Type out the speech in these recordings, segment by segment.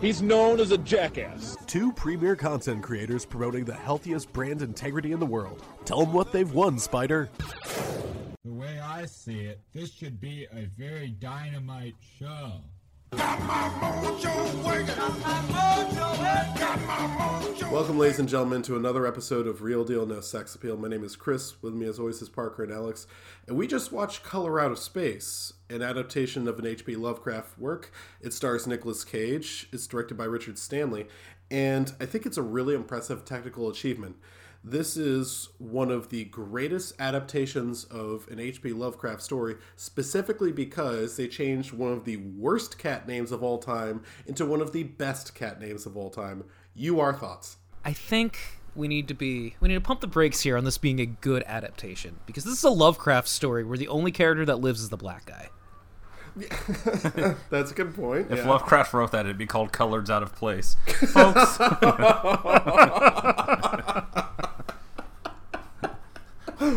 he's known as a jackass. two premier content creators promoting the healthiest brand integrity in the world. Tell them what they've won, Spider. The way I see it, this should be a very dynamite show. Welcome, ladies and gentlemen, to another episode of Real Deal No Sex Appeal. My name is Chris. With me, as always, is Parker and Alex. And we just watched Color Out of Space, an adaptation of an H.P. Lovecraft work. It stars Nicolas Cage. It's directed by Richard Stanley. And I think it's a really impressive technical achievement. This is one of the greatest adaptations of an H.P. Lovecraft story, specifically because they changed one of the worst cat names of all time into one of the best cat names of all time. You are thoughts. I think we need to be we need to pump the brakes here on this being a good adaptation because this is a Lovecraft story where the only character that lives is the black guy. That's a good point. If yeah. Lovecraft wrote that, it'd be called Coloreds Out of Place. Folks.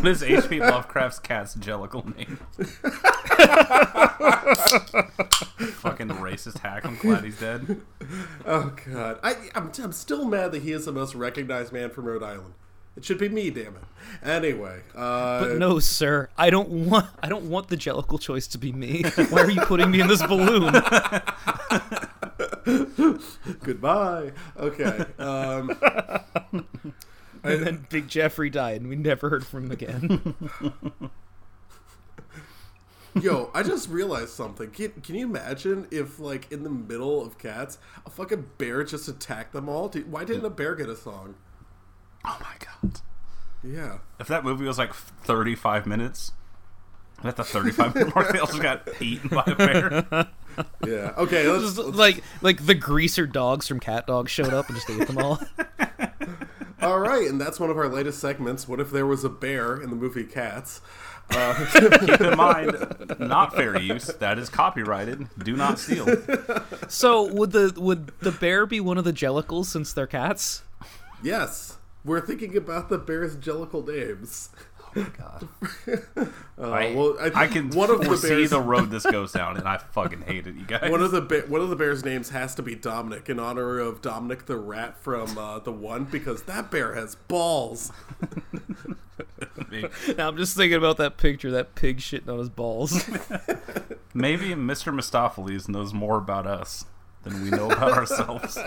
what is H.P. Lovecraft's cat's jellicle name? Fucking racist hack. I'm glad he's dead. Oh god, I, I'm, I'm still mad that he is the most recognized man from Rhode Island. It should be me, damn it. Anyway, uh, But no, sir, I don't want I don't want the Jellicle choice to be me. Why are you putting me in this balloon? goodbye. Okay. Um, And then Big Jeffrey died, and we never heard from him again. yo, I just realized something. Can, can you imagine if, like, in the middle of cats, a fucking bear just attacked them all? Dude, why didn't a bear get a song? Oh my god. Yeah. If that movie was like 35 minutes, at the 35 minute mark, they also got eaten by a bear. Yeah. Okay. Let's, Just let's- like like the greaser dogs from Cat Dog showed up and just ate them all. All right, and that's one of our latest segments. What if there was a bear in the movie Cats? Uh, Keep in mind, not fair use. That is copyrighted. Do not steal. So would the would the bear be one of the Jellicles since they're cats? Yes. We're thinking about the bear's jellicle names. God. Uh, I, well, I, I can one of the foresee bears, the road this goes down, and I fucking hate it, you guys. One of the ba- one of the bears' names has to be Dominic in honor of Dominic the rat from uh, the one because that bear has balls. Now I'm just thinking about that picture, that pig shitting on his balls. Maybe Mr. Mistoffelees knows more about us than we know about ourselves.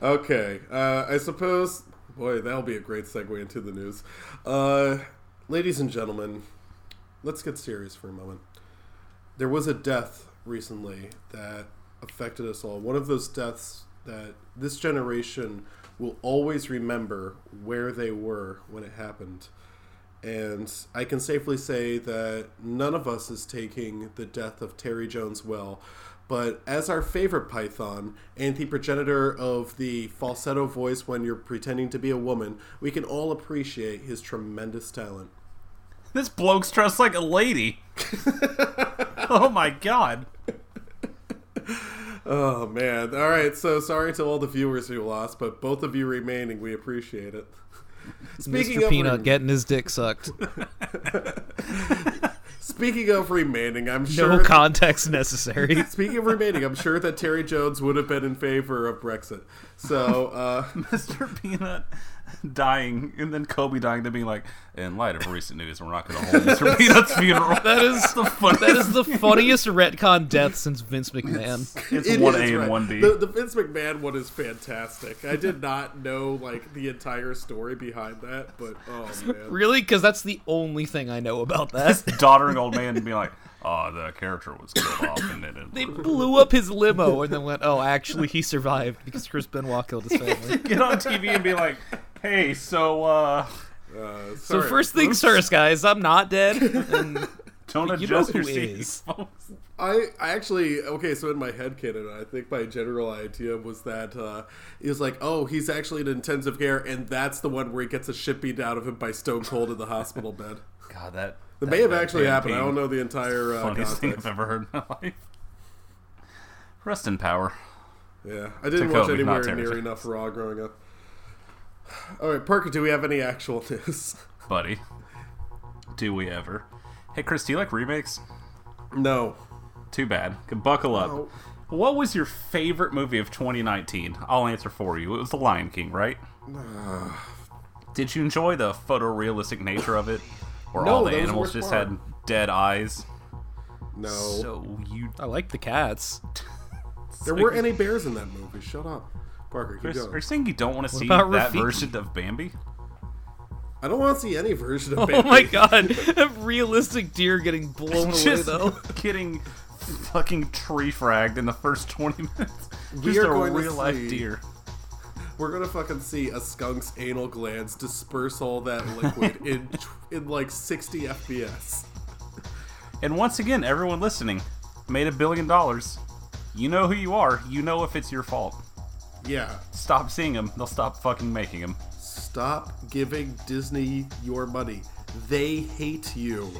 Okay, uh, I suppose. Boy, that'll be a great segue into the news. Uh, ladies and gentlemen, let's get serious for a moment. There was a death recently that affected us all. One of those deaths that this generation will always remember where they were when it happened. And I can safely say that none of us is taking the death of Terry Jones well. But as our favorite Python and the progenitor of the falsetto voice when you're pretending to be a woman, we can all appreciate his tremendous talent. This bloke's dressed like a lady. oh my god. Oh man! All right, so sorry to all the viewers who lost, but both of you remaining, we appreciate it. Speaking Mr. of Peanut rem- getting his dick sucked. speaking of remaining, I'm sure. No sure. context necessary. speaking of remaining, I'm sure that Terry Jones would have been in favor of Brexit. So uh, Mr. Peanut dying, and then Kobe dying, then being like, in light of recent news, we're not going to hold Mr. Peanut's funeral. That is the funniest. that is the funniest retcon death since Vince McMahon. It's It one A is, and right. one B. The, the Vince McMahon one is fantastic. I did not know like the entire story behind that, but oh man, Really? Because that's the only thing I know about that. Doddering old man being like, oh, the character was killed off, and then They blew up his limo and then went, oh, actually, he survived because Chris Benoit killed his family. get on TV and be like, hey, so uh, uh, So first things Oops. first, guys. I'm not dead. And Don't you adjust your who seats, is. I, I actually okay. So in my head canon, I think my general idea was that uh, he was like, oh, he's actually in intensive care, and that's the one where he gets a shit beat out of him by Stone Cold in the hospital bed. God, that That that may have actually happened. I don't know the entire uh, Funniest thing. I've ever heard in my life. Rest in power. Yeah, I didn't To watch Kobe, anywhere not Terrence. near enough Raw growing up. All right, Parker, do we have any actual news? buddy. Do we ever? Hey, Chris, do you like remakes? No. Too bad. Buckle up. No. What was your favorite movie of 2019? I'll answer for you. It was The Lion King, right? Did you enjoy the photorealistic nature of it? Where No, all the that animals worst just part. had dead eyes? No. So you. I like the cats. there weren't any bears in that movie. Shut up. Parker, keep Chris, going. are you saying you don't want to see about that Rafiki? version of Bambi? I don't want to see any version of Oh my god, a realistic deer getting blown away Just though. getting fucking tree fragged in the first 20 minutes. We Just are a going to real life see- deer. We're gonna fucking see a skunk's anal glands disperse all that liquid in in like 60 FPS. And once again, everyone listening made a billion dollars. You know who you are. You know if it's your fault. Yeah. Stop seeing them. They'll stop fucking making them. Stop giving Disney your money. They hate you.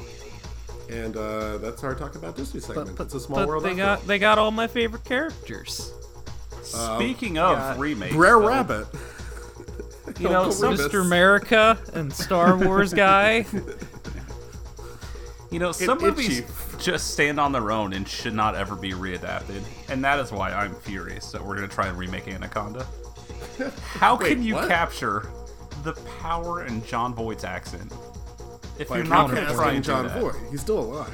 And uh, that's our talk about Disney segment. But it's a small but world. they got all. they got all my favorite characters. Speaking of yeah. remakes, Brer though, Rabbit. you know, Uncle some, Remus. Mr. America and Star Wars guy. you know, some Itchy. movies just stand on their own and should not ever be readapted, and that is why I'm furious that we're gonna try and remake Anaconda. How Wait, can you what? capture the power in Jon Voight's accent if By you're not gonna try casting and do John that? Voight. He's still alive.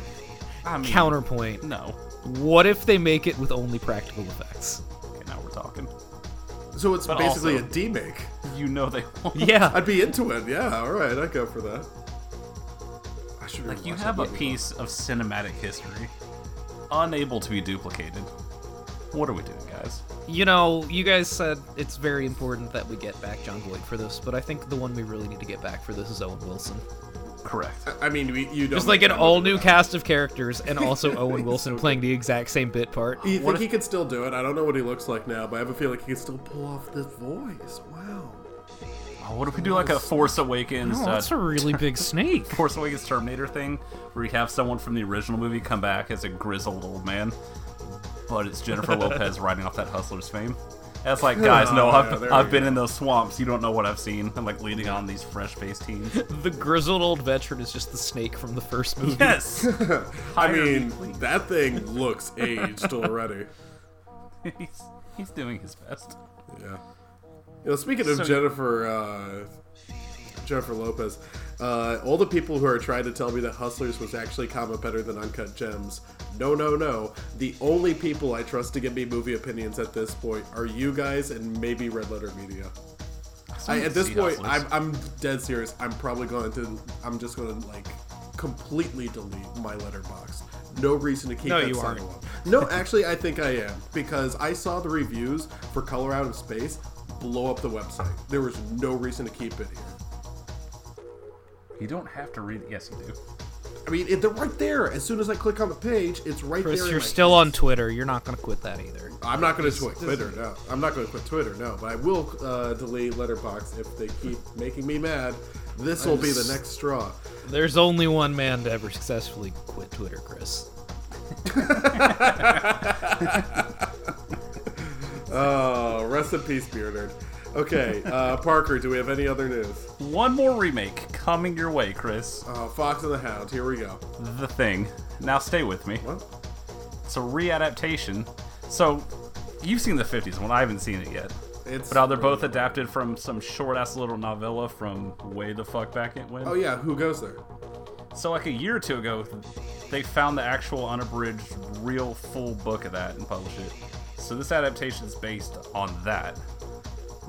I mean, Counterpoint. No. What if they make it with only practical effects? Okay, now we're talking. So it's But basically also- a demake. You know they won't. Yeah. I'd be into it. Yeah, all right, I'd go for that. I should Like you have a piece of cinematic history unable to be duplicated. What are we doing, guys? You know, you guys said it's very important that we get back Jon Voight for this, but I think the one we really need to get back for this is Owen Wilson. Correct. I mean, we, you don't Just like an all new cast of characters and also Owen Wilson playing the exact same bit part. You think if- he could still do it? I don't know what he looks like now, but I have a feeling he could still pull off this voice. Wow. Oh, what if we do like a Force Awakens, Oh, uh, that's a really big snake. Force Awakens Terminator thing, where you have someone from the original movie come back as a grizzled old man, but it's Jennifer Lopez riding off that hustler's fame. That's like, guys, no, Oh, I've, yeah, I've been go. in those swamps. You don't know what I've seen. I'm like leading on these fresh-faced teens. The grizzled old veteran is just the snake from the first movie. yes. I Hire me, mean, that thing looks aged already. he's, he's doing his best. Yeah. You know, speaking of So- Jennifer, uh, Jennifer Lopez, uh, all the people who are trying to tell me that Hustlers was actually comma better than Uncut Gems. No, no, no. The only people I trust to give me movie opinions at this point are you guys and maybe Red Letter Media. I, at this point, I'm, I'm dead serious. I'm probably going to. I'm just going to like completely delete my Letterboxd. No reason to keep No, that you aren't. No, actually, I think I am because I saw the reviews for Color Out of Space blow up the website. There was no reason to keep it here. You don't have to read. it. Yes, you do. I mean, it, they're right there. As soon as I click on the page, it's right Chris, there. in you're my still face. on Twitter. You're not going to quit that either. I'm not going to quit Twitter. No, I'm not going to quit Twitter. No, but I will uh, delete Letterboxd if they keep making me mad. This will be the next straw. There's only one man to ever successfully quit Twitter, Chris. Oh, rest in peace, beer nerd. Okay, uh, Parker, do we have any other news? One more remake coming your way, Chris. Uh, Fox and the Hound. Here we go. The Thing. Now stay with me. What? It's a readaptation. So, you've seen the 50s one. I haven't seen it yet. It's But how they're both adapted from some short ass little novella from way the fuck back in when. Oh yeah, who goes there? So like a year or two ago, they found the actual unabridged, real full book of that and published it. So this adaptation is based on that,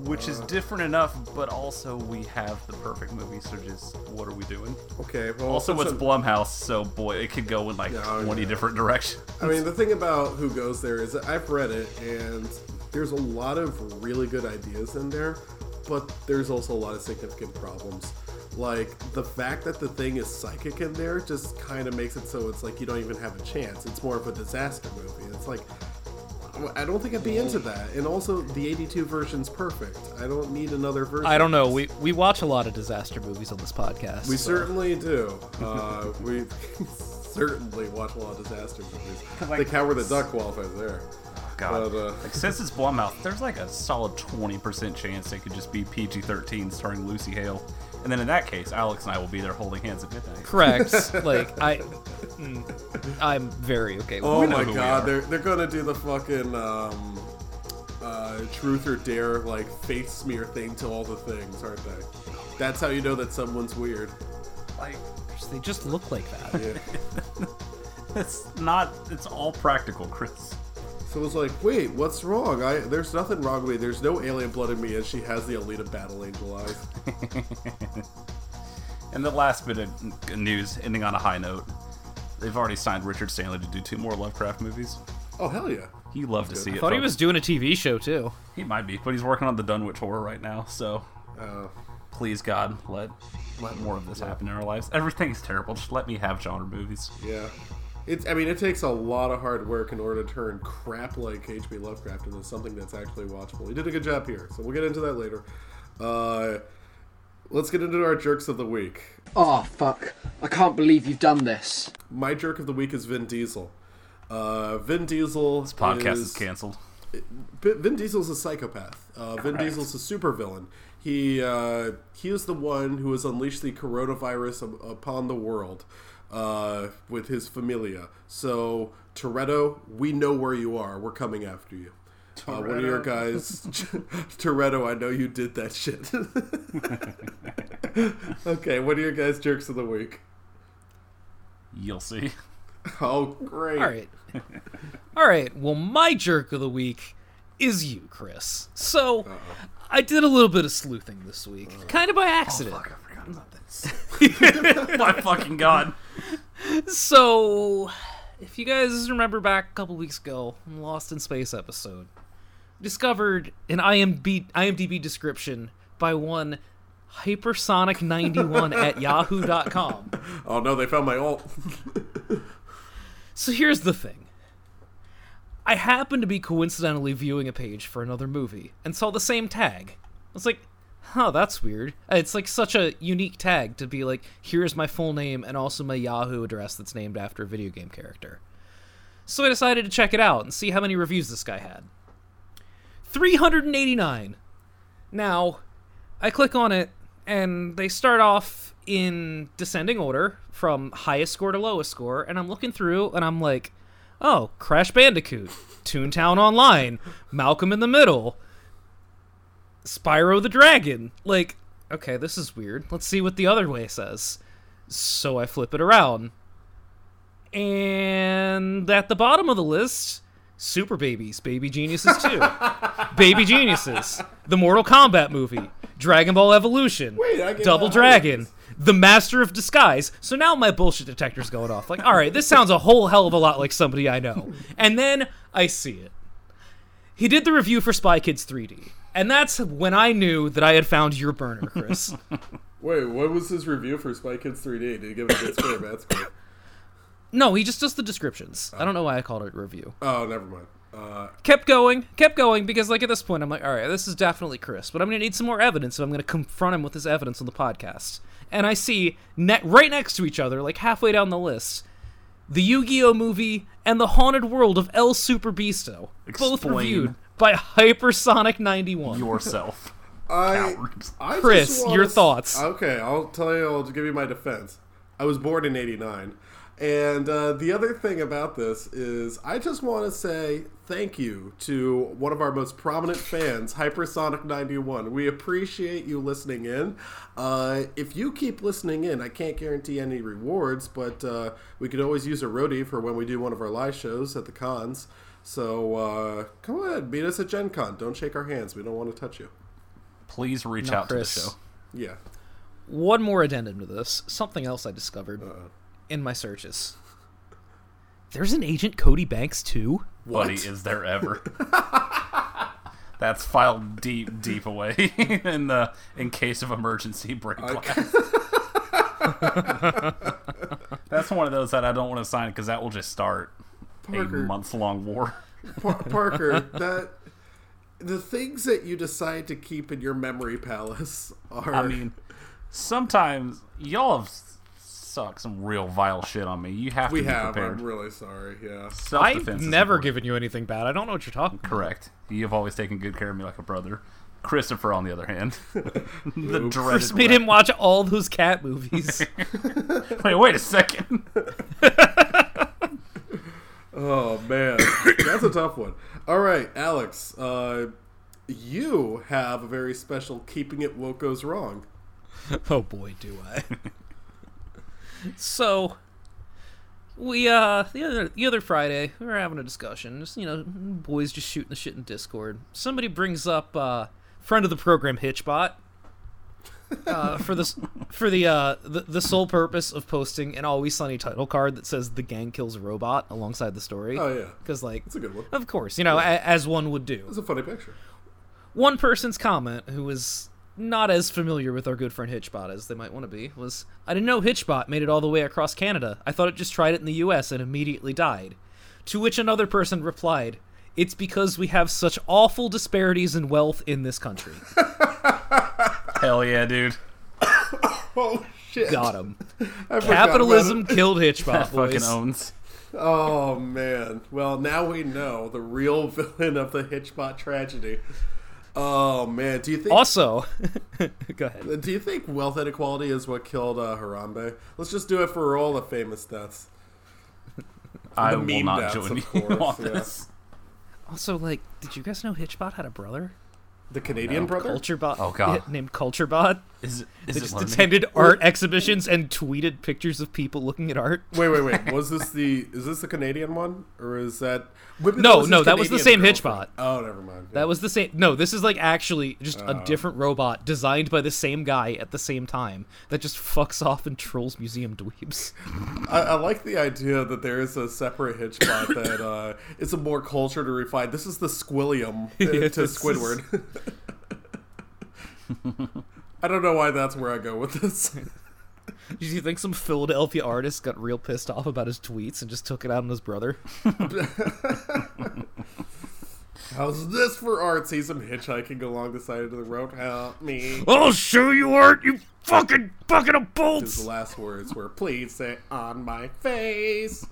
which is uh-huh. different enough, but also we have the perfect movie. So just what are we doing? Okay. Well, Also, it's I'm- Blumhouse, so boy, it could go in like Yeah, oh, 20 yeah. different directions. I mean, the thing about Who Goes There is that I've read it, and there's a lot of really good ideas in there, but there's also a lot of significant problems. like the fact that the thing is psychic in there just kind of makes it so it's like you don't even have a chance. It's more of a disaster movie. It's like I don't think I'd be into that. And also, the 82 version's perfect. I don't need another version. I don't know. We we watch a lot of disaster movies on this podcast. We so- certainly do. Uh, we certainly watch a lot of disaster movies. Like- the Howard the Duck qualifies there. God. But, uh, like since it's Blumhouse, there's like a solid 20% chance it could just be PG-13 starring Lucy Hale. And then in that case, Alex and I will be there holding hands at midnight. correct. like I, mm, I'm very okay. With Oh my god, they're they're gonna do the fucking um, uh, truth or dare like face smear thing to all the things, aren't they? That's how you know that someone's weird. Like, They just look like that. Yeah. it's not, it's all practical, Chris. So it's like, wait, what's wrong? I there's nothing wrong with me. There's no alien blood in me, and she has the Alita Battle Angel eyes. And the last bit of news, ending on a high note, they've already signed Richard Stanley to do two more Lovecraft movies. Oh hell yeah! He loved to see it. Thought he was doing a TV show too. He might be, but he's working on the Dunwich horror right now. So, Uh, please God, let let more of this happen in our lives. Everything's terrible. Just let me have genre movies. yeah. It's, I mean, it takes a lot of hard work in order to turn crap like H.P. Lovecraft into something that's actually watchable. He did a good job here, so we'll get into that later. Uh, let's get into our jerks of the week. Oh, fuck. I can't believe you've done this. My jerk of the week is Vin Diesel. Uh, Vin Diesel. This podcast is is canceled. Vi- Vin Diesel's a psychopath. Uh, Vin Diesel's a supervillain. He uh, he is the one who has unleashed the coronavirus upon the world uh, with his familia. So Toretto, we know where you are. We're coming after you. Uh, one of your guys, Toretto. I know you did that shit. okay, what are your guys' jerks of the week? You'll see. Oh, great! All right. All right. Well, my jerk of the week is you, Chris. So, I did a little bit of sleuthing this week, kind of by oh, accident. I forgot about this. My fucking god. So, if you guys remember back a couple weeks ago, Lost in Space episode, discovered an IMB, IMDb description by one hypersonic91 at yahoo.com. Oh no, they found my alt. So here's the thing. I happened to be coincidentally viewing a page for another movie and saw the same tag. I was like, huh, that's weird. It's like such a unique tag to be like, here's my full name and also my Yahoo address that's named after a video game character. So I decided to check it out and see how many reviews this guy had. 389. Now, I click on it, and they start off in descending order from highest score to lowest score, and I'm looking through, and I'm like, oh, Crash Bandicoot, Toontown Online, Malcolm in the Middle, Spyro the Dragon. Like, okay, this is weird. Let's see what the other way says. So I flip it around. And at the bottom of the list, Super Babies, Baby Geniuses 2, Baby Geniuses, the Mortal Kombat movie, Dragon Ball Evolution, Wait, Double. Dragon, The Master of Disguise. So now my bullshit detector's going off. Like, all right, this sounds a whole hell of a lot like somebody I know. And then I see it. He did the review for Spy Kids 3D. And that's when I knew that I had found your burner, Chris. Wait, what was his review for Spy Kids 3D? Did he give it a good score or bad score? no, he just does the descriptions. I don't know why I called it a review. Oh, never mind. Uh, kept going, kept going, because like at this point I'm like, all right, this is definitely Chris, but I'm gonna need some more evidence, so I'm gonna confront him with this evidence on the podcast. And I see ne- right next to each other, like halfway down the list, the Yu-Gi-Oh movie and the Haunted World of El Super Beasto, both Explain. reviewed by Hypersonic 91. Yourself. I, Cowards. I Chris, just wanna your s- thoughts. Okay, I'll tell you. I'll give you my defense. I was born in '89, and uh, the other thing about this is I just want to say thank you to one of our most prominent fans, Hypersonic 91. We appreciate you listening in. Uh, if you keep listening in, I can't guarantee any rewards, but uh, we could always use a roadie for when we do one of our live shows at the cons. So uh, come ahead, meet us at Gen Con. Don't shake our hands. We don't want to touch you. Please reach No, out Chris. to the show. Yeah. One more addendum to this, something else I discovered in my searches. There's an Agent Cody Banks too. Buddy, is there ever? That's filed deep, deep away in the in case of emergency break glass. That's one of those that I don't want to sign because that will just start Parker. a month long war. Par- Parker, that the things that you decide to keep in your memory palace are. I mean, sometimes y'all have sucked some real vile shit on me. You have we to be have. prepared. I'm really sorry. Yeah. I've Self-defense is never important. given you anything bad. I don't know what you're talking about. Correct. You've always taken good care of me like a brother. Christopher, on the other hand, the Oops. dreaded First made rat. him watch all those cat movies. Wait, wait a second. Oh man, that's a tough one. All right, Alex, uh, you have a very special "Keeping It Woke Goes Wrong." oh boy, do I. so we uh the other the other Friday we were having a discussion, just you know, boys just shooting the shit in Discord. Somebody brings up uh friend of the program Hitchbot. Uh, for this, for the, uh, the the sole purpose of posting an Always Sunny title card that says "The gang kills a robot" alongside the story. Oh yeah, because like it's a good one. of course, you know, a, as one would do. It's a funny picture. One person's comment, who was not as familiar with our good friend Hitchbot as they might want to be, was I didn't know Hitchbot made it all the way across Canada. I thought it just tried it in the US and immediately died. To which another person replied, It's because we have such awful disparities in wealth in this country. Hell yeah, dude. Oh shit! Got him. Capitalism killed Hitchbot, That fucking boys. owns. Oh man. Well, now we know the real villain of the Hitchbot tragedy. Oh man, do you think? Also, go ahead. Do you think wealth inequality is what killed uh, Harambe? Let's just do it for all the famous deaths. I The will not deaths, join you course, on yeah. this. Also, like, did you guys know Hitchbot had a brother? The Canadian brother? Culturebot. Oh, God. named Culturebot. Is it? They Is it just learning? attended art exhibitions and tweeted pictures of people looking at art. Wait, wait, wait. Was this the? Is this the Canadian one, or is that? Maybe No, no, that was the same. Hitchbot. Oh, never mind. That was the same. No, this is like actually just a Oh. different robot designed by the same guy at the same time that just fucks off and trolls museum dweebs. I, I like the idea that there is a separate Hitchbot that uh, is a more cultured or refined. This is the Squilliam uh, Yeah, to this is- Squidward. I don't know why that's where I go with this. Do you think some Philadelphia artist got real pissed off about his tweets and just took it out on his brother? How's this for art? See some hitchhiking along the side of the road. Help me. I'll show you art, you fucking bucket of bolts. His last words were, "Please say on my face."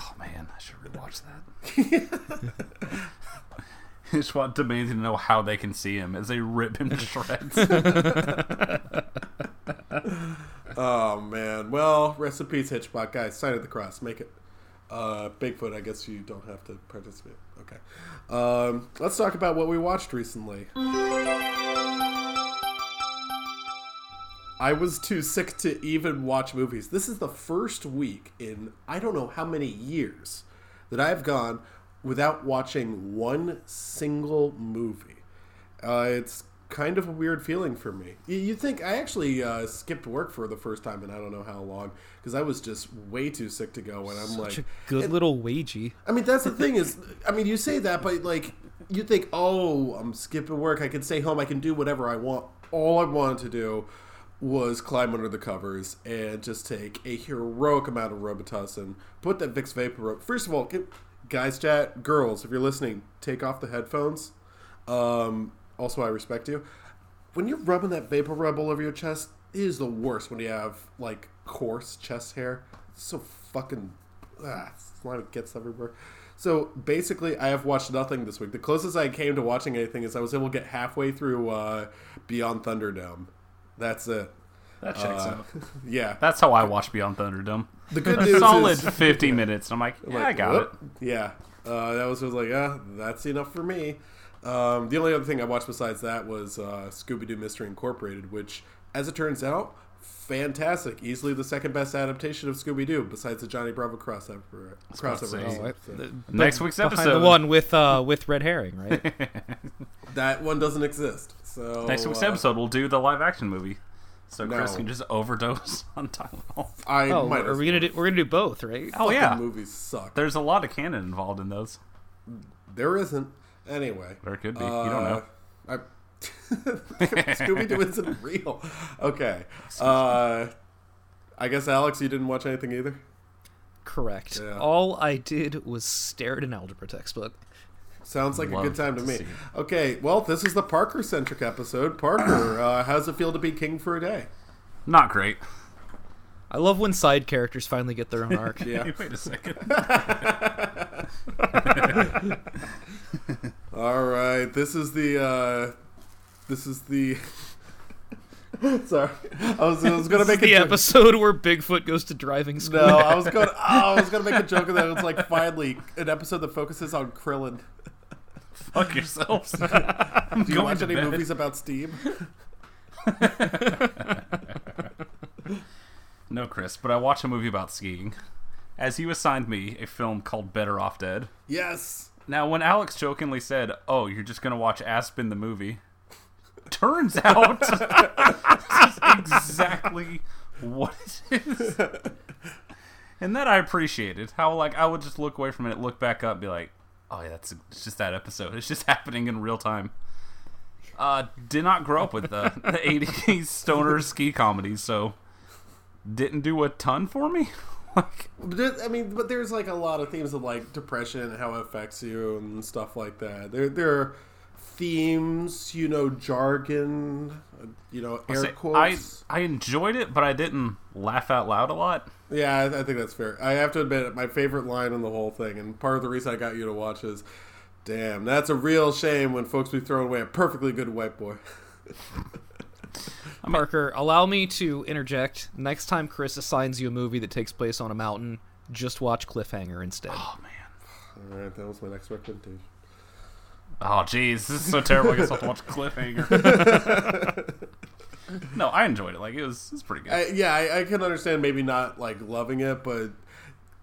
Oh man, I should rewatch that. Just want demanding to know how they can see him as they rip him to shreds. Oh man. Well, rest in peace, Hitchbot guys. Sign of the cross. Make it. Uh, Bigfoot. I guess you don't have to participate. Okay. Um, let's talk about what we watched recently. I was too sick to even watch movies. This is the first week in I don't know how many years that I've gone without watching one single movie. Uh, it's kind of a weird feeling for me. You, think I actually uh, skipped work for the first time in I don't know how long because I was just way too sick to go. And I'm Such like, a good and- little wagey. I mean, that's the thing is, I mean, you say that, but like, you think, oh, I'm skipping work. I can stay home. I can do whatever I want. All I wanted to do was climb under the covers and just take a heroic amount of Robitussin, put that Vicks Vapor. First of all, get, guys, chat, girls, if you're listening, take off the headphones. Um, also, I respect you. When you're rubbing that vapor rub all over your chest, it is the worst when you have like coarse chest hair. It's so fucking ah, slime gets everywhere. So basically, I have watched nothing this week. The closest I came to watching anything is I was able to get halfway through uh, Beyond Thunderdome. That's it. That checks Uh, out. Yeah. That's how I watch Beyond Thunderdome. The good news solid is- 50 minutes. And I'm like, yeah, I got whoop. Yeah, uh, that was just like, yeah, that's enough for me. Um, the only other thing I watched besides that was uh, Scooby Doo Mystery Incorporated, which, as it turns out, fantastic. Easily the second best adaptation of Scooby Doo, besides the Johnny Bravo crossover. about crossover say. Oh, So- Next week's Behind episode. the one with uh with red herring, right? that one doesn't exist. So Next week's uh, episode, we'll do the live action movie. So Chris can just overdose on Tylenol. I oh, might are we gonna do? We're gonna do both, right? Oh, Fucking yeah. movies suck. There's a lot of canon involved in those. There isn't. Anyway, There could be. You don't know. uh, I, Scooby Doo isn't real. Okay. Uh, I guess Alex, you didn't watch anything either. Correct. Yeah. All I did was stare at an algebra textbook. Sounds like a good time to to me. Okay, well, this is the Parker centric episode. Parker, uh, how's it feel to be king for a day? Not great. I love when side characters finally get their own arc. Yeah. Wait a second. All right, this is the. Uh, this is the. Sorry, I was, I was gonna This make is the a joke. episode where Bigfoot goes to driving school. No, I was going. Oh, I was gonna make a joke that it was like finally an episode that focuses on Krillin. Fuck yourselves. Do you watch any bed. movies about Steam? No, Chris, but I watched a movie about skiing. As you assigned me a film called Better Off Dead. Yes. Now, when Alex jokingly said, "Oh, you're just gonna watch Aspen the movie," turns out this is exactly what it is, and that I appreciated. How like I would just look away from it, look back up, be like, "Oh yeah, that's it's just that episode. It's just happening in real time." Uh, did not grow up with the, the 80s stoner ski comedies, so didn't do a ton for me. like, I mean, but there's like a lot of themes of like depression and how it affects you and stuff like that. There, there are themes, you know, jargon, uh, you know, air say, I. I enjoyed it, but I didn't laugh out loud a lot. Yeah, I, I think that's fair. I have to admit, my favorite line in the whole thing, and part of the reason I got you to watch is, "Damn, that's a real shame when folks be throwing away a perfectly good white boy." Parker, allow me to interject. Next time Chris assigns you a movie that takes place on a mountain, just watch Cliffhanger instead. Oh man. All right, that was my next recommendation. Oh jeez, this is so terrible. I guess I'll have to watch Cliffhanger. no, I enjoyed it. Like it was, it was pretty good. I, yeah, I, I can understand maybe not like loving it, but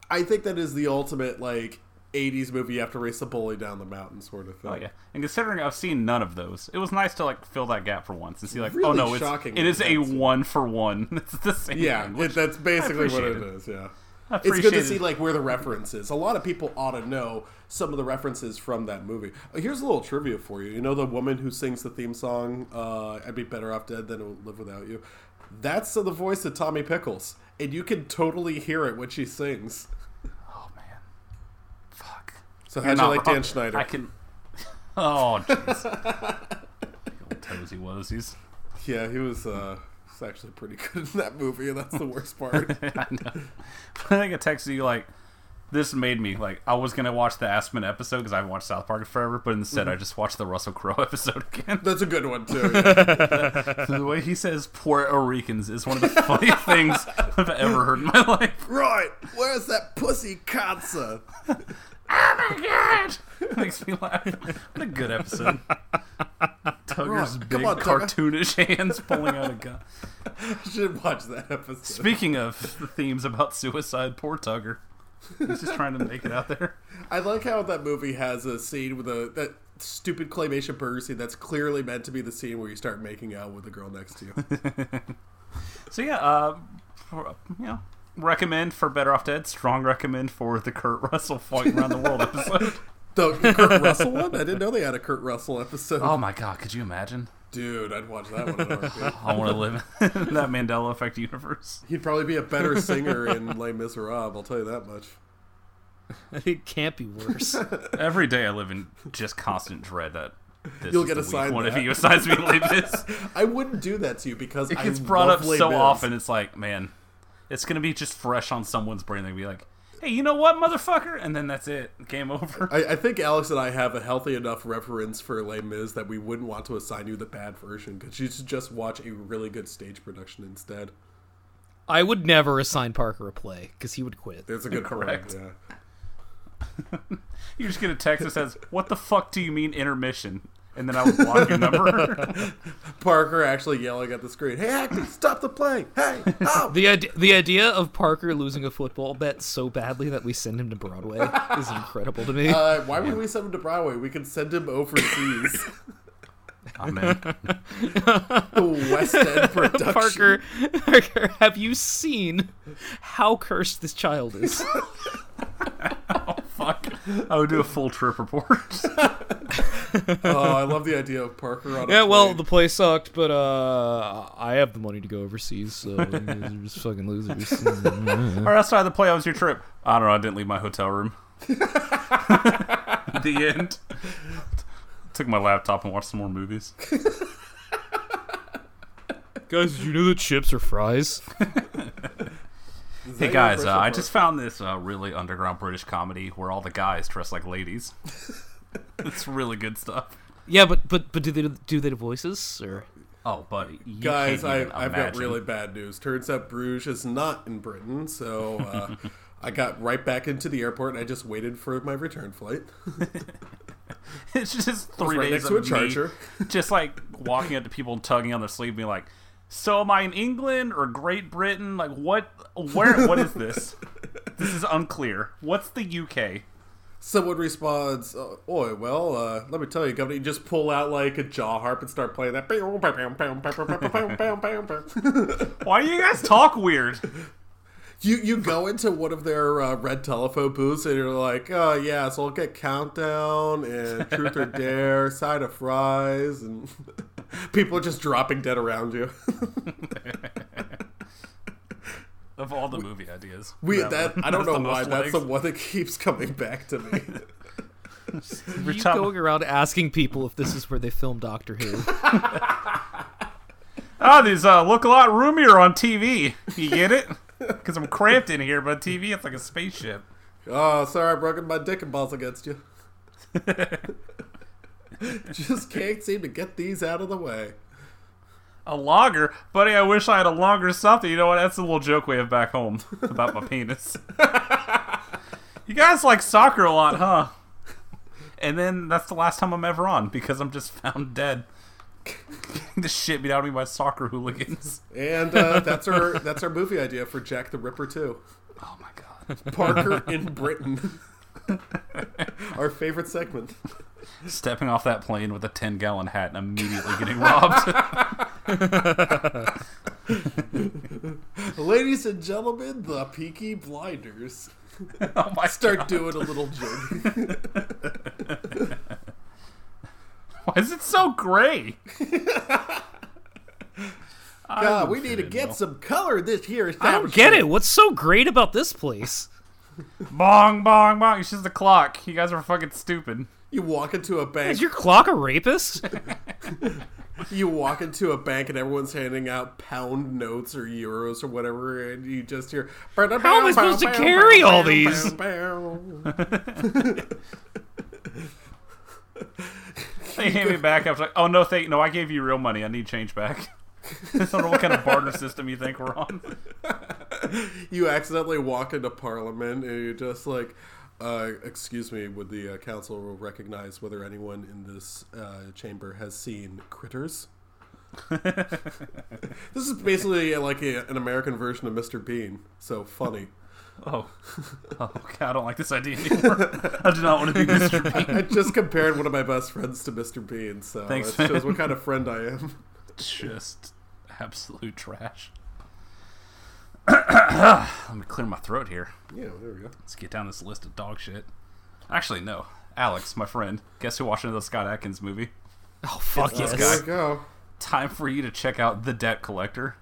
I think that is the ultimate like '80s movie. You have to race the bully down the mountain, sort of thing. Oh yeah, and considering I've seen none of those, it was nice to like fill that gap for once and see like, oh no, it's shocking it is a one for one. It's the same. Yeah, thing, it, that's basically what it is. Yeah, it's good to see like where the reference is. A lot of people ought to know some of the references from that movie. Uh, Here's a little trivia for you. You know the woman who sings the theme song, uh, "I'd be better off dead than to live without you." That's the voice of Tommy Pickles, and you can totally hear it when she sings. Oh man, fuck. So how'd you like wrong. Dan Schneider? I can. Oh jeez. Old toesy wosies. Yeah, he was uh was actually pretty good in that movie, and that's the worst part. I know. I think I texted you like, this made me like I was gonna watch the Aspen episode because I haven't watched South Park in forever, but instead mm-hmm. I just watched the Russell Crowe episode again. That's a good one too. yeah. the way he says Puerto Ricans is one of the funniest things I've ever heard in my life. right, where's that pussy cancer? Oh my god! Makes me laugh. What a good episode. Tugger's Right, big come on, Tugger. cartoonish hands pulling out a gun. You should watch that episode. Speaking of the themes about suicide, poor Tugger. He's just trying to make it out there. I like how that movie has a scene with a that stupid claymation burger scene that's clearly meant to be the scene where you start making out with the girl next to you. So yeah, uh, for- you know, recommend for Better Off Dead. Strong recommend for the Kurt Russell fighting around the world episode. the Kurt Russell one? I didn't know they had a Kurt Russell episode. Oh my god, could you imagine? Dude, I'd watch that one. In a heartbeat. I want to live in that Mandela Effect universe. He'd probably be a better singer in Les Miserables. I'll tell you that much. It can't be worse. Every day I live in just constant dread that this You'll is get the week assigned one if that. he assigns me Les Mis. I wouldn't do that to you because It I gets brought up love Les so Mis. often. It's like, man, it's gonna be just fresh on someone's brain. They'd be like, "Hey, you know what, motherfucker?" And then that's it. Game over. I, I think Alex and I have a healthy enough reference for Les Mis that we wouldn't want to assign you the bad version because you should just watch a really good stage production instead. I would never assign Parker a play because he would quit. There's a good Correct. point. Yeah. You just get a text that says, "What the fuck do you mean intermission?" And then I would block your number. Parker actually yelling at the screen, "Hey, Acme, stop the play! Hey, oh!" The idea, the idea of Parker losing a football bet so badly that we send him to Broadway is incredible to me. Uh, why would we send him to Broadway? We could send him overseas. oh man, the West End production. Parker, Parker, have you seen how cursed this child is? fuck! I would do a full trip report. oh, I love the idea of Parker on. A Yeah, well, the play sucked, but uh, I have the money to go overseas, so you guys are just fucking losers. Or outside the play, how was your trip? I don't know. I didn't leave my hotel room. the end. Took my laptop and watched some more movies. Guys, did you know that chips are fries? Is Hey guys, uh, I just found this uh, really underground British comedy where all the guys dress like ladies. it's really good stuff. Yeah, but but but do they do they do voices or? Oh, buddy, you Guys, can't I, even I've got really bad news. Turns out Bruges is not in Britain, so uh, I got right back into the airport and I just waited for my return flight. It's just three right days next to a of me charger. just like walking up to people and tugging on their sleeve, being like, "So am I in England or Great Britain? Like, what? Where? What is this? This is unclear. What's the UK?" Someone responds, uh, "Oi, well, uh, let me tell you, Governor, you just pull out like a jaw harp and start playing that." Why do you guys talk weird? You you go into one of their uh, red telephone booths and you're like, "Oh yeah, so I'll get countdown and truth or dare, side of fries," and people are just dropping dead around you. Of all the movie ideas, We that that I don't know why most that's the one that keeps coming back to me. You time- going around asking people if this is where they film Doctor Who? Oh, these uh, look a lot roomier on TV. You get it? Because I'm cramped in here, but TV it's like a spaceship. oh, sorry, I broken my dick and balls against you. just can't seem to get these out of the way. A logger, buddy. I wish I had a longer something. You know what? That's a little joke we have back home about my penis. you guys like soccer a lot, huh? And then that's the last time I'm ever on because I'm just found dead. Getting the shit beat out of me by soccer hooligans. And uh, that's our that's our movie idea for Jack the Ripper too. Oh my god. Parker in Britain. our favorite segment. Stepping off that plane with a 10 gallon hat and immediately getting robbed. Ladies and gentlemen, the Peaky Blinders. oh my Start God. doing a little jig. Why is it so gray? God, we need to get some color in this here. I don't get it. What's so great about this place? Bong, bong, bong. It's just the clock. You guys are fucking stupid. You walk into a bank. Is your clock a rapist? You walk into a bank and everyone's handing out pound notes or euros or whatever, and you just hear. How am I supposed to carry all these? They hand me back. I was like, oh no, thank no, I gave you real money. I need change back. I don't know what kind of barter system you think we're on. you accidentally walk into Parliament and you're just like, uh, "Excuse me, would the uh, council recognize whether anyone in this uh, chamber has seen Critters?" this is basically like a, an American version of Mr. Bean. So funny. Oh, oh, okay, I don't like this idea anymore. I do not want to be Mr. Bean. I just compared one of my best friends to Mr. Bean, so Thanks, that shows man. what kind of friend I am. Just absolute trash. Let me clear my throat here. Yeah, there we go. Let's get down this list of dog shit. Actually, no. Alex, my friend, guess who watched another Scott Adkins movie? Oh fuck It's this guy. There we go. Time for you to check out The Debt Collector,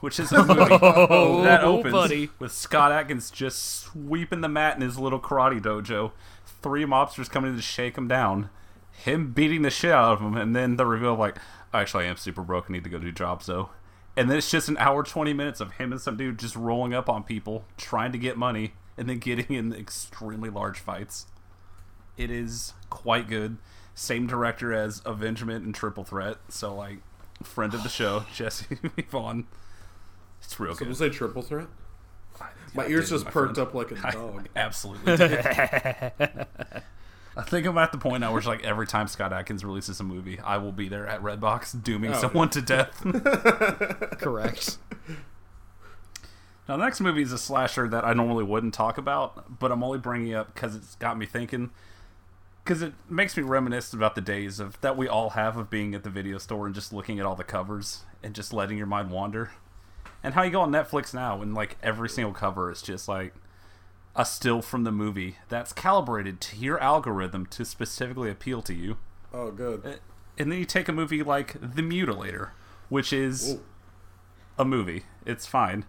which is a movie Oh, that opens buddy. with Scott Adkins just sweeping the mat in his little karate dojo, three mobsters coming in to shake him down, him beating the shit out of him, and then the reveal of like, actually, I am super broke, I need to go do jobs though. And then it's just an hour, 20 minutes of him and some dude just rolling up on people, trying to get money, and then getting in extremely large fights. It is quite good. Same director as Avengement and Triple Threat, so like friend of the show, Jesse Vaughn. It's real So good. we'll say triple threat. My I ears did, just my perked friend. up like a dog. absolutely did. I think I'm at the point now where it's like every time Scott Adkins releases a movie, I will be there at Redbox dooming Oh, someone to death. Correct. Now, the next movie is a slasher that I normally wouldn't talk about, but I'm only bringing it up because it's got me thinking. Because it makes me reminisce about the days of that we all have of being at the video store and just looking at all the covers and just letting your mind wander. And how you go on Netflix now and like every single cover is just like a still from the movie that's calibrated to your algorithm to specifically appeal to you. Oh, good. Eh, and then you take a movie like The Mutilator, which is Ooh. a movie. It's fine.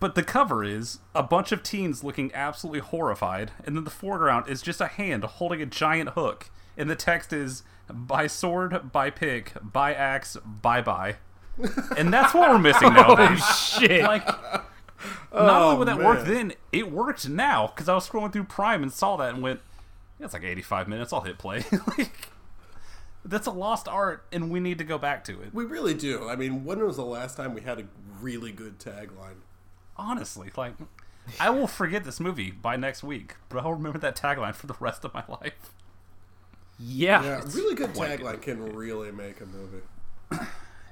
But the cover is a bunch of teens looking absolutely horrified, and then the foreground is just a hand holding a giant hook, and the text is by sword, by pick, by axe, bye bye. And that's what we're missing now. Oh shit! Like, not Oh, only would oh, that work then, it worked now because I was scrolling through Prime and saw that and went, "Yeah, it's like 85 minutes. I'll hit play." like, that's a lost art, and we need to go back to it. We really do. I mean, when was the last time we had a really good tagline? Honestly, like, I will forget this movie by next week, but I'll remember that tagline for the rest of my life. yeah, Yeah, really good quite tagline can really make a movie.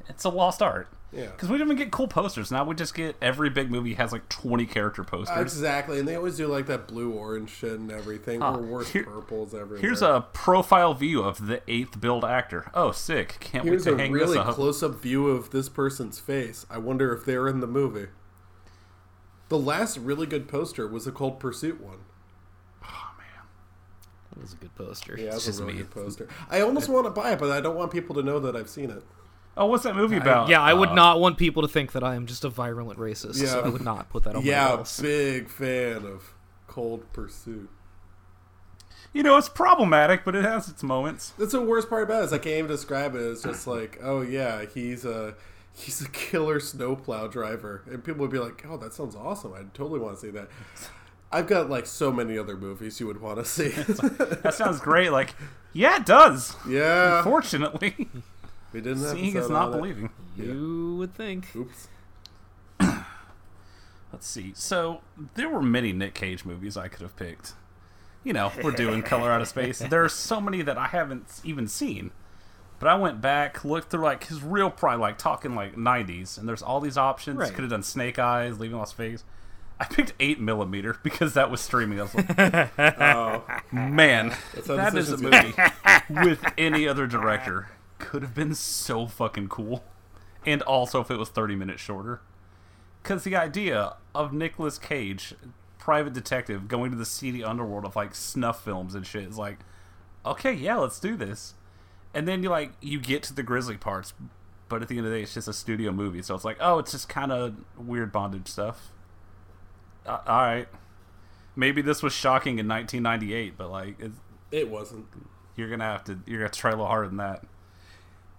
It's a lost art. Yeah. Because we don't even get cool posters now. We just get every big movie has like 20 character posters. Exactly, and they always do like that blue orange shit and everything, Ah, or worse, here- purples everywhere. Here's a profile view of the eighth build actor. Oh, sick! Can't Here's wait to hang really this up. close-up view of this person's face. I wonder if they're in the movie. The last really good poster was a Cold Pursuit one. Oh, man. That was a good poster. Yeah, that's just a really me. good poster. I almost want to buy it, but I don't want people to know that I've seen it. Oh, what's that movie about? Yeah, I would Uh, not want people to think that I am just a virulent racist. Yeah. so I would not put that on my yeah, walls. big fan of Cold Pursuit. You know, it's problematic, but it has its moments. That's the worst part about it. Is I can't even describe it. It's just like, oh yeah, he's a he's a killer snowplow driver, and people would be like, oh, that sounds awesome. I totally want to see that. I've got like so many other movies you would want to see. That sounds great. Like, yeah, it does. yeah, Fortunately, we didn't. seeing is not believing. You would think. Oops. Let's see. So there were many Nick Cage movies I could have picked. You know, we're doing Color Out of Space. There are so many that I haven't even seen. But I went back, looked through like his real prime, like talking like '90s, and there's all these options. Right. Could have done Snake Eyes, Leaving Las Vegas. I picked eight millimeter because that was streaming. I was like, Oh, man, that is a movie with any other director could have been so fucking cool. And also if it was 30 minutes shorter. Because the idea of Nicolas Cage, private detective, going to the seedy underworld of like snuff films and shit is like, okay, yeah, let's do this. And then you like you get to the grisly parts, but at the end of the day, it's just a studio movie, so it's like, oh, it's just kind of weird bondage stuff. Uh, all right, maybe this was shocking in 1998, but like, it's, it wasn't. you're gonna have to you're gonna have to try a little harder than that.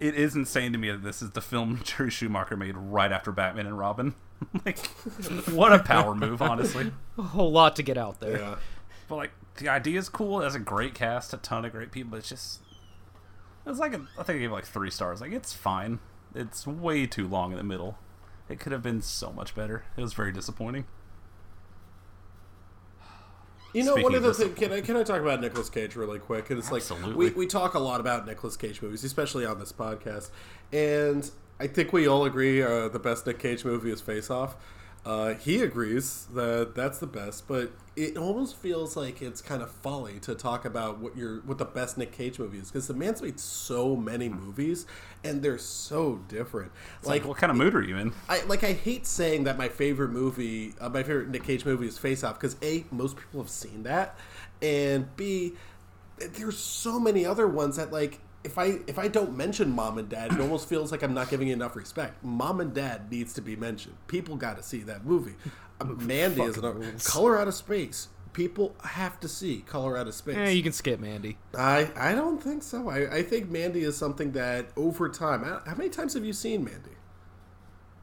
It is insane to me that this is the film Jerry Schumacher made right after Batman and Robin. like, what a power move, honestly. A whole lot to get out there. Yeah. But like, the idea is cool. It has a great cast, a ton of great people. But it's just, it's like a, I think I gave it like three stars. Like, it's fine. It's way too long in the middle. It could have been so much better. It was very disappointing. You know, Speaking one of the things. Can I can I talk about Nicolas Cage really quick? And it's like we we talk a lot about Nicolas Cage movies, especially on this podcast, and I think we all agree uh, the best Nick Cage movie is Face Off. Uh, he agrees that that's the best, but it almost feels like it's kind of folly to talk about what your what the best Nick Cage movie is because the man's made so many movies and they're so different. Like, what kind of mood are you in? I like I hate saying that my favorite movie, uh, my favorite Nick Cage movie is Face Off because a most people have seen that, and b there's so many other ones that like if I if I don't mention Mom and Dad, it almost feels like I'm not giving enough respect. Mom and Dad needs to be mentioned. People got to see that movie. Mandy is another Color Out of Space. People have to see Color Out of Space. Eh, you can skip Mandy. I I don't think so. I, I think Mandy is something that over time. How many times have you seen Mandy?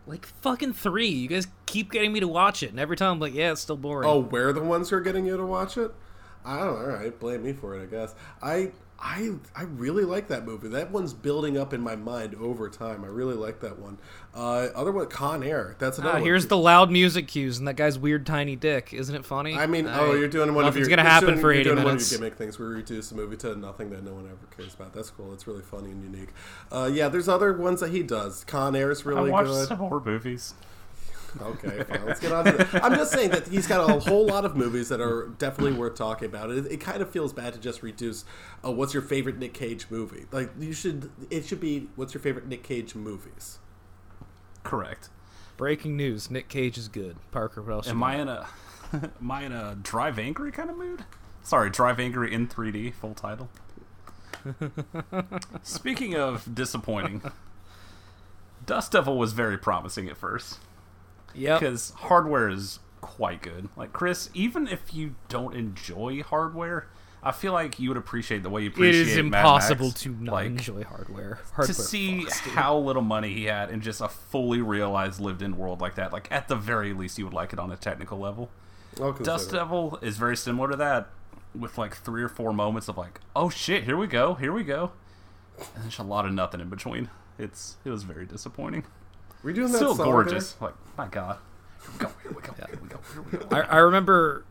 Like fucking three. You guys keep getting me to watch it, and every time I'm like, yeah, it's still boring. Oh, we're the ones who are getting you to watch it. I don't. Know, All right, blame me for it. I guess. I I I really like that movie. That one's building up in my mind over time. I really like that one. Uh, other one, Con Air. That's another. Ah, one. here's the loud music cues and that guy's weird tiny dick. Isn't it funny? I mean, I- oh, you're doing one of nothing's your. gonna you're happen doing, for you're 80 doing minutes. One of your gimmick things. We reduce the movie to nothing that no one ever cares about. That's cool. It's really funny and unique. Uh, yeah, there's other ones that he does. Con Air is really I watched good. some horror movies. Okay, fine. Let's get on to that. I'm just saying that he's got a whole lot of movies that are definitely worth talking about. It, it kind of feels bad to just reduce, uh, what's your favorite Nick Cage movie? Like, you should, it should be, what's your favorite Nick Cage movies? Correct. Breaking news: Nick Cage is good. Parker, what else? Am got? I in a am I in a drive angry kind of mood? Sorry, drive angry in 3D, full title. Speaking of disappointing, Dust Devil was very promising at first. Yep. Because hardware is quite good. Like Chris, even if you don't enjoy hardware, I feel like you would appreciate the way you It appreciate is Mad impossible Max. to not like, enjoy hardware. to see fucks, dude. how little money he had in just a fully realized lived-in world like that. Like at the very least, you would like it on a technical level. Dust. Devil is very similar to that, with like three or four moments of like, oh shit, here we go, here we go, and there's a lot of nothing in between. It's it was very disappointing. Were you doing that Still song gorgeous. Like my god, here we go, here we go, here we go, here we go. I, I remember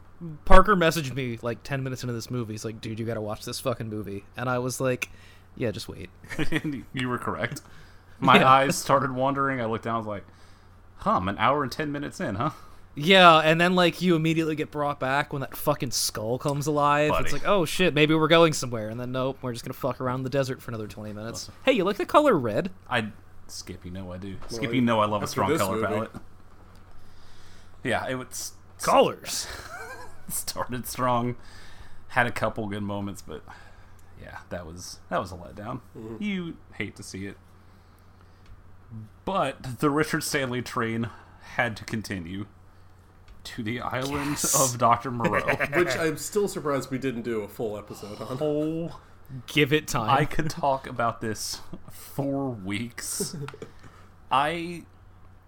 Parker messaged me like 10 minutes into this movie. He's like, dude, you gotta watch this fucking movie. And I was like, yeah, just wait. And you were correct. My Yeah. eyes started wandering. I looked down. I was like, huh, I'm an hour and ten minutes in, huh? Yeah, and then like you immediately get brought back when that fucking skull comes alive. Buddy. It's like, oh shit, maybe we're going somewhere. And then nope, we're just gonna fuck around the desert for another 20 minutes. Hey, you like the color red? I Skip, you know I do. Skip, Well, you know I love a strong color movie. palette. Yeah, it was Colors. started strong, had a couple good moments, but yeah, that was that was a letdown. Mm-hmm. You hate to see it, but the Richard Stanley train had to continue to the island of Doctor Moreau. Which I'm still surprised we didn't do a full episode on. Give it time. I could talk about this for weeks. I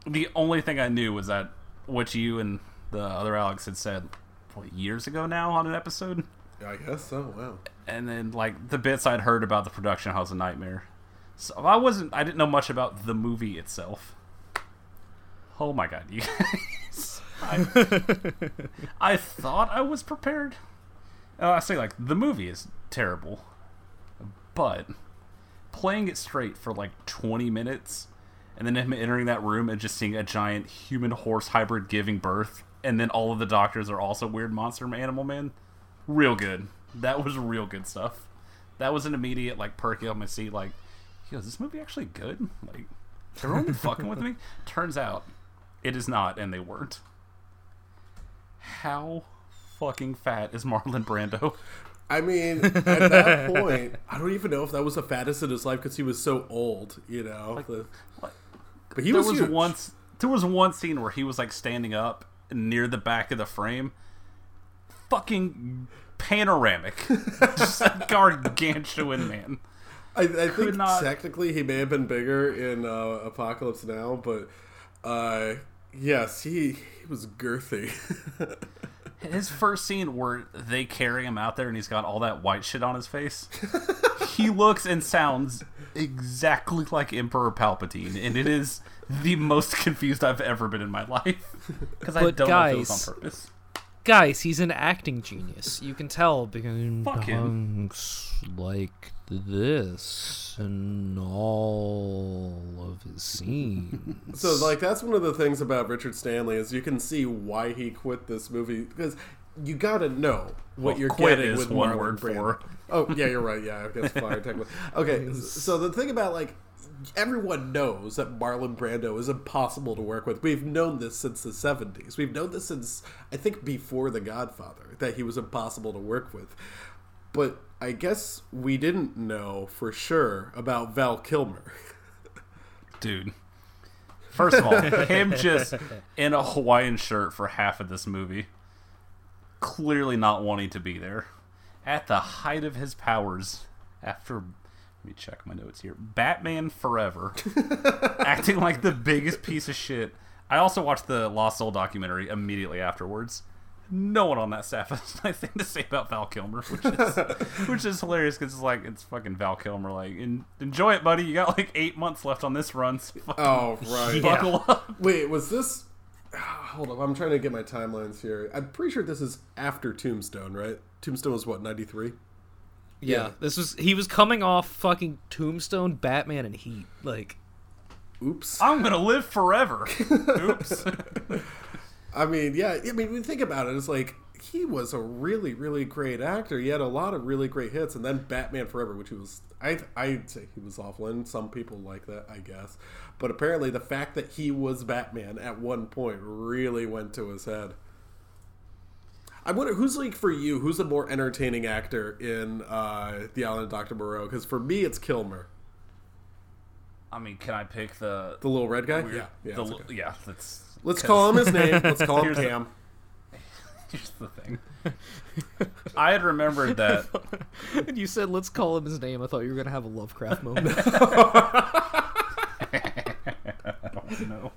the only thing I knew was that what you and the other Alex had said what, years ago now on an episode. I guess so. Wow. and then like the bits I'd heard about the production house a nightmare. So I wasn't I didn't know much about the movie itself. Oh my god, you guys. I, I thought I was prepared. Uh, I say like the movie is terrible. But playing it straight for like 20 minutes and then him entering that room and just seeing a giant human horse hybrid giving birth and then all of the doctors are also weird monster animal men real good. That was real good stuff. That was an immediate like perky on my seat. Like, yo, is this movie actually good? Like, everyone fucking with me? Turns out, it is not, and they weren't. How fucking fat is Marlon Brando? I mean, at that point, I don't even know if that was the fattest in his life because he was so old. You know. The- but he was, was huge. once there was one scene where he was like standing up near the back of the frame, fucking panoramic, just a gargantuan man. I, I think not- technically he may have been bigger in uh, Apocalypse Now, but uh, yes, he he was girthy. His first scene where they carry him out there and he's got all that white shit on his face. he looks and sounds exactly like Emperor Palpatine, and it is the most confused I've ever been in my life. Because I But don't know if it was guys- on purpose. Guys, he's an acting genius. You can tell because Fuck him. talks like this in all of his scenes. so like that's one of the things about Richard Stanley is you can see why he quit this movie because you got to know what Well, you're quit getting is with one Marlon word Brando. for- Oh yeah, you're right. Yeah, I guess fire technically. Okay, so the thing about like everyone knows that Marlon Brando is impossible to work with. We've known this since the 70s. We've known this since I think before The Godfather that he was impossible to work with. But I guess we didn't know for sure about Val Kilmer. Dude. First of all, him just in a Hawaiian shirt for half of this movie, clearly not wanting to be there. At the height of his powers, after. Let me check my notes here. Batman Forever, acting like the biggest piece of shit. I also watched the Lost Soul documentary immediately afterwards. No one on that staff has a nice thing to say about Val Kilmer, which is which is hilarious because it's like it's fucking Val Kilmer. Like, en- enjoy it, buddy. You got like eight months left on this run. So Oh, right. buckle up. Wait, was this? Ah, hold up, I'm trying to get my timelines here. I'm pretty sure this is after Tombstone, right? Tombstone was what, 93? Yeah, yeah. this was he was coming off fucking Tombstone, Batman, and Heat. Like, Oops. I'm gonna live forever. Oops. I mean, yeah, I mean, when you think about it, it's like he was a really, really great actor. He had a lot of really great hits, and then Batman Forever, which he was, I, I'd say he was awful, and some people like that, I guess. But apparently, the fact that he was Batman at one point really went to his head. I wonder who's like for you. Who's the more entertaining actor in uh, The Island of Doctor Moreau? Because for me, it's Kilmer, I mean, can I pick the the little red guy. weird- Yeah, yeah. the that's okay. yeah? That's Let's 'cause- call him his name. Let's call him Here's the- Cam. Here's the thing. I had remembered that And you said, let's call him his name. I thought you were going to have a Lovecraft moment. I don't know.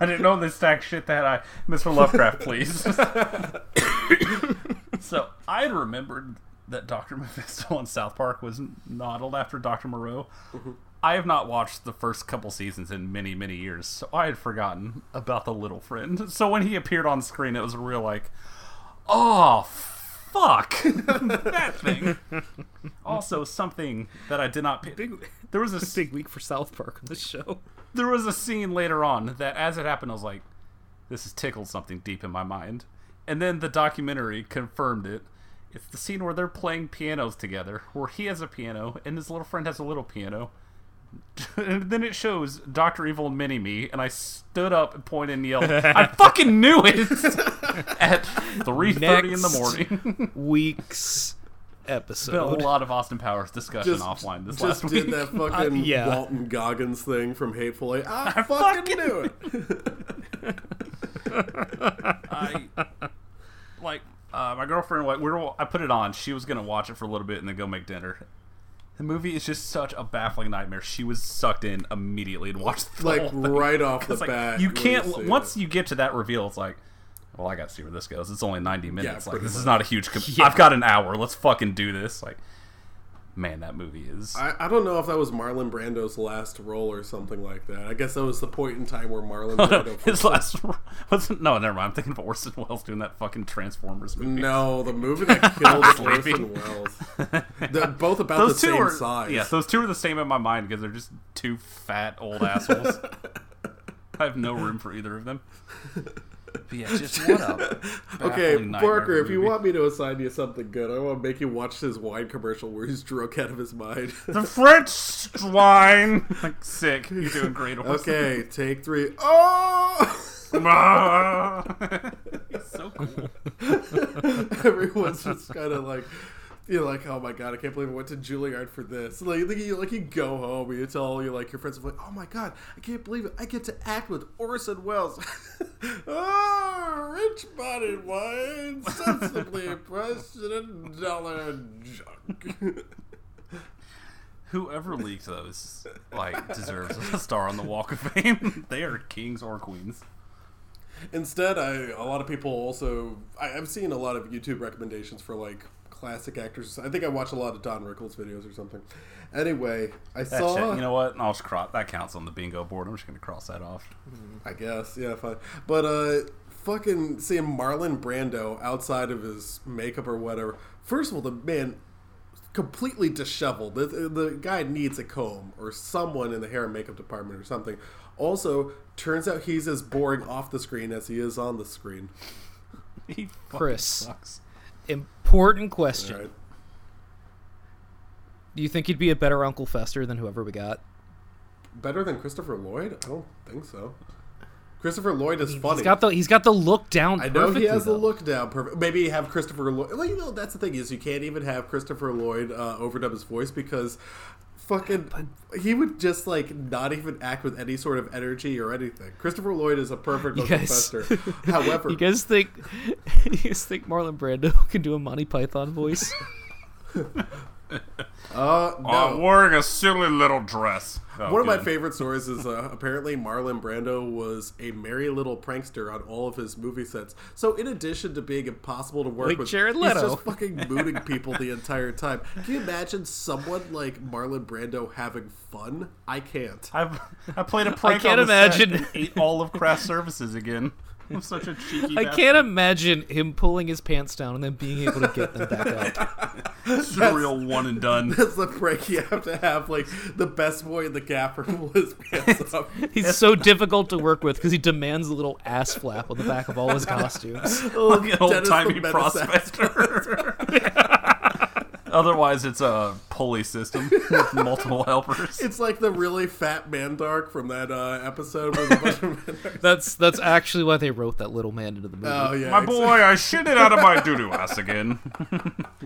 I didn't know this stack shit that I, Mr. Lovecraft, please. so I had remembered that Doctor Mephisto on South Park was modeled after Doctor Moreau. Mm-hmm. I have not watched the first couple seasons in many, many years, so I had forgotten about the little friend. So when he appeared on screen, it was a real like, oh fuck that thing. Also, something that I did not. Pick. There was a Big week for South Park on this show. There was a scene later on that as it happened i was like this has tickled something deep in my mind and then the documentary confirmed it it's the scene where they're playing pianos together where he has a piano and his little friend has a little piano and then it shows Dr. Evil and Mini Me, and I stood up and pointed and yelled, I fucking knew it! At 3.30 in the morning. Week's Been a lot of Austin Powers discussion Just, offline this just last did that fucking yeah. Walton Goggins thing from Hateful Eight. I, fucking knew it. I like uh, my girlfriend. Like we were, I put it on. She was gonna watch it for a little bit and then go make dinner. The movie is just such a baffling nightmare. She was sucked in immediately and watched the Like whole thing. right off the like, bat. you can't. see once it. you get to that reveal, it's like, well, I got to see where this goes. It's only ninety minutes. like pretty this is not a huge. Com- I've got an hour. Let's fucking do this. Like, man, that movie is. I, I don't know if that was Marlon Brando's last role or something like that. I guess that was the point in time where Marlon Brando. His last wasn't. No, never mind. I'm thinking of Orson Welles doing that fucking Transformers movie. No, the movie that killed Sleepy. Orson Welles. They're both about those the two same are size. yeah. Those two are the same in my mind because they're just two fat old assholes. I have no room for either of them. But yeah, just what up. Okay, Parker, if you want me to assign you something good, I want to make you watch this wine commercial where he's drunk out of his mind. the French wine! like sick. You're doing great. Orson. okay, take three. Oh! He's so cool. Everyone's just kind of like, you're like, oh my god, I can't believe I went to Juilliard for this. Like, like, you, like you go home and you tell you like your friends, like, oh my god, I can't believe it, I get to act with Orson Welles. Ah, oh, rich-bodied wine, sensibly pressed in a dollar junk. Whoever leaked those, like, deserves a star on the Walk of Fame. they are kings or queens. Instead, I a lot of people also I, I've seen a lot of YouTube recommendations for like classic actors. I think I watch a lot of Don Rickles videos or something. Anyway, I That saw. shit, you know what? I'll just cross. That counts on the bingo board. I'm just gonna cross that off. I guess, yeah, fine. But uh, fucking seeing Marlon Brando outside of his makeup or whatever. First of all, the man completely disheveled. The, the guy needs a comb or someone in the hair and makeup department or something. Also, turns out he's as boring off the screen as he is on the screen. He Chris. sucks. Important question. Right. Do you think he'd be a better Uncle Fester than whoever we got? Better than Christopher Lloyd? I don't think so. Christopher Lloyd is funny. He's got the he's got the look down. I know he has the look down perfect. Maybe have Christopher Lloyd. Well, you know that's the thing is you can't even have Christopher Lloyd uh, overdub his voice because fucking he would just like not even act with any sort of energy or anything. Christopher Lloyd is a perfect guys- Fester. However, You guys think you guys think Marlon Brando can do a Monty Python voice? uh, no. I'm wearing a silly little dress. Oh, One of my favorite stories is uh, apparently Marlon Brando was a merry little prankster on all of his movie sets. So in addition to being impossible to work Like with, Jared he's just fucking mooning people the entire time. Can you imagine someone like Marlon Brando having fun? I can't. I've I played a prank. I can't on the set imagine- and ate all of craft services again. I'm such a cheeky. I bastard. can't imagine him pulling his pants down and then being able to get them back up. It's a real one and done. That's the prank you have to have. Like the best boy in the gaffer pull his pants up. He's so difficult to work with because he demands a little ass flap on the back of all his costumes. Like an old timey from Menace prospector. Otherwise, it's a pulley system with multiple helpers. It's like the really fat Mandark from that uh, episode where the bunch of That's that's actually why they wrote that little man into the movie. Oh yeah, My exactly. boy, I shit it out of my doo doo ass again.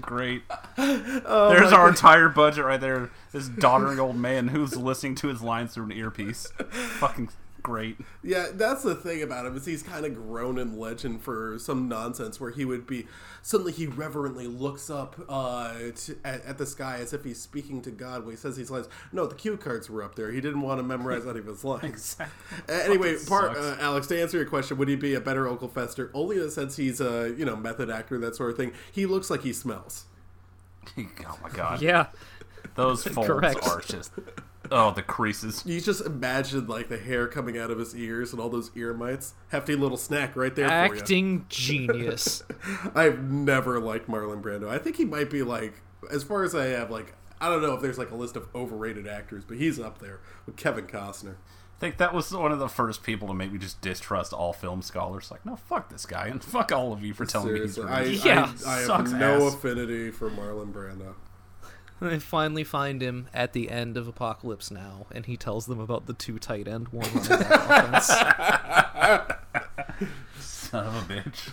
Great. Oh, There's our God. entire budget right there. This doddering old man who's listening to his lines through an earpiece. Fucking great. Yeah, that's the thing about him is he's kind of grown in legend for some nonsense where he would be suddenly he reverently looks up uh, to, at, at the sky as if he's speaking to God when he says these lines. No, the cue cards were up there. He didn't want to memorize any of his lines. Uh, anyway, part, uh, Alex, to answer your question, would he be a better Uncle Fester? Only in the sense he's a you know method actor that sort of thing. He looks like he smells. Oh my god. Yeah. Those folds Correct. are just. Oh, the creases. You just imagine like the hair coming out of his ears and all those ear mites. Hefty little snack right there for you. Acting genius. I've never liked Marlon Brando. I think he might be like, as far as I have, like, I don't know if there's like a list of overrated actors, but he's up there with Kevin Costner. I think that was one of the first people to make me just distrust all film scholars. Like, no, fuck this guy, and fuck all of you for telling Seriously, me I, he's I, rude. I, have no ass. affinity for Marlon Brando. They finally find him at the end of Apocalypse Now, and he tells them about the two tight end, one running offense. Son of a bitch.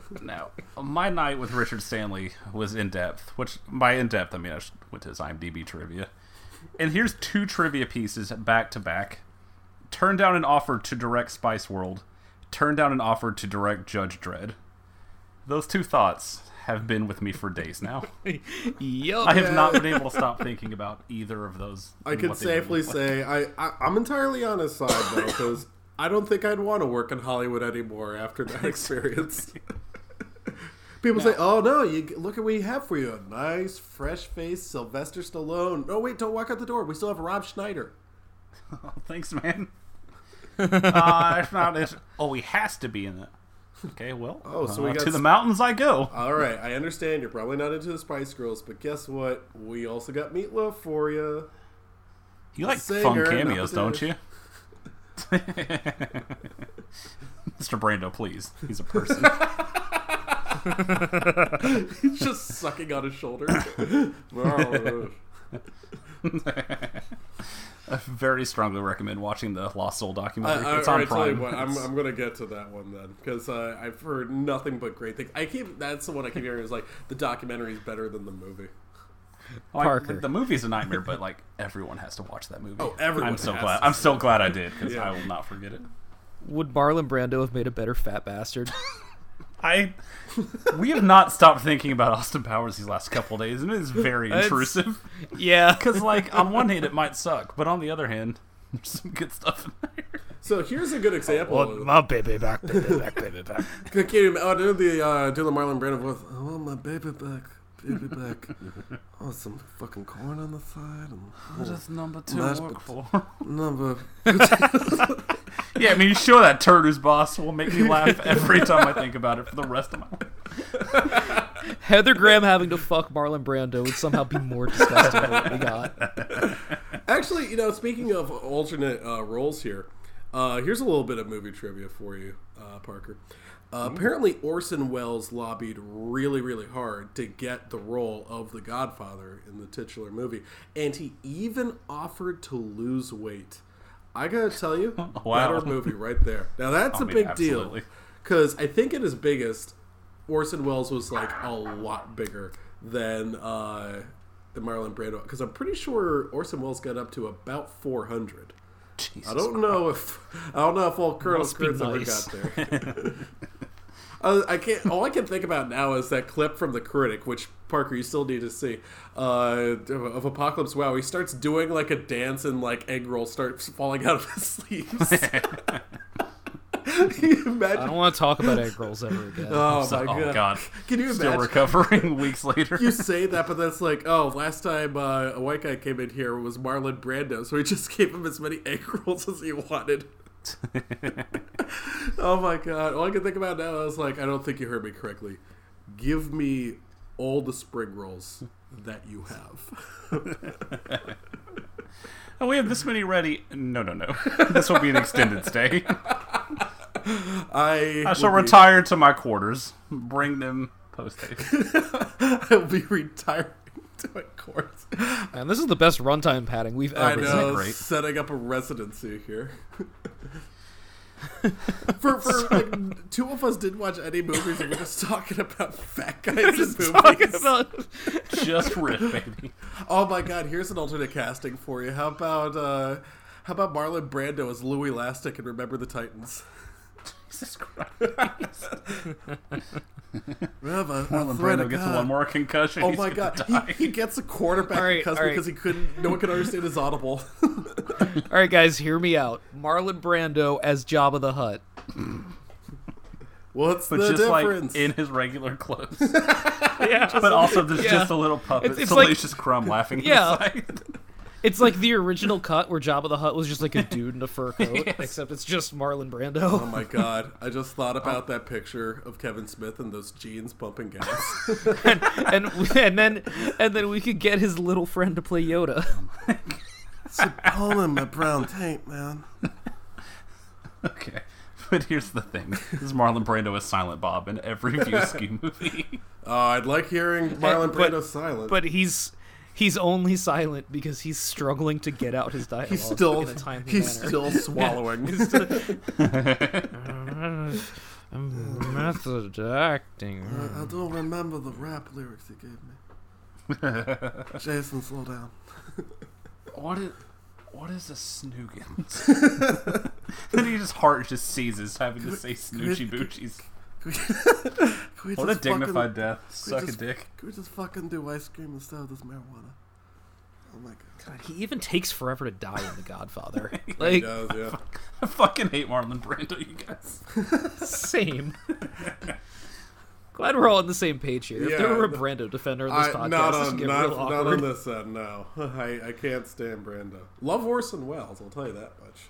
now, my night with Richard Stanley was in depth, which by in depth I mean I just went to his IMDb trivia. And here's two trivia pieces back to back. Turned down an offer to direct Spice World. Turned down an offer to direct Judge Dredd. Those two thoughts have been with me for days now. Yup. I have not been able to stop thinking about either of those. I could what they would safely like. say I, I I'm entirely on his side though, because I don't think I'd want to work in Hollywood anymore after that experience. People say, "Oh no, you look at what we have for you: a nice, fresh-faced Sylvester Stallone." No, wait, don't walk out the door. We still have Rob Schneider. Thanks, man. uh, it's not. It's, oh, he has to be in it. Okay, well. Oh, so we uh, got to the mountains I go. All right, I understand you're probably not into the Spice Girls, but guess what? We also got Meatloaf for you. You like Singer, fun cameos, don't you? Mr. Brando, please. He's a person. He's just sucking on his shoulder. I very strongly recommend watching the Lost Soul documentary. I, I, it's on right, tell you Prime. what, I'm, I'm gonna get to that one then because uh, I've heard nothing but great things. I keep that's the one I keep hearing is like the documentary is better than the movie. like, Parker. The, the movie's a nightmare, but like everyone has to watch that movie. Oh, everyone I'm so has glad. to. I'm so glad I did because Yeah. I will not forget it. Would Marlon Brando have made a better fat bastard? I we have not stopped thinking about Austin Powers these last couple of days, and it is very It's- intrusive. yeah. Because like on one hand it might suck, but on the other hand, there's some good stuff in there. So here's a good example. Want my baby back, baby back, baby back. Can you oh, do the uh, do the Marlon Brando voice? I want my baby back, baby back. oh, some fucking corn on the side and What does number two Mashed work pot- for? number. yeah, I mean, you sure that turd who's boss will make me laugh every time I think about it for the rest of my life. Heather Graham having to fuck Marlon Brando would somehow be more disgusting than what we got. Actually, you know, speaking of alternate uh, roles here, uh, here's a little bit of movie trivia for you, uh, Parker. Uh, apparently, Orson Welles lobbied really, really hard to get the role of the Godfather in the titular movie, and he even offered to lose weight. I gotta tell you, Wow. better movie right there. Now that's I a mean, big absolutely. deal because I think at his biggest, Orson Welles was like a lot bigger than uh, the Marlon Brando. Because I'm pretty sure Orson Welles got up to about 400. Jesus I don't know if I don't know if old Colonel Kurtz ever got there. Uh, I can't. All I can think about now is that clip from the critic, which Parker you still need to see, uh, of, of Apocalypse Wow. He starts doing like a dance and like egg roll starts falling out of his sleeves. You I don't want to talk about egg rolls ever again. Oh So- my oh, god! God. Can you imagine Still imagine? recovering weeks later. You say that, but that's like, oh, last time uh, a white guy came in here was Marlon Brando, so he just gave him as many egg rolls as he wanted. oh my god! All I can think about now is like, I don't think you heard me correctly. Give me all the spring rolls that you have. Oh, we have this many ready. No, no, no. This will be an extended stay. I I shall be- retire to my quarters, bring them post haste. I'll be retiring to my quarters. And this is the best runtime padding we've I ever know, seen. great? setting up a residency here. for for like two of us didn't watch any movies, and we're just talking about fat guys in movies. About Just rip, baby. Oh my god, here's an alternate casting for you. How about uh how about Marlon Brando as Louie Lastik and Remember the Titans? Jesus Christ. Remember, Marlon Brando gets one more concussion. Oh my god, he, he gets a quarterback All right, because all right. because he couldn't. No one could understand his audible. All right, guys, hear me out. Marlon Brando as Jabba the Hutt. What's But the just difference? like in his regular clothes. Yeah, but also there's Yeah. just a little puppet, It's- it's like- Salacious Crumb laughing Yeah. at the side. it's like the original cut where Jabba the Hutt was just like a dude in a fur coat, except it's just Marlon Brando. Oh my god! I just thought about that picture of Kevin Smith and those jeans pumping gas. and and then and then we could get his little friend to play Yoda. Oh All in my brown taint, man. Okay. But here's the thing. This is Marlon Brando as Silent Bob in every View Askew movie. Oh, I'd like hearing Marlon but- Brando silent. But he's he's only silent because he's struggling to get out his dialogue he's still in a timely he's manner. still swallowing. method acting. I don't remember the rap lyrics he gave me. Jason, slow down. What is what is a snoogans? then he just heart just seizes having to say snoochy boochies. Can we What a just fucking- dignified death. can we Suck a dick. Can we just fucking do ice cream instead of this marijuana? Oh my god. God, he even takes forever to die in The Godfather. like, He does, yeah. I fucking hate Marlon Brando, you guys. same. Glad we're all on the same page here. if there Yeah, were a no- Brando defender in this I, podcast, not this on would get not, real not on this end. No, I, I can't stand Brando. Love Orson Welles. I'll tell you that much.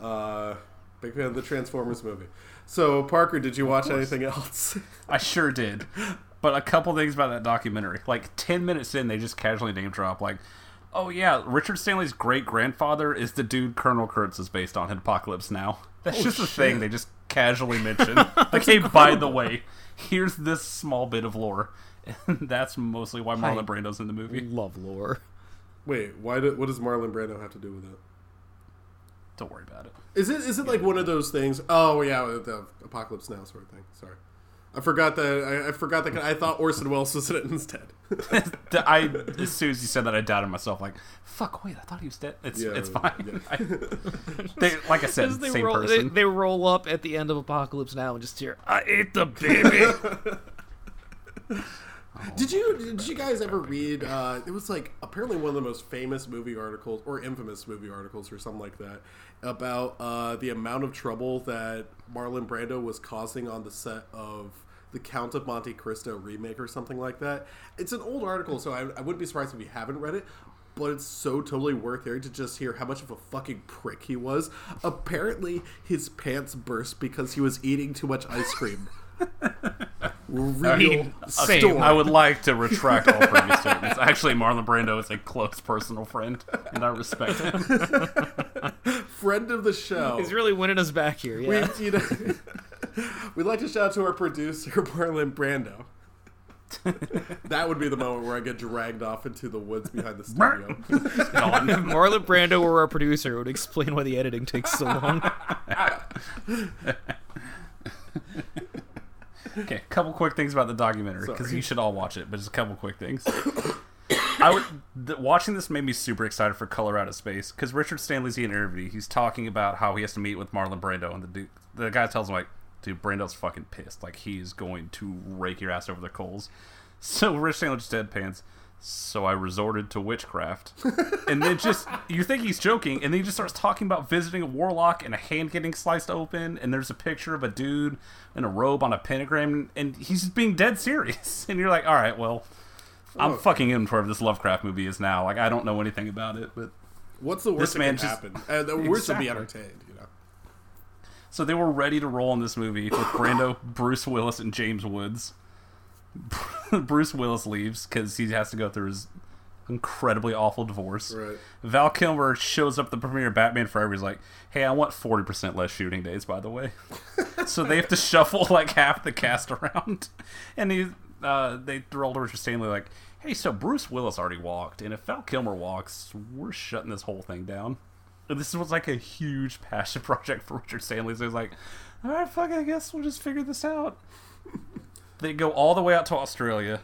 Uh, big fan of the Transformers movie. So Parker, did you watch anything else? I sure did. But a couple things about that documentary. Like 10 minutes in, they just casually name drop, like, oh yeah, Richard Stanley's great grandfather is the dude Colonel Kurtz is based on in Apocalypse Now. That's Oh, just a thing they just casually mention. like, hey, by the way, here's this small bit of lore. And that's mostly why. Marlon Brando's in the movie. Love lore. Wait, why? Do, what does Marlon Brando have to do with it? Don't worry about it. Is it is it like one of those things? Oh yeah, the Apocalypse Now sort of thing. Sorry, I forgot that. I, I forgot that. I thought Orson Welles was in it instead. I as soon as you said that, I doubted myself. Like, fuck, wait, I thought he was dead. It's Yeah, it's fine. yeah. I, they, like I said, they same roll, they, person. they roll up at the end of Apocalypse Now and just hear, "I ate the baby." Did you did you guys ever read? Uh, it was like apparently one of the most famous movie articles or infamous movie articles or something like that about uh, the amount of trouble that Marlon Brando was causing on the set of the Count of Monte Cristo remake or something like that. It's an old article, so I, I wouldn't be surprised if you haven't read it. But it's so totally worth hearing to just hear how much of a fucking prick he was. Apparently, his pants burst because he was eating too much ice cream. Real I mean, story. same. I would like to retract all previous statements. Actually, Marlon Brando is a close personal friend, and I respect him. friend of the show. He's really winning us back here. Yeah. We, you know, we'd like to shout out to our producer, Marlon Brando. that would be the moment where I get dragged off into the woods behind the studio. if Marlon Brando were our producer, it would explain why the editing takes so long. Okay, a couple quick things about the documentary because you should all watch it. But just a couple quick things. I would th- watching this made me super excited for Color Out of Space because Richard Stanley's in interview. He's talking about how he has to meet with Marlon Brando, and the dude, the guy tells him like, "Dude, Brando's fucking pissed. Like he's going to rake your ass over the coals." So Rich Stanley just deadpans. So I resorted to witchcraft, and then just you think he's joking, and then he just starts talking about visiting a warlock and a hand getting sliced open, and there's a picture of a dude in a robe on a pentagram, and he's just being dead serious, and you're like, all right, well, I'm Look. fucking in for this Lovecraft movie is now. Like I don't know anything about it, but What's the worst This man that can just- happen? Uh, the worst would be entertained, you know. So they were ready to roll in this movie with Brando, Bruce Willis, and James Woods. Bruce Willis leaves because he has to go through his incredibly awful divorce. Right. Val Kilmer shows up the premiere of Batman Forever. He's like, "Hey, I want forty percent less shooting days, by the way." so they have to shuffle like half the cast around, and he uh, they over to Stanley like, "Hey, so Bruce Willis already walked, and if Val Kilmer walks, we're shutting this whole thing down." And this was like a huge passion project for Richard Stanley. So he was like, "All right, fuck, it, I guess we'll just figure this out." They go all the way out to Australia.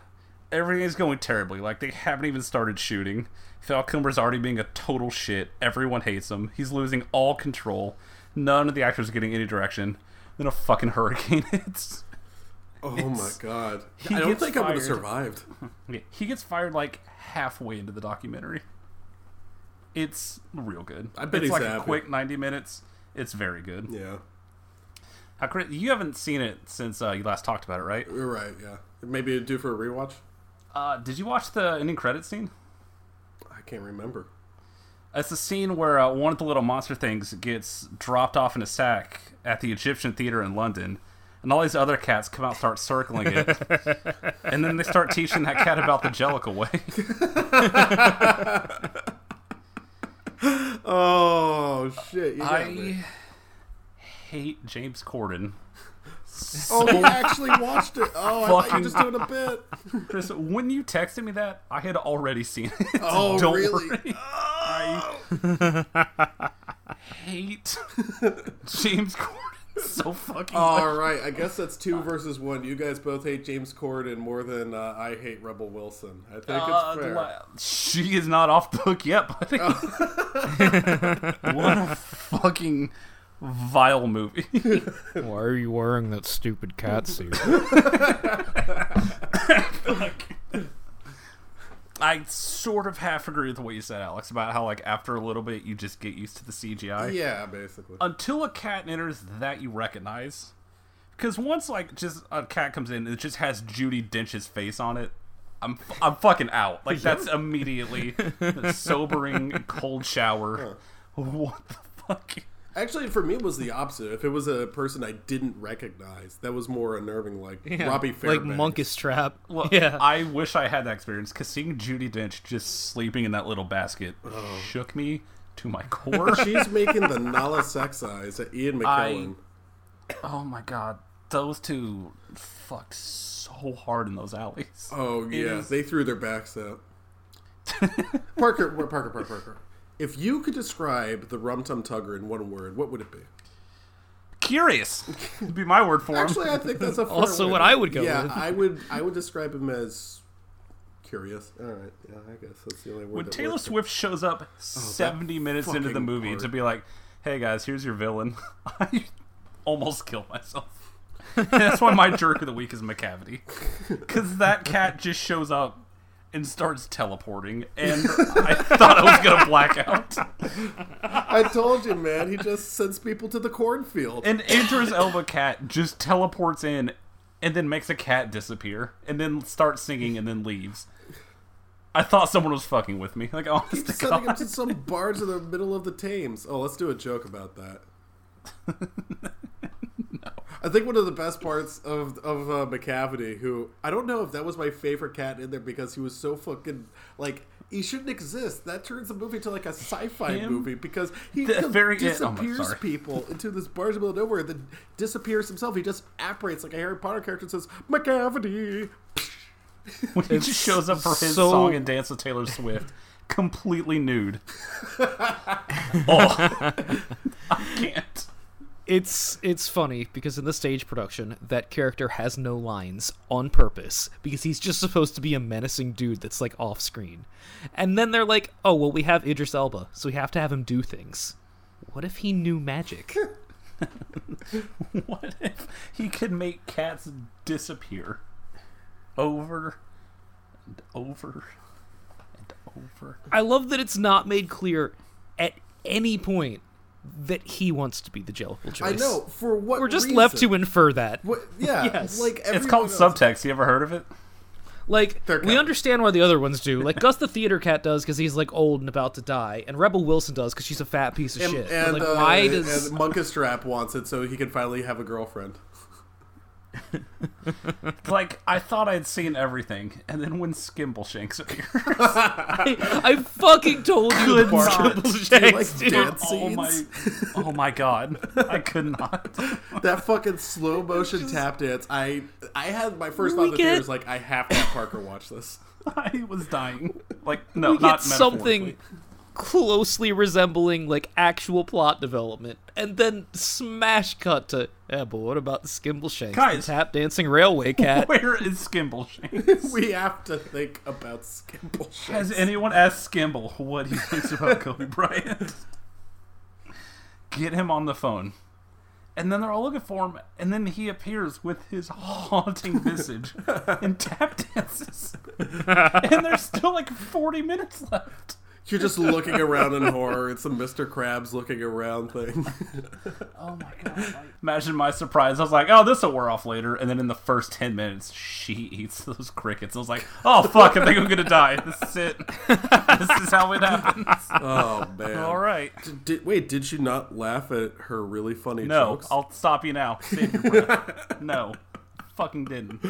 Everything is going terribly. Like they haven't even started shooting. Val already being a total shit. Everyone hates him. He's losing all control. None of the actors are getting any direction. Then a fucking hurricane hits. Oh my god! he I don't think I would have fired. survived. He gets fired like halfway into the documentary. It's real good. I bet it's he's like happy. a quick ninety minutes. It's very good. Yeah, How cra- you haven't seen it since uh, you last talked about it, right? you're right. Yeah, maybe it'd do for a rewatch. Uh, did you watch the ending credit scene? I can't remember. It's the scene where uh, one of the little monster things gets dropped off in a sack at the Egyptian Theater in London, and all these other cats come out and start circling it, and then they start teaching that cat about the Jellicle way. Oh shit! You. I hate James Corden. Oh, you actually watched it. Oh, I thought you were just doing a bit. Chris, when you texted me that, I had already seen it. Oh, Don't really? worry. I hate James Corden so fucking All much. right, I guess that's two versus one. You guys both hate James Corden more than uh, I hate Rebel Wilson. I think Uh, it's fair. she is not off the hook yet, buddy. what a fucking vile movie. Why are you wearing that stupid cat suit? I sort of half agree with what you said, Alex, about how like after a little bit you just get used to the CGI. yeah, basically. until a cat enters that you recognize. Because once like just a cat comes in, it just has Judi Dench's face on it. I'm I'm fucking out. Like that's immediately a sobering cold shower. What the fuck? Actually, for me, it was the opposite. If it was a person I didn't recognize, that was more unnerving. Like Yeah, Robbie like Fairbanks. Monkus Trap. Well, yeah. I wish I had that experience because seeing Judi Dench just sleeping in that little basket shook me to my core. She's making the Nala sex eyes at Ian McKellen. oh my god, those two fucked so hard in those alleys. Oh yeah, is- they threw their backs out. Parker, Parker, Parker, Parker. If you could describe the Rum Tum Tugger in one word, what would it be? Curious, would be my word for him. Actually, I think that's a fair Also way what I would go yeah, with. I would. I would describe him as curious. All right, yeah, I guess that's the only word. when that Taylor works. Swift shows up 70 minutes into the movie part. to be like, hey guys, here's your villain, I almost killed myself. That's why my jerk of the week is Macavity. Because that cat just shows up and starts teleporting, and I thought I was going to black out. I told you, man. He just sends people to the cornfield. And Idris Elba cat just teleports in and then makes a cat disappear and then starts singing and then leaves. I thought someone was fucking with me. Like, honest to sending him to some barge in the middle of the Thames. Oh, let's do a joke about that. I think one of the best parts of of uh, Macavity, who I don't know if that was my favorite cat in there because he was so fucking like he shouldn't exist. That turns the movie to like a sci-fi Him? movie because he The com- very oh disappears sorry. people into this barge in the middle of nowhere, then disappears himself. He just apparates like a Harry Potter character and says Macavity. When he just shows up for his so- song and dance with Taylor Swift, completely nude. oh, I can't. It's it's funny because in the stage production, that character has no lines on purpose because he's just supposed to be a menacing dude that's like off screen. And then they're like, "Oh, well we have Idris Elba, so we have to have him do things." What if he knew magic? What if he could make cats disappear over and over and over? I love that it's not made clear at any point that he wants to be the Jellicle choice. I know for what We're just reason? left to infer that. What, yeah, Yes. like It's called everyone else. subtext. You ever heard of it? Like we understand why the other ones do. Like Gus the theater cat does because he's like old and about to die, and Rebel Wilson does because she's a fat piece of And, shit. But, and, like, uh, why does and Munkustrap wants it so he can finally have a girlfriend. like I thought I'd seen everything, and then when Skimbleshanks appears, I, I fucking told you Could the not. Skimbleshanks, like dude. dance oh my, oh my god, I could not. that fucking slow motion tap dance. I I had my first thought We in the theater get- is like I have to have Parker watch this. I was dying. Like no, we not get something metaphorically. Closely resembling like actual plot development, and then smash cut to yeah, but what about the Skimbleshanks, Guys. the tap dancing railway cat? Where is Skimbleshanks? we have to think about Skimble. Has anyone asked Skimble what he thinks about Kobe Bryant? Get him on the phone. And then they're all looking for him, and then he appears with his haunting visage and tap dances. and there's still like 40 minutes left. You're just looking around in horror. It's a Mr. Krabs looking around thing. Oh my god. Imagine my surprise. I was like, oh, this will wear off later. And then in the first 10 minutes, she eats those crickets. I was like, oh, fuck, I think I'm going to die. This is it. this is how it happens. oh man! All right. Did, did- wait, did you not laugh at her really funny No, jokes? I'll stop you now. Save your breath. no, fucking didn't.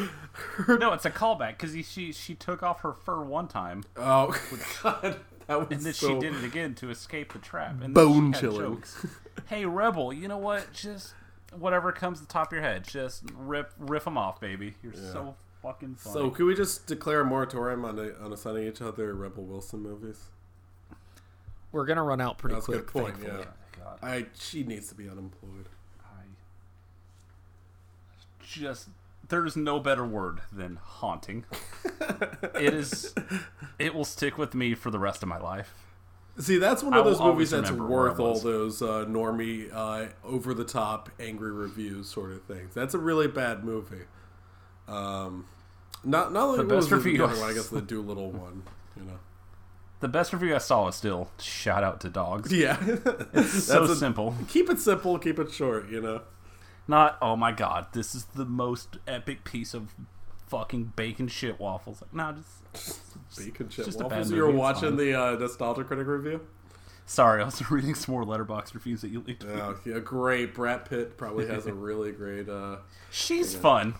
No, it's a callback because she she took off her fur one time, Oh god, that was and then so she did it again to escape the trap. And bone then she had chilling. jokes. Hey, rebel, you know what? Just whatever comes to the top of your head, just rip riff them off, baby. You're so fucking funny. So, can we just declare a moratorium on, on assigning each other Rebel Wilson movies? We're gonna run out pretty That's a quick. good point. thankfully. Yeah, God, I she needs to be unemployed. I just there's no better word than haunting. it is. It will stick with me for the rest of my life. See, that's one of those movies that's remember where I worth all those uh, normie, uh, over the top, angry reviews sort of things. That's a really bad movie. Um, not not like The was best the review other I one, I guess the Dolittle one. You know. The best review I saw is still shout out to dogs. Yeah, It's so a- simple. Keep it simple. Keep it short. You know. Not oh my god, this is the most epic piece of fucking bacon shit waffles. Like, nah, just Bacon shit just waffles. You were it's watching the uh, Nostalgia Critic review. sorry, I was reading some more Letterboxd reviews that you leaked. Oh, yeah, great. Brad Pitt probably has a really great. Uh, She's fun.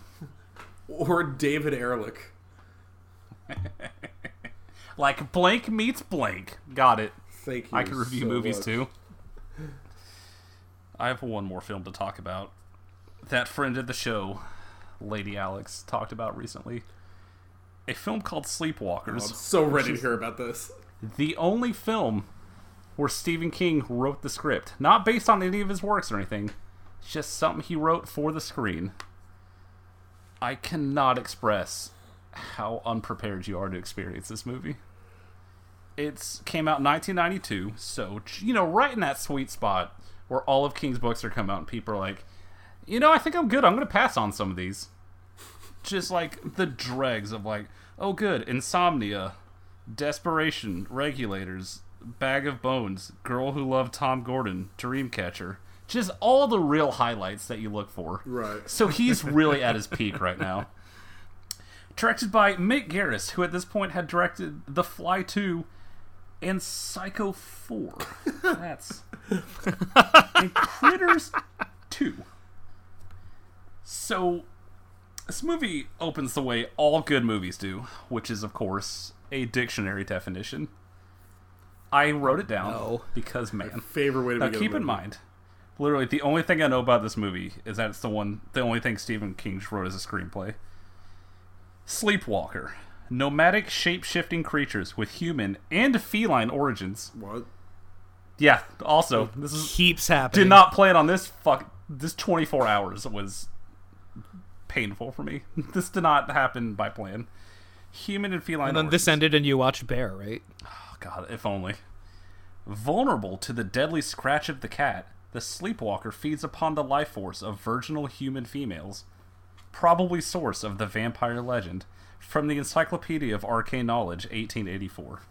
or David Ehrlich. Like blank meets blank. Got it. Thank you. I can review so movies much. too. I have one more film to talk about. That friend of the show, Lady Alex, talked about recently. A film called Sleepwalkers. I'm so ready to hear about this. the only film where Stephen King wrote the script, not based on any of his works or anything, it's just something he wrote for the screen. I cannot express how unprepared you are to experience this movie. It's came out in 1992, so you know, right in that sweet spot where all of King's books are coming out and people are like, you know, I think I'm good. I'm going to pass on some of these. Just like the dregs of like, oh, good, insomnia, Desperation, Regulators, Bag of Bones, Girl Who Loved Tom Gordon, Dreamcatcher. Just all the real highlights that you look for. Right. So he's really at his peak right now. Directed by Mick Garris, who at this point had directed The Fly 2 and Psycho 4. That's. and Critters 2. So, this movie opens the way all good movies do, which is, of course, a dictionary definition. I wrote it down No. because, man. Favorite way to Now, begin keep in mind, literally, the only thing I know about this movie is that it's the one, the only thing Stephen King wrote as a screenplay. Sleepwalker. Nomadic shape shifting creatures with human and feline origins. What? Yeah, also, this is Keeps happening. did not plan on this fuck this 24 hours was painful for me. This did not happen by plan. Human and feline And then this ended, and you watched Bear, right? Oh, God, if only. Vulnerable to the deadly scratch of the cat, the sleepwalker feeds upon the life force of virginal human females, probably source of the vampire legend, from the Encyclopedia of Arcane Knowledge, 1884.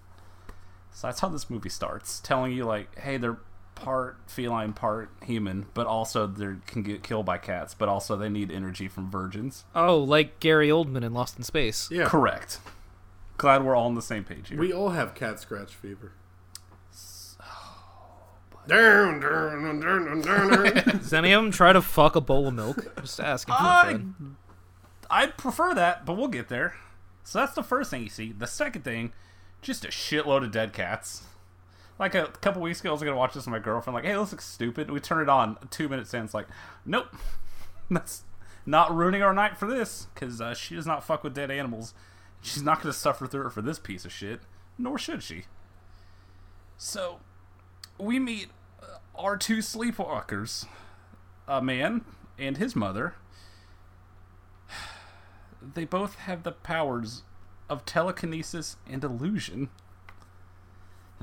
So that's how this movie starts, telling you like, hey, they're part feline, part human, but also they can get killed by cats, but also they need energy from virgins. Oh, like Gary Oldman in Lost in Space. Yeah. Correct. Glad we're all on the same page here. We all have cat scratch fever. Dun, dun, dun, dun, dun, dun. Does any of them try to fuck a bowl of milk? Just asking. for a I. I'd prefer that, but we'll get there. So that's the first thing you see. The second thing, just a shitload of dead cats. Like a couple weeks ago, I was gonna watch this with my girlfriend. Like, hey, this looks stupid. We turn it on. Two minutes in, it's like, nope, that's not ruining our night for this because uh, she does not fuck with dead animals. She's not gonna suffer through it for this piece of shit. Nor should she. So, we meet uh, our two sleepwalkers, a man and his mother. They both have the powers of telekinesis and illusion.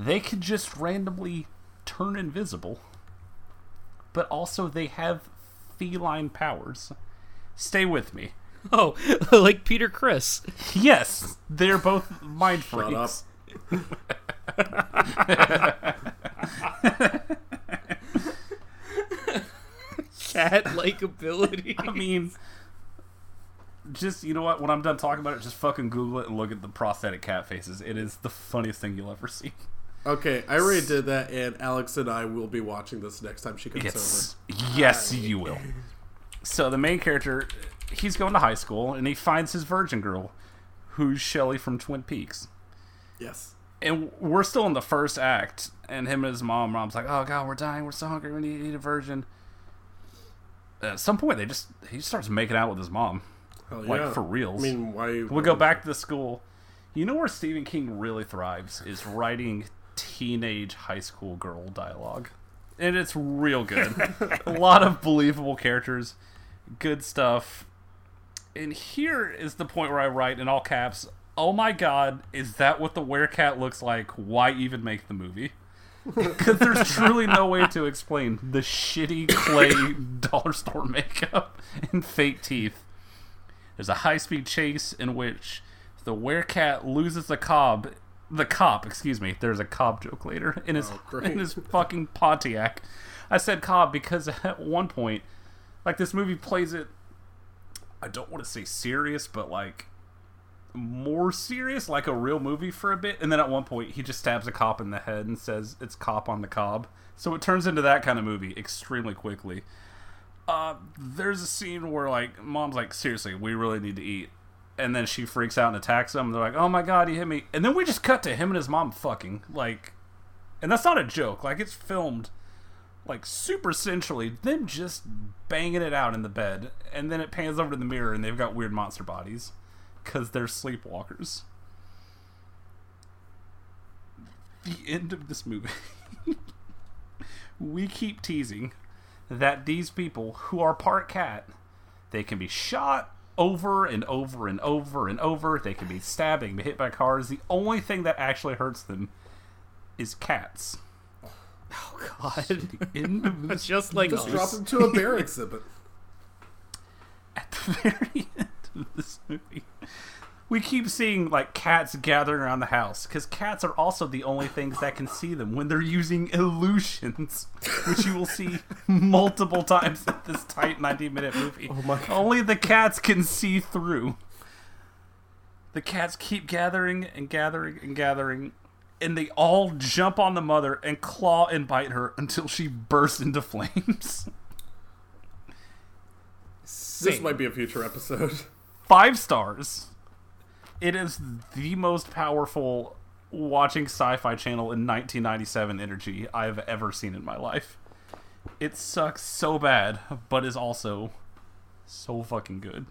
They could just randomly turn invisible, but also they have feline powers. Stay with me. Oh, like Peter Criss. Yes, they're both mind Shut up. freaks. Cat like ability. I mean, just you know what? When I'm done talking about it, just fucking Google it and look at the prosthetic cat faces. It is the funniest thing you'll ever see. Okay, I already did that, and Alex and I will be watching this next time she comes Yes, yes, you will. So the main character, he's going to high school and he finds his virgin girl, who's Shelly from Twin Peaks. Yes. And we're still in the first act, and him and his mom, mom's like, "Oh God, we're dying. We're so hungry. We need to eat a virgin." At some point, they just he starts making out with his mom, Hell like yeah. for reals. I mean, why? we go back to the school. You know where Stephen King really thrives is writing teenage high school girl dialogue. And it's real good. a lot of believable characters, good stuff. And here is the point where I write in all caps, "Oh my god, is that what the werecat looks like? Why even make the movie?" Because there's truly no way to explain the shitty clay dollar store makeup and fake teeth. There's a high-speed chase in which the werecat loses the cob, the cop, excuse me. There's a cop joke later in his Oh, in his fucking Pontiac. I said cop because at one point, like this movie plays it. I don't want to say serious, but like more serious, like a real movie for a bit. And then at one point, he just stabs a cop in the head and says it's cop on the cob. So it turns into that kind of movie extremely quickly. Uh, there's a scene where like mom's like, seriously, we really need to eat, and then she freaks out and attacks him. They're like, oh my god, he hit me, and then we just cut to him and his mom fucking like, and that's not a joke. Like it's filmed like super sensually, them just banging it out in the bed, and then it pans over to the mirror and they've got weird monster bodies because they're sleepwalkers. The end of this movie. we keep teasing that these people who are part cat, they can be shot over and over and over and over. They can be stabbed, be hit by cars. The only thing that actually hurts them is cats. Oh God. The end Just like Just us. drop them to a bear exhibit. at the very end of this movie, we keep seeing like cats gathering around the house because cats are also the only things that can see them when they're using illusions, which you will see multiple times in this tight 90 minute movie. Oh my God. Only the cats can see through. The cats keep gathering and gathering and gathering, and they all jump on the mother and claw and bite her until she bursts into flames. This might be a future episode. five stars. It is the most powerful watching Sci-Fi Channel in 1997 energy I've ever seen in my life. It sucks so bad, but is also so fucking good.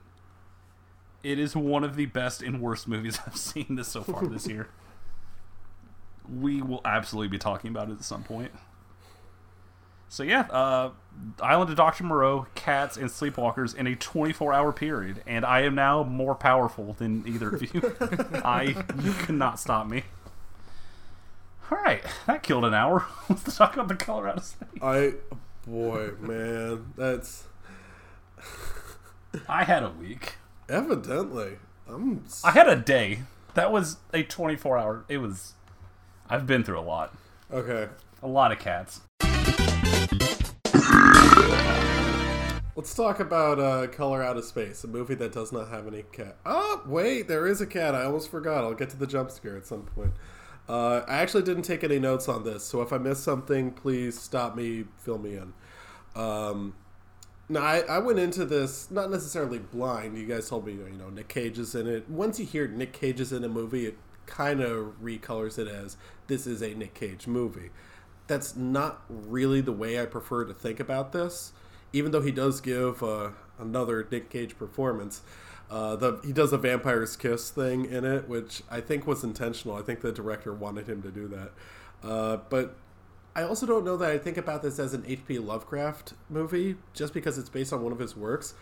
It is one of the best and worst movies I've seen this so far this year. We will absolutely be talking about it at some point. So yeah, uh, Island of Dr. Moreau, Cats, and Sleepwalkers in a 24-hour period, and I am now more powerful than either of you. I you cannot stop me. All right, that killed an hour. Let's talk about the Color Out of Space. I, boy, man, that's I had a week. evidently. I'm. s- I had a day. That was a 24-hour. It was. I've been through a lot. Okay, A lot of cats. Let's talk about uh, Color Out of Space, a movie that does not have any cat. Oh, wait, there is a cat. I almost forgot. I'll get to the jump scare at some point. Uh, I actually didn't take any notes on this, so if I miss something, please stop me, fill me in. Um, No, I, I went into this not necessarily blind. You guys told me, you know, Nick Cage is in it. Once you hear Nick Cage is in a movie, it kind of recolors it as this is a Nick Cage movie. That's not really the way I prefer to think about this, even though he does give uh, another Nick Cage performance. Uh, the he does a vampire's kiss thing in it, which I think was intentional. I think the director wanted him to do that. Uh, but I also don't know that I think about this as an H.P. Lovecraft movie just because it's based on one of his works.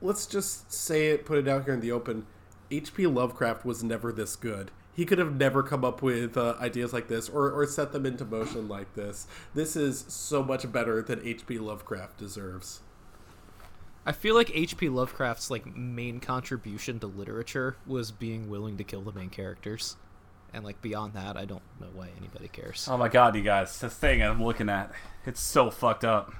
Let's just say it, put it out here in the open. H.P. Lovecraft was never this good. He could have never come up with uh, ideas like this or, or set them into motion like this. This is so much better than H.P. Lovecraft deserves. I feel like H.P. Lovecraft's like main contribution to literature was being willing to kill the main characters. And like beyond that, I don't know why anybody cares. Oh my god, you guys, this thing I'm looking at, it's so fucked up.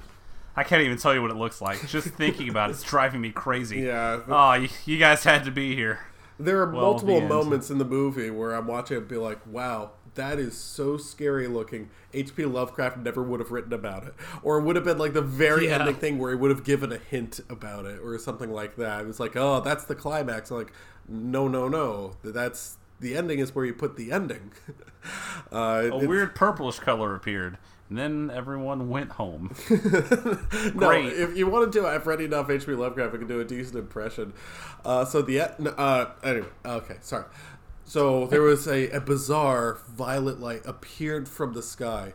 I can't even tell you what it looks like. Just thinking about it's driving me crazy. Yeah. Oh, you, you guys had to be here. There are Well, multiple the moments in the movie where I'm watching it and be like, wow, that is so scary looking. H.P. Lovecraft never would have written about it. Or it would have been like the very Yeah. ending thing where he would have given a hint about it or something like that. It was like, oh, that's the climax. I'm like, no, no, no. That's the ending is where you put the ending. uh, A weird purplish color appeared, and then everyone went home. no, Great. if you want to do it, I've read enough H.P. Lovecraft. I can do a decent impression. Uh, so the uh, anyway, okay, sorry. So there was a, a bizarre violet light appeared from the sky.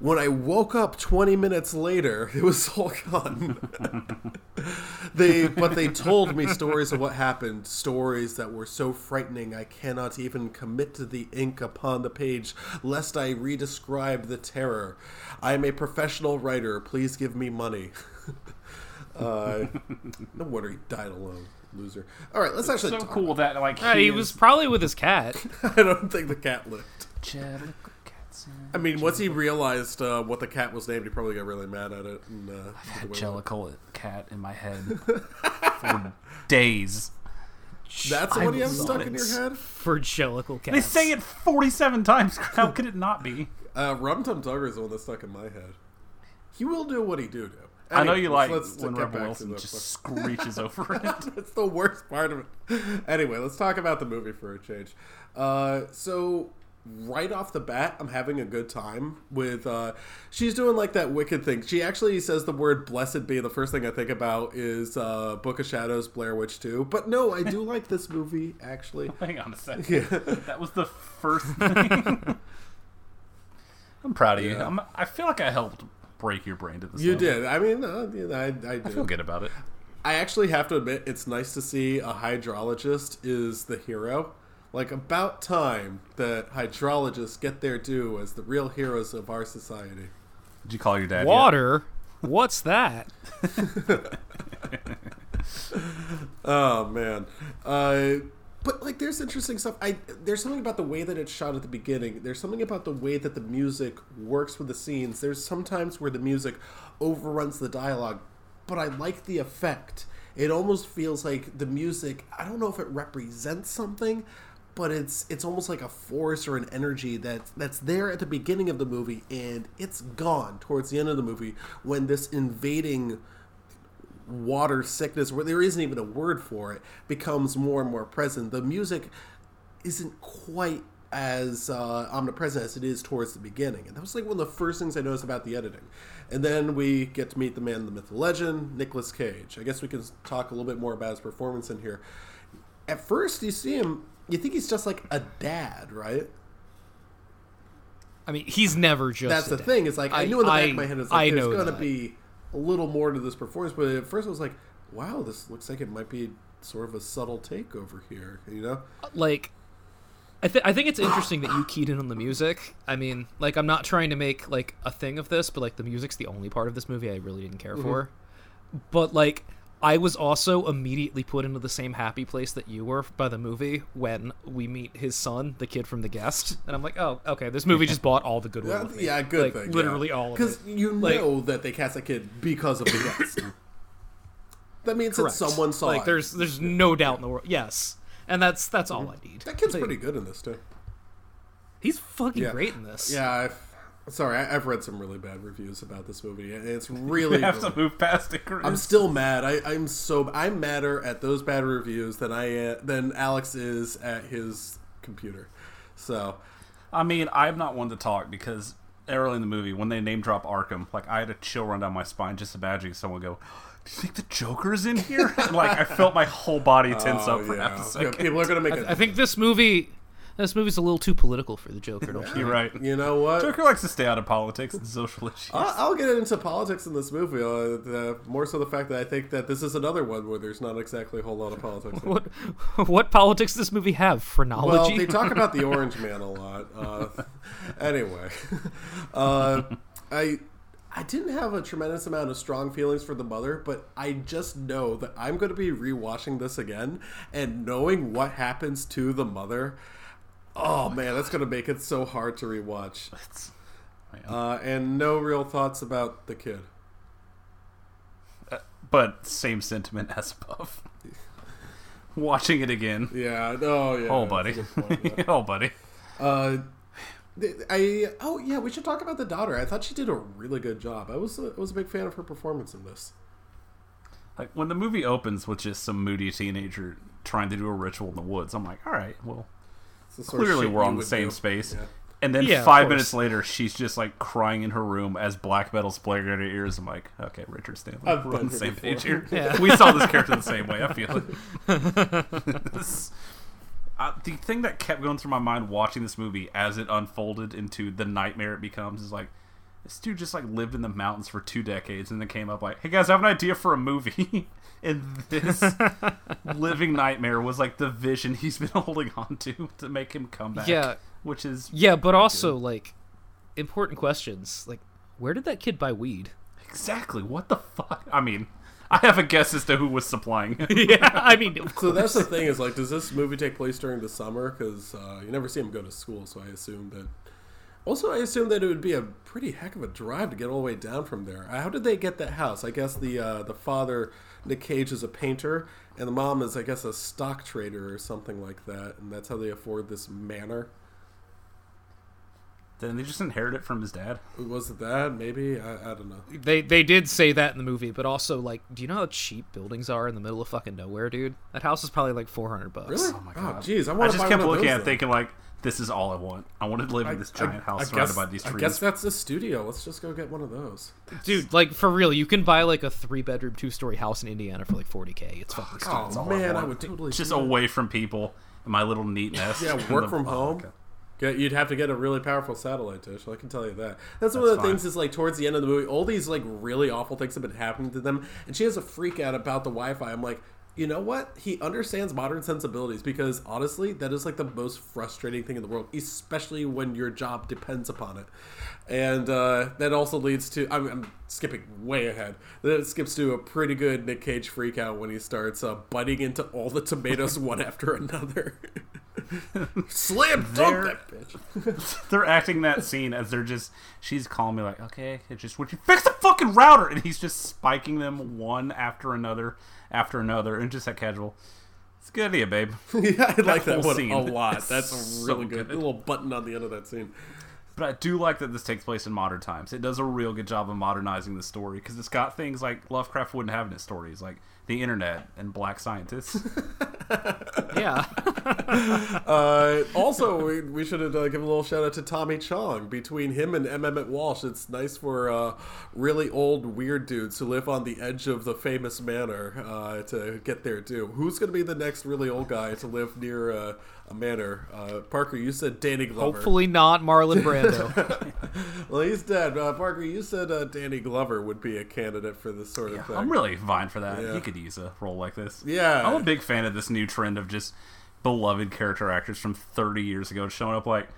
When I woke up 20 minutes later, it was all gone. they, but they told me stories of what happened, stories that were so frightening I cannot even commit to the ink upon the page, lest I redescribe the terror. I am a professional writer. Please give me money. uh, no wonder he died alone, loser. All right, let's actually. so talk- cool that like Uh, he was probably with his cat. I don't think the cat lived. I mean, once he realized uh, what the cat was named, he probably got really mad at it. And, uh, did away with it. Jellicle cat in my head for days. That's I what you have stuck in your head. For Jellicle cats. They say it 47 times. How could it not be? Uh, Rum Tum Tugger is the one that's stuck in my head. He will do what he do do. I know you like let's when get Rebel Wilson the- just screeches over it. That's the worst part of it. Anyway, let's talk about the movie for a change. Uh, so right off the bat, I'm having a good time with. Uh, she's doing like that wicked thing. She actually says the word "blessed be." The first thing I think about is uh, Book of Shadows, Blair Witch Two. But no, I do like this movie actually. Hang on a second. Yeah. That was the first thing. I'm proud of you. Yeah. I feel like I helped break your brain to this. You level. did. I mean, uh, I, I did. I feel good about it. I actually have to admit, it's nice to see a hydrologist is the hero. Like, about time that hydrologists get their due as the real heroes of our society. Did you call your dad? yet? Water? What's that? Oh man, uh, but like, there's interesting stuff. I there's something about the way that it's shot at the beginning. There's something about the way that the music works with the scenes. There's sometimes where the music overruns the dialogue, but I like the effect. It almost feels like the music. I don't know if it represents something, but it's it's almost like a force or an energy that that's there at the beginning of the movie and it's gone towards the end of the movie when this invading water sickness where there isn't even a word for it becomes more and more present. The music isn't quite as uh, omnipresent as it is towards the beginning. And that was like one of the first things i noticed about the editing. And then we get to meet the man the myth the legend Nicolas cage. I guess we can talk a little bit more about his performance in here. At first you see him you think he's just like a dad right I mean, he's never just. that's the dad. thing. It's like I, knew in the back I- of my head, it's I there's going to be a little more to this performance. But at first, I was like, wow, this looks like it might be sort of a subtle take over here. You know? Uh, like I, th- I think it's interesting that you keyed in on the music. I mean, like I'm not trying to make like a thing of this, but like the music's the only part of this movie I really didn't care mm-hmm. for. But like I was also immediately put into the same happy place that you were by the movie when we meet his son, the kid from The Guest, and I'm like, oh, okay, this movie just bought all the goodwill. Yeah, yeah, good like, thing. Literally all of it. Because you Like- know that they cast a kid because of the guest. that means Correct. that someone saw like it. there's there's no doubt in the world. Yes, and that's that's all mm-hmm. I need. That kid's Like, pretty good in this too. He's fucking Yeah. great in this. Yeah, I've, Sorry, I, I've read some really bad reviews about this movie, and it's We really. have to move past it. Chris. I'm still mad. I, I'm so I'm madder at those bad reviews than I uh, than Alex is at his computer. So I mean, I'm not one to talk because early in the movie, when they name drop Arkham, like I had a chill run down my spine just imagining someone go, "Do you think the Joker's in here?" Like I felt my whole body tense Oh, up for yeah. half a Yeah, people are gonna make. a I think this movie, this movie's a little too political for the Joker. Don't you? You're right. You know what? Joker likes to stay out of politics and social issues. I- I'll get into politics in this movie. Uh, the, more so the fact that I think that this is another one where there's not exactly a whole lot of politics. What what politics does this movie have? Phrenology. Well, they talk about the Orange Man a lot. Uh, anyway, uh, I I didn't have a tremendous amount of strong feelings for the mother, but I just know that I'm going to be rewatching this again and knowing what happens to the mother. Oh man, that's going to make it so hard to rewatch. Uh, and no real thoughts about the kid. but same sentiment as above. Watching it again. Yeah. Oh yeah. Oh, buddy. point, yeah. oh, buddy. Uh, I oh yeah, we should talk about the daughter. I thought she did a really good job. I was a, I was a big fan of her performance in this. Like when the movie opens with just some moody teenager trying to do a ritual in the woods, I'm like, all right, well, clearly we're on the same do. space. Yeah. And then Yeah, five minutes later, she's just like crying in her room as black metal's playing in her ears. I'm like, okay, Richard Stanley, I've we're on the same before. page here. Yeah. We saw this character the same way. I feel it. This- uh, the thing that kept going through my mind watching this movie as it unfolded into the nightmare it becomes is like, this dude just like lived in the mountains for two decades and then came up like, hey guys, I have an idea for a movie. and this living nightmare was like the vision he's been holding on to to make him come back. Yeah. Which is yeah, but also like important questions. Like, where did that kid buy weed? Exactly. What the fuck? I mean, I have a guess as to who was supplying it. yeah, I mean, of So that's the thing is like, does this movie take place during the summer? Because uh, you never see him go to school, so I assume that. Also, I assume that it would be a pretty heck of a drive to get all the way down from there. Uh, How did they get that house? I guess the uh, the father, Nick Cage, is a painter, and the mom is, I guess, a stock trader or something like that, and that's how they afford this manor. Then they just inherit it from his dad. Was it that? Maybe I, I don't know. They they did say that in the movie, but also like, do you know how cheap buildings are in the middle of fucking nowhere, dude? That house is probably like four hundred bucks. Really? Oh my Oh, god. jeez, I I just kept looking at it thinking like, this is all I want. I want to live in this giant house I surrounded guess, by these trees. I guess that's the studio. Let's just go get one of those. Dude, like for real, you can buy like a three bedroom, two story house in Indiana for like forty k. It's fucking oh, stupid. Oh man, I would totally just do that. away from people in my little neat nest. Yeah, work the- from oh, home. okay. You'd have to get a really powerful satellite dish. I can tell you that. That's, one of the fine. things. Is like towards the end of the movie, all these like really awful things have been happening to them, and she has a freak out about the Wi-Fi. I'm like, you know what? He understands modern sensibilities because honestly, that is like the most frustrating thing in the world, especially when your job depends upon it. And uh, that also leads to I'm, I'm skipping way ahead. Then it skips to a pretty good Nick Cage freakout when he starts uh, biting into all the tomatoes one after another. Slam dunk that bitch. They're acting that scene as they're just. She's calling me like, okay, it just would you fix the fucking router? And he's just spiking them one after another after another, and just that casual. It's a good idea, babe. yeah, I like that whole one scene a lot. That's really good. good. A little button on the end of that scene. But I do like that this takes place in modern times. It does a real good job of modernizing the story because it's got things like Lovecraft wouldn't have in his stories, like the internet and black scientists. Yeah. Uh, also, we, we should uh, give a little shout out to Tommy Chong. Between him and M. Emmett Walsh, it's nice for uh, really old weird dudes who live on the edge of the famous manor uh, to get there too. Who's going to be the next really old guy to live near a manor? Uh, Parker, you said Danny Glover. Hopefully not Marlon Brando. well, he's dead. Uh, Parker, you said uh, Danny Glover would be a candidate for this sort of thing. I'm really fine for that. Yeah. He could use a role like this. Yeah. I'm a big fan of this new trend of just beloved character actors from 30 years ago showing up like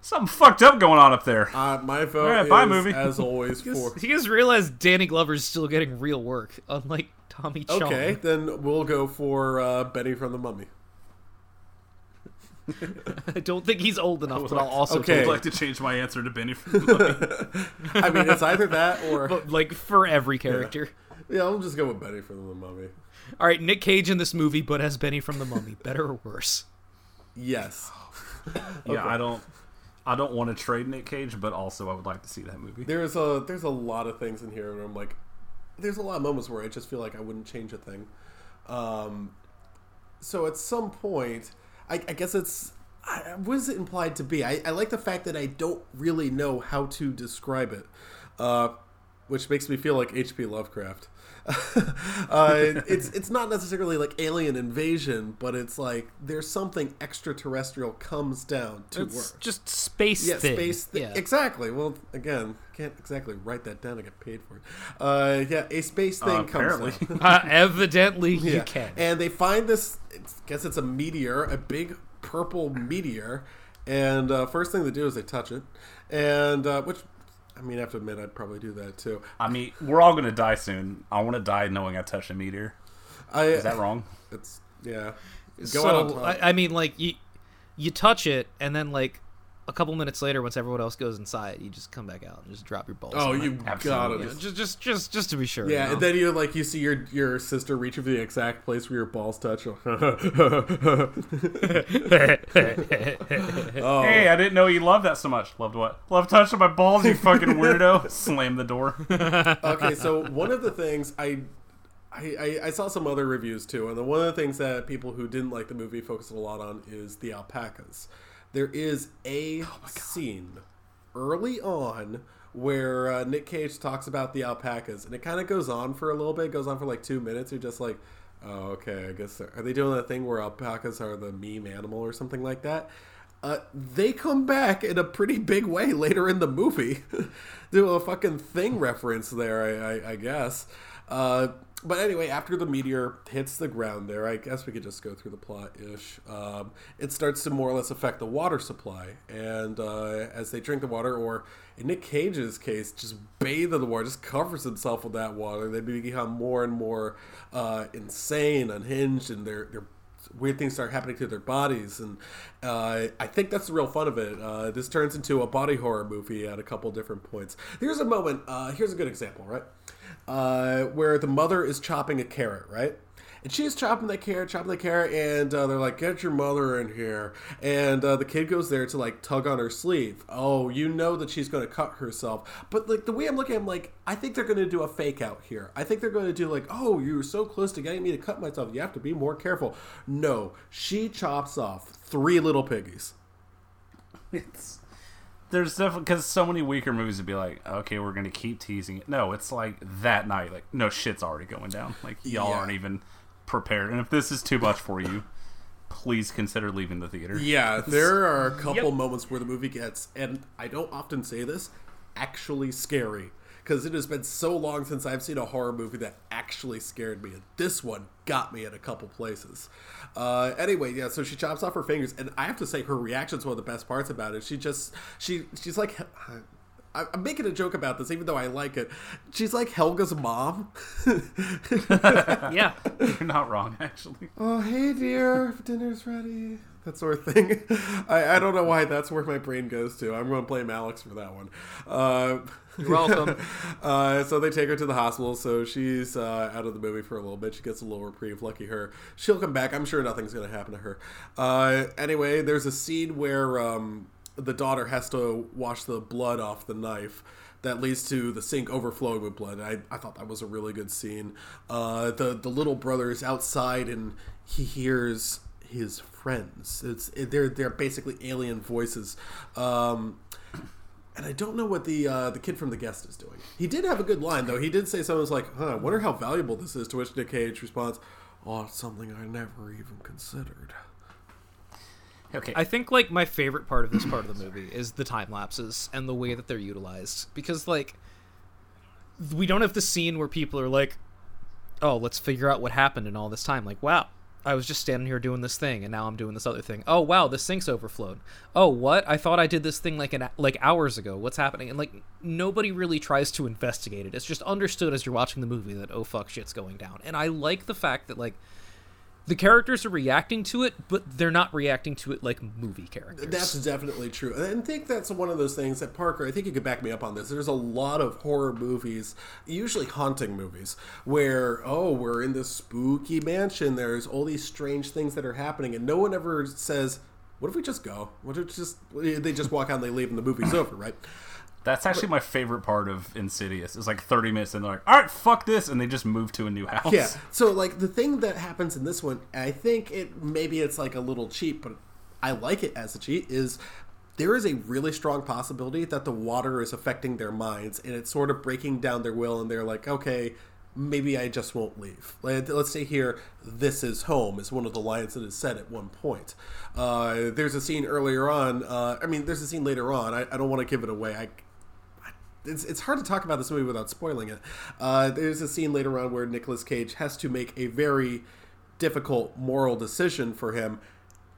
something fucked up going on up there. Uh, my vote All right, bye, is, movie. as always, for you guys realize Danny Glover's still getting real work, unlike Tommy Chong. Okay, then we'll go for uh, Benny from the Mummy. I don't think he's old enough, but I'll also Okay. I'd like to change my answer to Benny from the Mummy. I mean, it's either that or but like for every character. yeah. I'll just go with Benny from the Mummy. All right, Nick Cage in this movie, but as Benny from the Mummy, better or worse? Yes. Yeah, I don't. I don't want to trade Nick Cage, but also I would like to see that movie. There's a there's a lot of things in here where I'm like, there's a lot of moments where I just feel like I wouldn't change a thing. Um, so at some point, I, I guess it's I, what is it implied to be? I, I like the fact that I don't really know how to describe it, uh, which makes me feel like H.P. Lovecraft. uh, it's it's not necessarily like alien invasion, but it's like there's something extraterrestrial comes down to It's Earth. just space yeah, thing. space thing. Yeah. Exactly. Well, again, can't exactly write that down. I get paid for it. Uh, yeah, a space thing Uh, comes apparently. down. Uh, evidently, you Yeah. can. And they find this. I guess it's a meteor, a big purple meteor. And uh, first thing they do is they touch it, and uh, which, I mean, I have to admit, I'd probably do that too. I mean, we're all gonna die soon. I want to die knowing I touched a meteor. I, Is that wrong? It's yeah. Go out on so top. I, I mean, like you, you touch it, and then like a couple minutes later, once everyone else goes inside, you just come back out and just drop your balls. oh, you it. got Absolutely. it. Just just just just to be sure. Yeah, you know? and then you like you see your your sister reach for the exact place where your balls touch. oh, Hey, I didn't know you loved that so much. Loved what? Love touching my balls, you fucking weirdo. Slam the door. okay, so one of the things I, I, I, I saw some other reviews too, and the, one of the things that people who didn't like the movie focused a lot on is the alpacas. There is a scene early on where uh, Nick Cage talks about the alpacas, and it kind of goes on for a little bit. It goes on for like two minutes. You're just like, oh, okay, I guess they're- are they doing that thing where alpacas are the meme animal or something like that? Uh, they come back in a pretty big way later in the movie. Do a fucking thing reference there, I, I, I guess. Uh, but anyway, after the meteor hits the ground there, I guess we could just go through the plot ish. Um, it starts to more or less affect the water supply. And uh, as they drink the water, or in Nick Cage's case, just bathe in the water, just covers himself with that water, they become more and more uh, insane, unhinged, and they're weird things start happening to their bodies and uh, i think that's the real fun of it uh, this turns into a body horror movie at a couple different points here's a moment uh, here's a good example right uh, where the mother is chopping a carrot right and she's chopping that carrot, chopping the carrot, and uh, they're like, "Get your mother in here!" And uh, the kid goes there to like tug on her sleeve. Oh, you know that she's going to cut herself. But like the way I'm looking, I'm like, I think they're going to do a fake out here. I think they're going to do like, "Oh, you were so close to getting me to cut myself. You have to be more careful." No, she chops off three little piggies. It's there's definitely because so many weaker movies would be like, okay, we're gonna keep teasing it. No, it's like that night, like no shit's already going down. Like y'all Yeah. aren't even prepared, and if this is too much for you, please consider leaving the theater. Yeah, there are a couple Yep. moments where the movie gets, and I don't often say this, actually scary. Because it has been so long since I've seen a horror movie that actually scared me. And this one got me at a couple places. Uh, anyway, yeah, so she chops off her fingers, and I have to say her reaction's one of the best parts about it. She just, she, she's like, I- I'm making a joke about this, even though I like it. She's like Helga's mom. yeah. You're not wrong, actually. oh hey dear dinner's ready that sort of thing I, I don't know why that's where my brain goes to i'm going to blame alex for that one uh, You're welcome. uh, so they take her to the hospital so she's uh, out of the movie for a little bit she gets a little reprieve lucky her she'll come back i'm sure nothing's going to happen to her uh, anyway there's a scene where um, the daughter has to wash the blood off the knife that leads to the sink overflowing with blood. I, I thought that was a really good scene. Uh, the the little brother is outside and he hears his friends. It's it, they're they're basically alien voices. Um, and I don't know what the uh, the kid from the guest is doing. He did have a good line though. He did say something was like, "Huh, I wonder how valuable this is." To which Nick Cage responds, "Oh, it's something I never even considered." Okay, I think like my favorite part of this part of the movie is the time lapses and the way that they're utilized because like we don't have the scene where people are like oh let's figure out what happened in all this time like wow I was just standing here doing this thing and now I'm doing this other thing. Oh wow the sink's overflowed. Oh what? I thought I did this thing like an like hours ago. What's happening? And like nobody really tries to investigate it. It's just understood as you're watching the movie that oh fuck shit's going down. And I like the fact that like the characters are reacting to it, but they're not reacting to it like movie characters. That's definitely true. And I think that's one of those things that Parker, I think you could back me up on this. There's a lot of horror movies, usually haunting movies, where, oh, we're in this spooky mansion. There's all these strange things that are happening. And no one ever says, what if we just go? What if just they just walk out and they leave and the movie's over, right? That's actually my favorite part of Insidious. It's like 30 minutes and they're like, all right, fuck this. And they just move to a new house. Yeah. So like the thing that happens in this one, I think it maybe it's like a little cheap, but I like it as a cheat. Is there is a really strong possibility that the water is affecting their minds and it's sort of breaking down their will, and they're like, okay, maybe I just won't leave. Like, let's say here, this is home is one of the lines that is said at one point. Uh, there's a scene earlier on. Uh, I mean, there's a scene later on. I, I don't want to give it away. I it's, it's hard to talk about this movie without spoiling it. Uh, there's a scene later on where Nicolas Cage has to make a very difficult moral decision for him,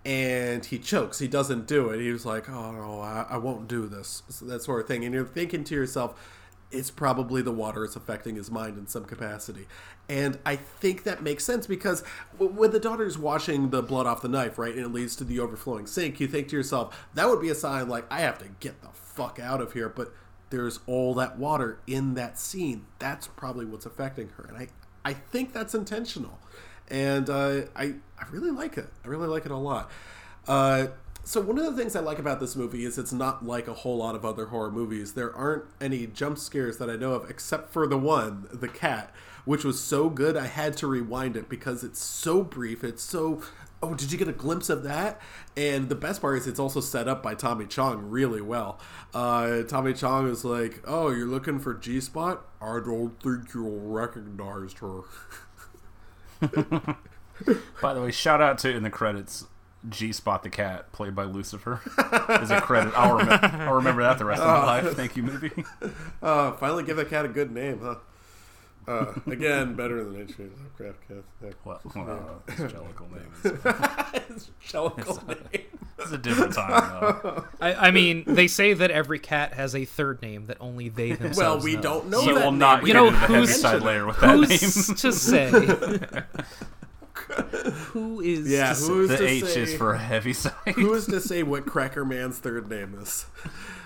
and he chokes. He doesn't do it. He was like, "Oh no, I, I won't do this," so that sort of thing. And you're thinking to yourself, it's probably the water is affecting his mind in some capacity. And I think that makes sense because when the daughter's washing the blood off the knife, right, and it leads to the overflowing sink, you think to yourself, that would be a sign like, I have to get the fuck out of here. But there's all that water in that scene. That's probably what's affecting her, and I I think that's intentional, and uh, I I really like it. I really like it a lot. Uh, so one of the things I like about this movie is it's not like a whole lot of other horror movies. There aren't any jump scares that I know of, except for the one, the cat, which was so good I had to rewind it because it's so brief. It's so oh, did you get a glimpse of that? And the best part is it's also set up by Tommy Chong really well. Uh, Tommy Chong is like, oh, you're looking for G Spot? I don't think you'll recognize her. By the way, shout out to in the credits G Spot the cat, played by Lucifer, is a credit. I'll, rem- I'll remember that the rest of my life. Thank you, movie. Uh, finally, give that cat a good name, huh? Uh, again, better than H.P. Lovecraft cat. Yeah. Well, well his jellicle name is. His jellicle name. It's a different time, though. I, I mean, they say that every cat has a third name that only they themselves Well, we know. don't know You that will name. not We get know into the who's- Heaviside layer with that Who's name. to say? Who is Yeah, to who's The to H say, is for a Heaviside. who is to say what Cracker Man's third name is?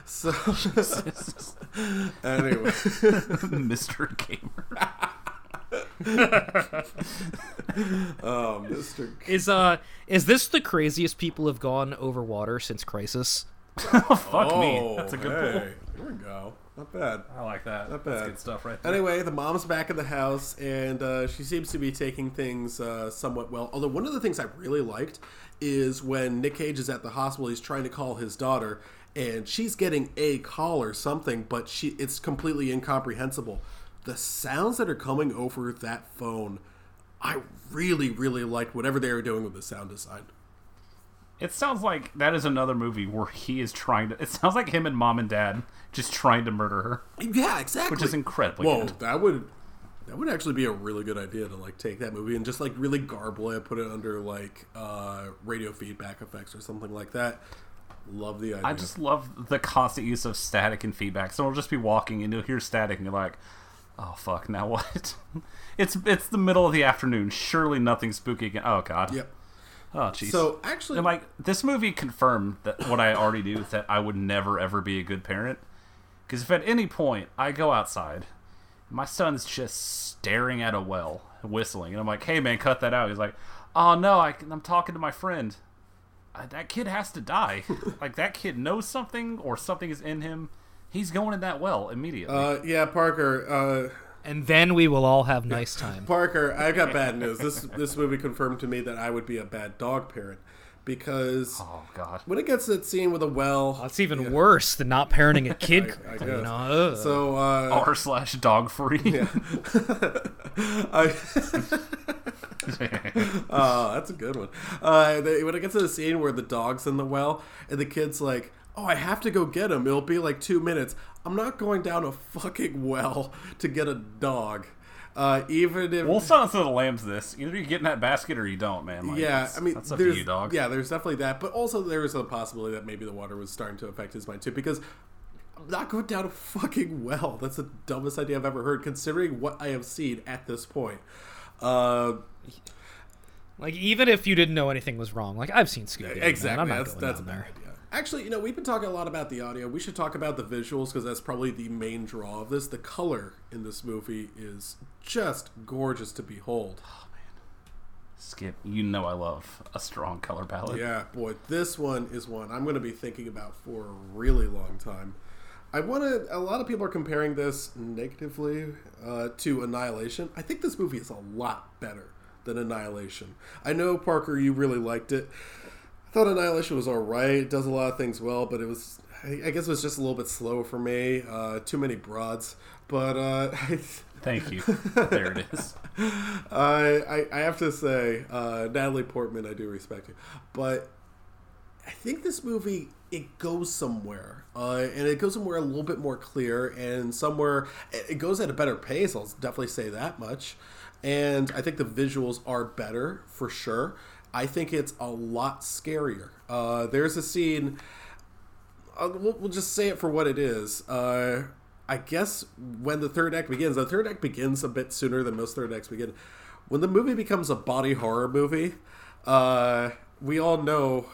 So anyway, Mr. Gamer. oh, Mister. Is uh is this the craziest people have gone over water since Crisis? Fuck Oh, me. That's a good hey, Here we go. Not bad. I like that. Not That's bad. good stuff right there. Anyway, the mom's back in the house, and uh, she seems to be taking things uh, somewhat well. Although one of the things I really liked is when Nick Cage is at the hospital, he's trying to call his daughter, and she's getting a call or something, but she it's completely incomprehensible. The sounds that are coming over that phone, I really, really liked whatever they were doing with the sound design. It sounds like that is another movie where he is trying to. It sounds like him and mom and dad just trying to murder her, Yeah, exactly. which is incredibly Whoa, good. that would that would actually be a really good idea to like take that movie and just like really garble it, put it under like uh, radio feedback effects or something like that. Love the idea. I just love the constant use of static and feedback. So we'll just be walking and you'll hear static and you're like, "Oh fuck, now what?" it's it's the middle of the afternoon. Surely nothing spooky. Can- oh god. Yep. Oh jeez. So actually, And like this movie confirmed that what I already knew that I would never ever be a good parent. Because if at any point I go outside, my son's just staring at a well, whistling, and I'm like, "Hey man, cut that out." He's like, "Oh no, I, I'm talking to my friend. Uh, that kid has to die. like that kid knows something or something is in him. He's going in that well immediately." uh, yeah, Parker. Uh, And then we will all have nice time. Parker, I've got bad news. This this movie confirmed to me that I would be a bad dog parent because oh god. when it gets to that scene with a well, That's even worse than not parenting a kid. I you guess. know, so uh, R slash dog free. I, oh, that's a good one. Uh, they, when it gets to the scene where the dog's in the well and the kid's like, "Oh, I have to go get him. It'll be like two minutes. I'm not going down a fucking well to get a dog." Uh, even if Well, Silence of the Lambs. This either you get in that basket or you don't, man. Like, yeah, I mean, that's up to there's you, dog. yeah, there's definitely that, but also there is a possibility that maybe the water was starting to affect his mind too, because I'm not going down a fucking well. That's the dumbest idea I've ever heard, considering what I have seen at this point. Uh, like even if you didn't know anything was wrong, like I've seen Scooby. exactly, I'm not that's going that's a down bad there. idea. Actually, you know, we've been talking a lot about the audio. We should talk about the visuals because that's probably the main draw of this. The color in this movie is just gorgeous to behold. Skip, you know I love a strong color palette. Yeah, boy, this one is one I'm going to be thinking about for a really long time. I want to. A lot of people are comparing this negatively uh, to Annihilation. I think this movie is a lot better than Annihilation. I know Parker, you really liked it. Thought Annihilation was all right. It does a lot of things well, but it was. I I guess it was just a little bit slow for me. Uh, too many broads, but uh, Thank you. there it is. I, I I have to say, uh, Natalie Portman, I do respect you, but I think this movie it goes somewhere, uh, and it goes somewhere a little bit more clear, and somewhere it goes at a better pace. I'll definitely say that much. And I think the visuals are better for sure. I think it's a lot scarier. Uh, there's a scene. Uh, we'll, we'll just say it for what it is. Uh, I guess when the third act begins, the third act begins a bit sooner than most third acts begin. When the movie becomes a body horror movie, uh, we all know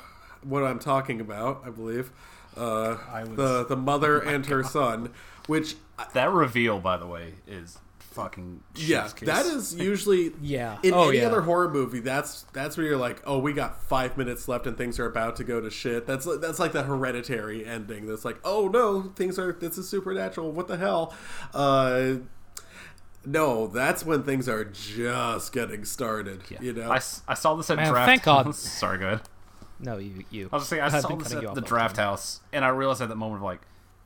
what I'm talking about. I believe uh, was- the the mother and her son, which That reveal, by the way, is fucking yeah, chef's kiss. that is usually Yeah. In Oh, any yeah. other horror movie, that's that's where you're like, oh, we got five minutes left and things are about to go to shit. That's that's like the hereditary ending. That's like, oh no, things are this is supernatural. What the hell? Uh, no, that's when things are just getting started. Yeah. You know, I, I saw this at Man, draft. thank God. Sorry, go ahead. No, you you. I was just saying I I've saw been this cutting you at off the draft time. house, and I realized at that moment of like,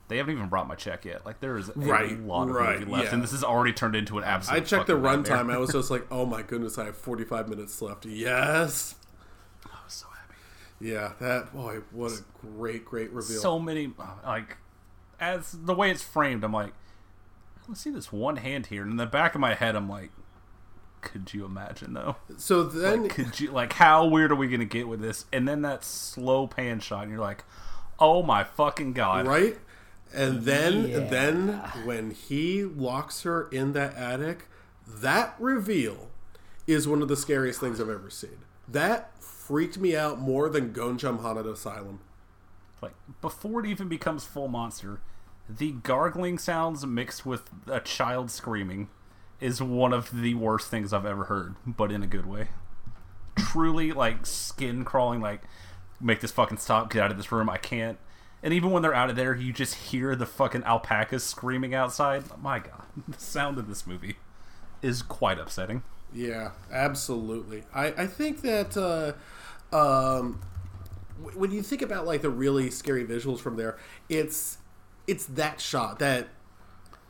they haven't even brought my check yet. Like there is a Right, lot of right, movie left, yeah. and this has already turned into an absolute. I checked the runtime. I was just like, oh my goodness, I have 45 minutes left. Yes. I was so happy. Yeah, that boy, what a great, great reveal. So many like, as the way it's framed, I'm like, let's see this one hand here, and in the back of my head, I'm like, could you imagine though? so then Like, could you like how weird are we gonna get with this? And then that slow pan shot, and you're like, oh my fucking god! right and then Yeah. then when he locks her in that attic that reveal is one of the scariest things i've ever seen that freaked me out more than Gonjiam haunted asylum Like before it even becomes full monster, the gargling sounds mixed with a child screaming is one of the worst things I've ever heard, but in a good way. Truly like skin crawling like make this fucking stop, get out of this room, I can't. And even when they're out of there, you just hear the fucking alpacas screaming outside. My god, the sound of this movie is quite upsetting. yeah absolutely i i think that uh um w- when you think about like the really scary visuals from there it's it's that shot that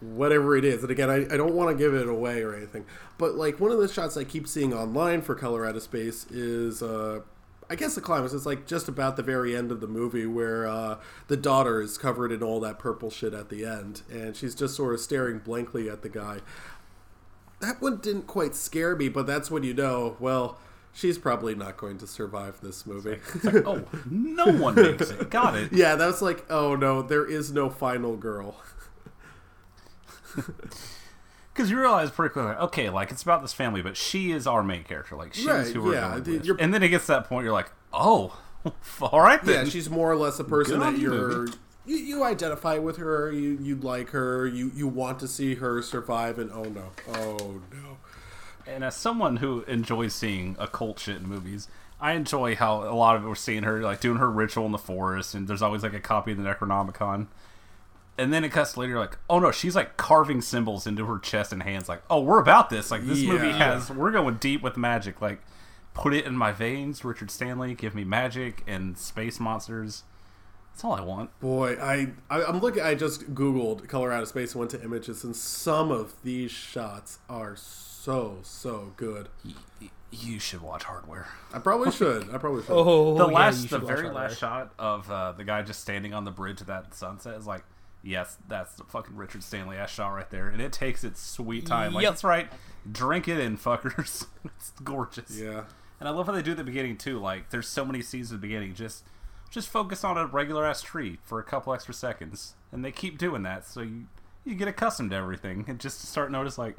whatever it is and again i, I don't want to give it away or anything but like one of the shots i keep seeing online for color out of space is uh I guess the climax is like just about the very end of the movie where uh, the daughter is covered in all that purple shit at the end, and she's just sort of staring blankly at the guy. That one didn't quite scare me, but that's when you know, well, she's probably not going to survive this movie. Oh, no one makes it. Got it. yeah, that's like, oh no, there is no final girl. Because you realize pretty quickly, okay, like it's about this family, but she is our main character. Like she's Right, who we're yeah, going dude, with. And then it gets to that point, you're like, oh, all right Yeah, then. she's more or less a person Good that you, you're you, you identify with her, you you like her, you you want to see her survive, and oh no, oh no. and as someone who enjoys seeing occult shit in movies, I enjoy how a lot of it we're seeing her like doing her ritual in the forest, and there's always like a copy of the Necronomicon. And then it cuts later, you're like, oh no, she's like carving symbols into her chest and hands. Like, oh, we're about this. Like, this movie has, we're going deep with magic. Like, put it in my veins, Richard Stanley. Give me magic and space monsters. That's all I want. Boy, I, I I'm looking. I just googled color out of space and went to images, and some of these shots are so so good. Y- You should watch Hardware. I probably should. I probably should. Oh, the yeah, last, you the very Hardware. last shot of uh, the guy just standing on the bridge of that sunset is like, yes, that's the fucking Richard Stanley ass shot right there, and it takes its sweet time. Like Yep. that's right, drink it in, fuckers. it's gorgeous. Yeah. and I love how they do at the beginning too. Like, there's so many scenes at the beginning. Just, just focus on a regular ass tree for a couple extra seconds, and they keep doing that, so you you get accustomed to everything, and just start notice like,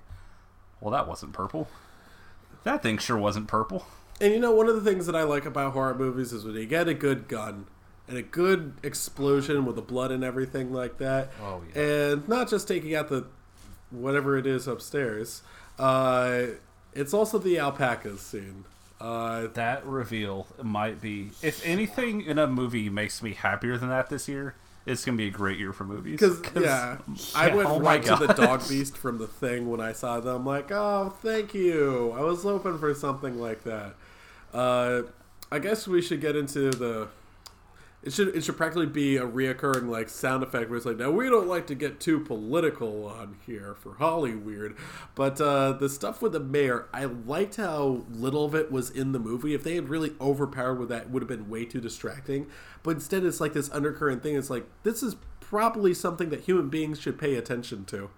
well, that wasn't purple. That thing sure wasn't purple. And you know, one of the things that I like about horror movies is when you get a good gun and a good explosion with the blood and everything like that. Oh, yeah. And not just taking out the whatever it is upstairs. Uh, it's also the alpacas scene. Uh, that reveal might be, if anything in a movie makes me happier than that this year, it's gonna be a great year for movies. Because yeah, I went oh right to the dog beast from the thing when I saw them. Like, oh, thank you. I was hoping for something like that. Uh, I guess we should get into the. It should it should practically be a reoccurring like sound effect where it's like now we don't like to get too political on here for Hollywood, but uh, the stuff with the mayor I liked how little of it was in the movie. If they had really overpowered with that, it would have been way too distracting. But instead, it's like this undercurrent thing. It's like this is probably something that human beings should pay attention to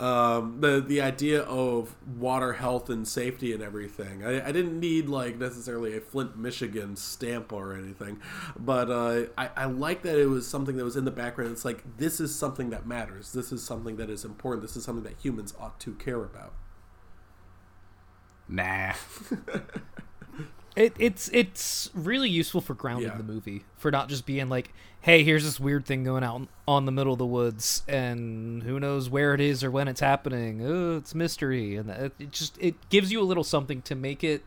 um, the the idea of water health and safety and everything. I, I didn't need like necessarily a Flint, Michigan stamp or anything, but uh, I, I like that it was something that was in the background. It's like this is something that matters. This is something that is important. This is something that humans ought to care about. Nah. It, it's it's really useful for grounding Yeah. the movie for not just being like, hey, here's this weird thing going out on the middle of the woods, and who knows where it is or when it's happening. Oh, it's mystery, and it, it just it gives you a little something to make it.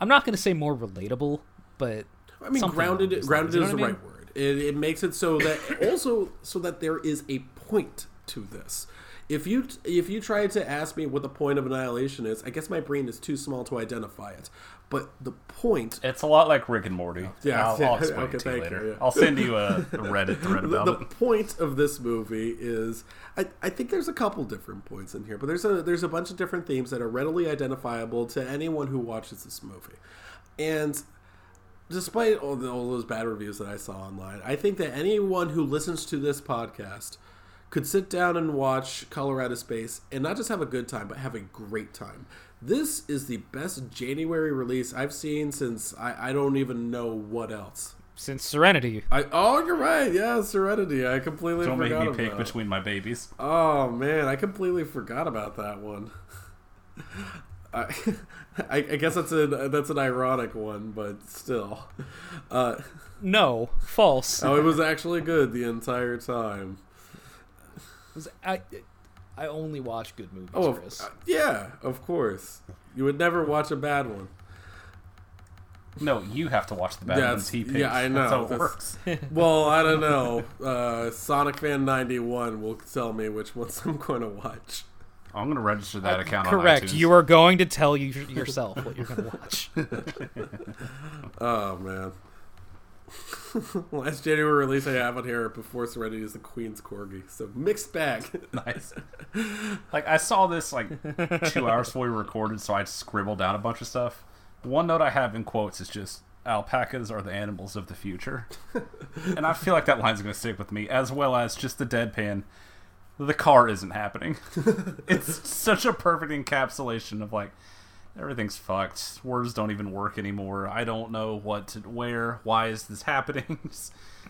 I'm not going to say more relatable, but I mean, grounded. Grounded you know is the I mean? right word. It, it makes it so that also so that there is a point to this. If you if you try to ask me what the point of annihilation is, I guess my brain is too small to identify it. But the point It's a lot like Rick and Morty. Yeah, I'll, I'll explain okay, it to you thank you, later. yeah. I'll send you a, a Reddit thread the, about the it. The point of this movie is I, I think there's a couple different points in here but there's a there's a bunch of different themes that are readily identifiable to anyone who watches this movie and despite all, the, all those bad reviews that i saw online i think that anyone who listens to this podcast could sit down and watch Color Out of Space and not just have a good time but have a great time this is the best january release i've seen since i, I don't even know what else Since Serenity, I oh, you're right. Yeah, Serenity. I completely Don't make me about. pick between my babies. Oh man, I completely forgot about that one. I, I, I guess that's an that's an ironic one, but still. Uh, no, false. oh, it was actually good the entire time. I I only watch good movies, Oh, of- Chris. uh, yeah, of course. You would never watch a bad one. No, you have to watch the bad Yeah, ones he picks. yeah, I know. That's how it That's- works. Well, I don't know. Uh, Sonic Fan ninety one will tell me which ones I'm going to watch. I'm going to register that account Uh, Correct. on. You are going to tell you yourself what you're going to watch. Oh man. Last January release I have on here before Serenity is the Queen's Corgi. So mixed bag. nice. Like I saw this like two hours before we recorded, so I scribbled down a bunch of stuff. One note I have in quotes is just alpacas are the animals of the future, and I feel like that line's going to stick with me, as well as just the deadpan. The car isn't happening. it's such a perfect encapsulation of like everything's fucked. Words don't even work anymore. I don't know what to wear. Why is this happening?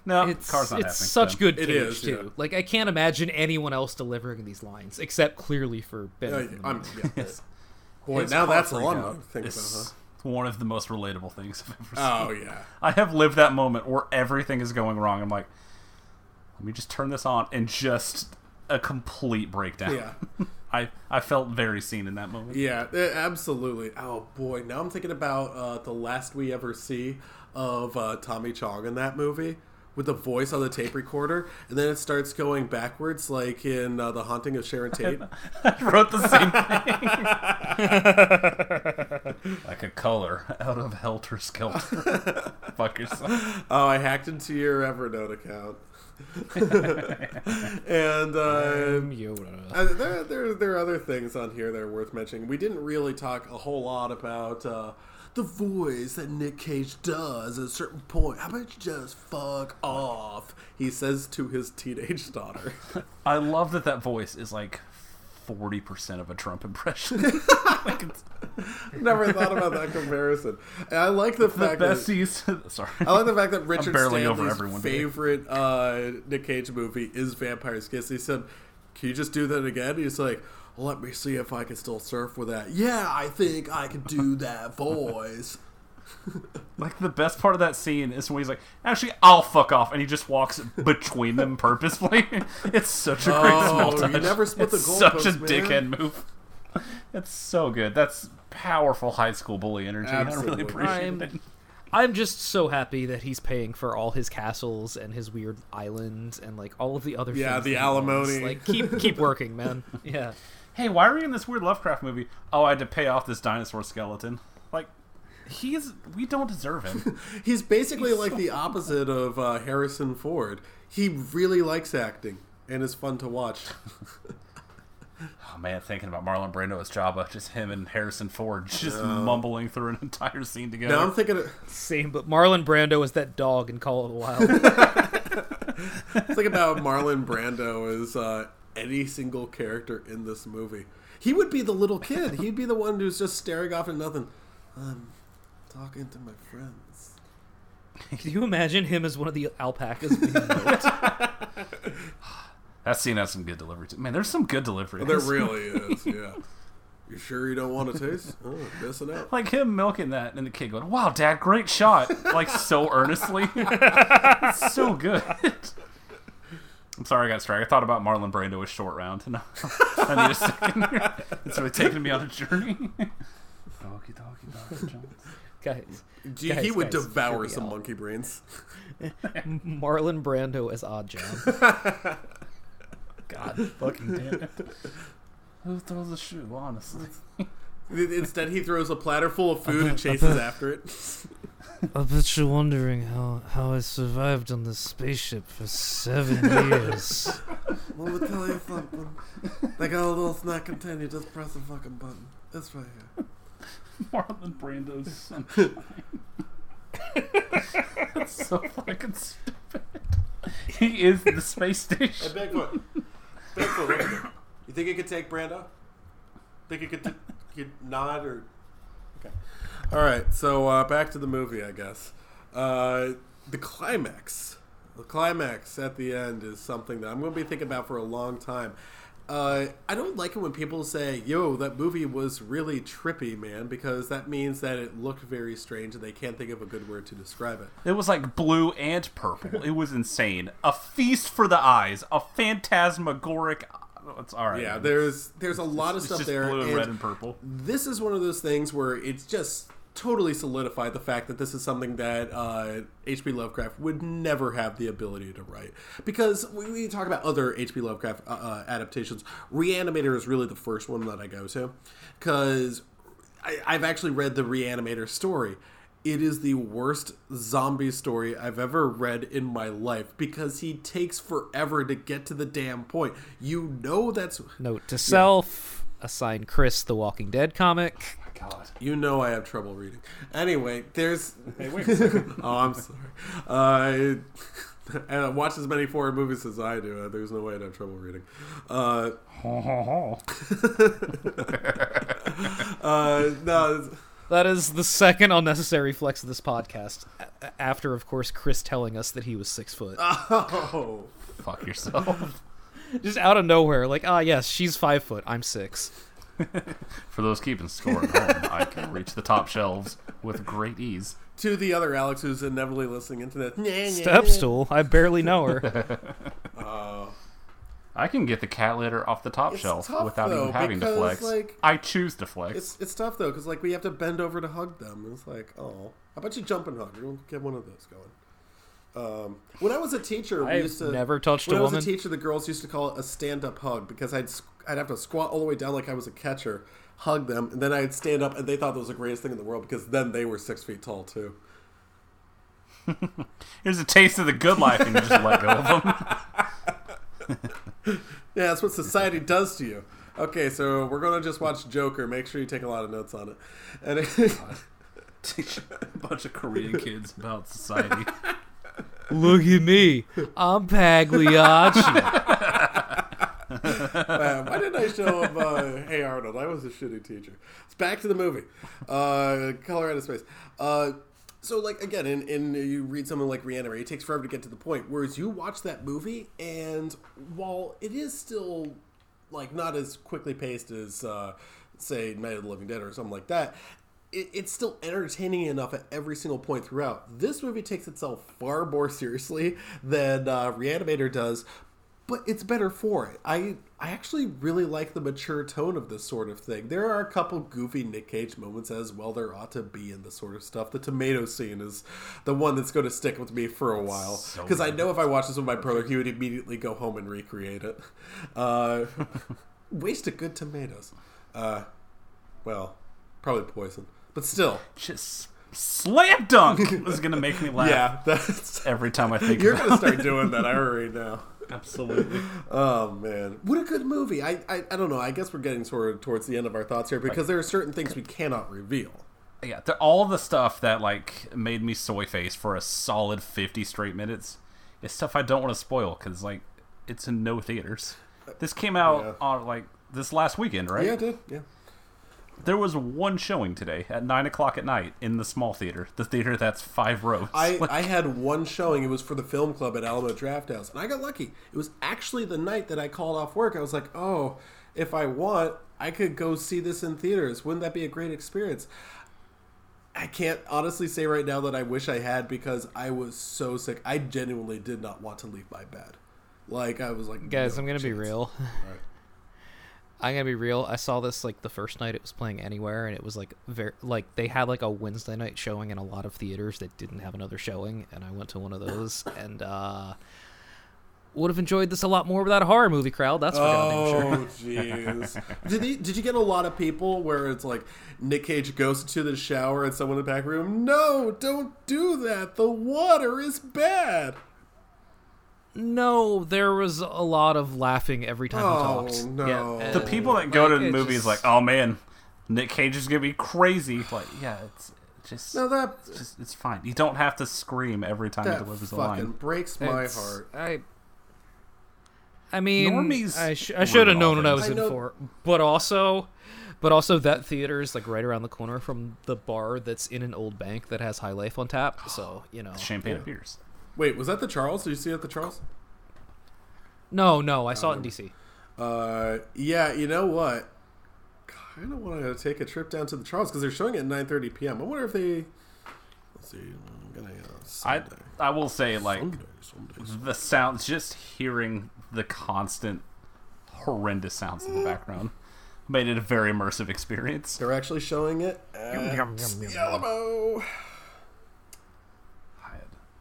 no, It's car's not it's happening. such then. good It cage is, too. yeah. Like I can't imagine anyone else delivering these lines except clearly for Ben. Yeah, from the I'm, movie. yeah. Boy, His now that's all freak I'm is One of the most relatable things I've ever seen. Oh yeah. I have lived that moment where everything is going wrong. I'm like, let me just turn this on and just a complete breakdown. Yeah. I I felt very seen in that moment. Yeah, eh, absolutely. Oh boy, now I'm thinking about uh, the last we ever see of uh, Tommy Chong in that movie with the voice on the tape recorder, and then it starts going backwards, like in uh, The Haunting of Sharon Tate. I wrote the same thing. like a color out of helter skelter. Fuck yourself. Oh, I hacked into your Evernote account. and uh, Yoda. Uh, there, there, there are other things on here that are worth mentioning. We didn't really talk a whole lot about uh, the voice that Nick Cage does at a certain point. How about you just fuck off? He says to his teenage daughter. I love that that voice is like forty percent of a Trump impression. like Never thought about that comparison. And I like the the fact best that. sorry. I like the fact that Richard Stanley's favorite uh, Nick Cage movie is Vampire's Kiss. He said, "Can you just do that again?" He's like, "Let me see if I can still surf with that." Yeah, I think I can do that voice. Like the best part of that scene is when he's like, "Actually, I'll fuck off," and he just walks between them purposefully. It's such a great Oh, small you never split the it's such a goalpost, man. dickhead move. It's so good. That's powerful high school bully energy. I Absolutely. really appreciate I'm, it. I'm just so happy that he's paying for all his castles and his weird islands and like all of the other stuff. Yeah, things the that wants. alimony. Like keep keep working, man. Yeah. Hey, why are you in this weird Lovecraft movie? Oh, I had to pay off this dinosaur skeleton. Like, he's we don't deserve him. He's basically like the opposite of uh, Harrison Ford. He really likes acting and is fun to watch. oh man, thinking about Marlon Brando as Jabba, just him and Harrison Ford just mumbling through an entire scene together. Now I'm thinking, of, Same, but Marlon Brando is that dog in Call of the Wild. think about Marlon Brando as uh, any single character in this movie. He would be the little kid. He'd be the one who's just staring off at nothing. I'm talking to my friends. Can you imagine him as one of the alpacas being milked? that scene has some good delivery too. Man, there's some good delivery. There really is, yeah. You sure you don't want to taste? Oh, missing out. like him milking that and the kid going, "Wow, Dad, great shot!" Like so earnestly. it's so good. I'm sorry I got distracted. I thought about Marlon Brando as short round, No, I need a second. it's really taking me on a journey. Doggy, doggy, doggy, Jones. Guys, Gee, Guys, he would guys, devour some out. monkey brains. Marlon Brando as Oddjob. God fucking damn it. Who throws a shoe? Honestly, Instead, he throws a platter full of food and chases after it. I bet you're wondering how, how I survived on this spaceship for seven years. Let me tell you something. They got a little snack container. Just press the fucking button. It's right here. Marlon Brando's sunshine. That's so fucking stupid. He is the space Hey, station. Bigfoot. Bigfoot, look at me. You think you could take Brando? Think you could, t- could nod or? Okay. All right. So uh, back to the movie, I guess. Uh, the climax. The climax at the end is something that I'm going to be thinking about for a long time. Uh, I don't like it when people say, "Yo, that movie was really trippy, man," because that means that it looked very strange and they can't think of a good word to describe it. It was like blue and purple. It was insane. A feast for the eyes. A phantasmagoric. It's all right. Yeah, man. there's there's a lot of It's stuff just there. blue and and red and purple. This is one of those things where it's just totally solidified the fact that this is something that uh, H.P. Lovecraft would never have the ability to write. Because when we talk about other H.P. Lovecraft uh, uh, adaptations, Reanimator is really the first one that I go to. Because I've actually read the Reanimator story. It is the worst zombie story I've ever read in my life because he takes forever to get to the damn point. You know that's Note to self: assign Chris the Walking Dead comic. God. You know I have trouble reading. Anyway, there's. Hey, wait a second. oh, I'm sorry. Uh, and I watch as many foreign movies as I do. Uh, there's no way I'd have trouble reading. Uh, uh, no, That is the second unnecessary flex of this podcast. a- After, of course, Chris telling us that he was six foot, oh, Fuck yourself. just out of nowhere. Like, ah, yes, she's five foot. I'm six. For those keeping score at home, I can reach the top shelves with great ease. to the other Alex who's inevitably listening into that. Step stool. I barely know her. I can get the cat litter off the top It's shelf tough, without though, even having to flex. like- I choose to flex. It's it's tough though because like we have to bend over to hug them. It's like oh, how about you jump and hug? We'll get one of those going. Um, when I was a teacher, we I've used to never touched When a I was woman. a teacher, the girls used to call it a stand-up hug because I'd squ- I'd have to squat all the way down like I was a catcher, hug them, and then I'd stand up, and they thought that was the greatest thing in the world because then they were six feet tall too. Here's a taste of the good life, and you just let go of them. Yeah, that's what society does to you. Okay, so we're gonna just watch Joker. Make sure you take a lot of notes on it. And it, Teach a bunch of Korean kids about society. Look at me. I'm Pagliacci. Why didn't I show up? uh, Hey Arnold? I was a shitty teacher. It's back to the movie. Uh, Color Out of Space. Uh, so, like, again, in, in you read something like Reanimate, it takes forever to get to the point. Whereas you watch that movie, and while it is still, like, not as quickly paced as, uh, say, Night of the Living Dead or something like that, it, it's still entertaining enough at every single point throughout. This movie takes itself far more seriously than uh, Reanimator does, but it's better for it. I I actually really like the mature tone of this sort of thing. There are a couple goofy Nick Cage moments as well. There ought to be in this sort of stuff. The tomato scene is the one that's going to stick with me for a while So because I know if I watched this with my brother, he would immediately go home and recreate it. Uh, waste of good tomatoes. Uh, well, probably poison, but still. Just slam dunk is gonna make me laugh. Yeah, that's every time I think You're about gonna start doing that. I already know. Absolutely. Oh man, what a good movie! I, I I don't know. I guess we're getting sort of towards the end of our thoughts here because there are certain things we cannot reveal. Yeah, all the stuff that like made me soy face for a solid fifty straight minutes is stuff I don't want to spoil because like it's in no theaters. This came out Yeah. on like this last weekend, right? Yeah, it did. Yeah. There was one showing today at nine o'clock at night in the small theater, the theater that's five rows. I, Like, I had one showing. It was for the film club at Alamo Drafthouse, and I got lucky. It was actually the night that I called off work. I was like, "Oh, if I want, I could go see this in theaters. Wouldn't that be a great experience?" I can't honestly say right now that I wish I had because I was so sick. I genuinely did not want to leave my bed. Like I was like, Guys, no I'm gonna be chance. real. Alright. I'm gonna be real. I saw this like the first night it was playing anywhere, and it was like very like they had like a Wednesday night showing in a lot of theaters that didn't have another showing, and I went to one of those, and uh would have enjoyed this a lot more without a horror movie crowd. That's for goddamn sure. Oh, jeez. did he, Did you get a lot of people where it's like Nick Cage goes into the shower and someone in the back room? No, don't do that. The water is bad. No, there was a lot of laughing every time Oh, he talked. no. Yeah, the people that go to like, the movies just- like, oh man, Nick Cage is gonna be crazy. Like, yeah, it's just No, that it's just it's fine. You don't have to scream every time he delivers the fucking line. breaks my It's- heart. I I mean, Normies I, sh- I should have known what I was I in know- for, but also, but also that theater is like right around the corner from the bar that's in an old bank that has High Life on tap. So you know, Champagne and beers. Wait, was that the Charles? Did you see it at the Charles? no, no, I saw it in DC. Uh, yeah. You know what? Kind of want to take a trip down to the Charles because they're showing it at 9:30 p.m. I wonder if they. Let's see. I'm gonna. Uh, I Sunday. I will say like Sunday, Sunday, the sounds, just hearing the constant horrendous sounds in the background made it a very immersive experience. They're actually showing it at Alamo.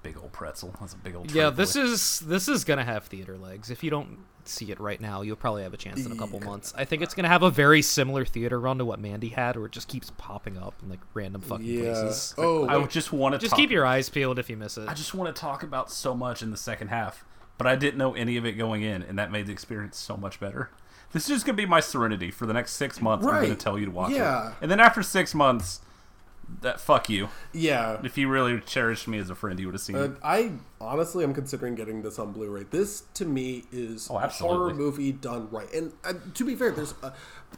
I had a big old pretzel. That's a big old. Yeah, this for is this is gonna have theater legs. If you don't see it right now, you'll probably have a chance in a couple months. I think it's gonna have a very similar theater run to what Mandy had, where it just keeps popping up in like random fucking Yeah. places. Oh, I wait. just want to talk. Just talk, keep your eyes peeled if you miss it. I just want to talk about so much in the second half, but I didn't know any of it going in, and that made the experience so much better. This is just gonna be my serenity for the next six months. I'm gonna tell you to watch Yeah. it, and then after six months, that fuck you. yeah. If you really cherished me as a friend, you would have seen Uh, it. I honestly am considering getting this on Blu-ray. This to me is Oh, a horror movie done right. And uh, to be fair, there's a,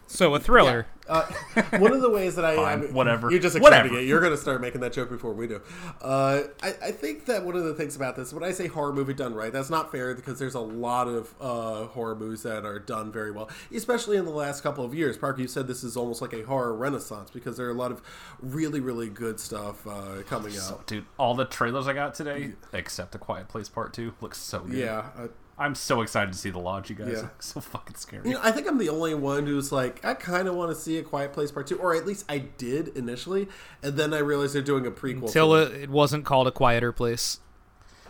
so a thriller. uh, one of the ways that I, Fine, I mean, whatever. you're just accepting Whatever. it. You're going to start making that joke before we do. Uh, I, I think that one of the things about this, when I say horror movie done right, that's not fair because there's a lot of uh, horror movies that are done very well, especially in the last couple of years. Parker, you said this is almost like a horror renaissance because there are a lot of really, really good stuff uh, coming out. Dude, all the trailers I got today, except The Quiet Place Part Two, looks so good. Yeah. I'm so excited to see the lodge, you guys. Yeah. so fucking scary. You know, I think I'm the only one who's like, I kind of want to see a Quiet Place Part Two, or at least I did initially, and then I realized they're doing a prequel. Until it, it wasn't called a quieter place.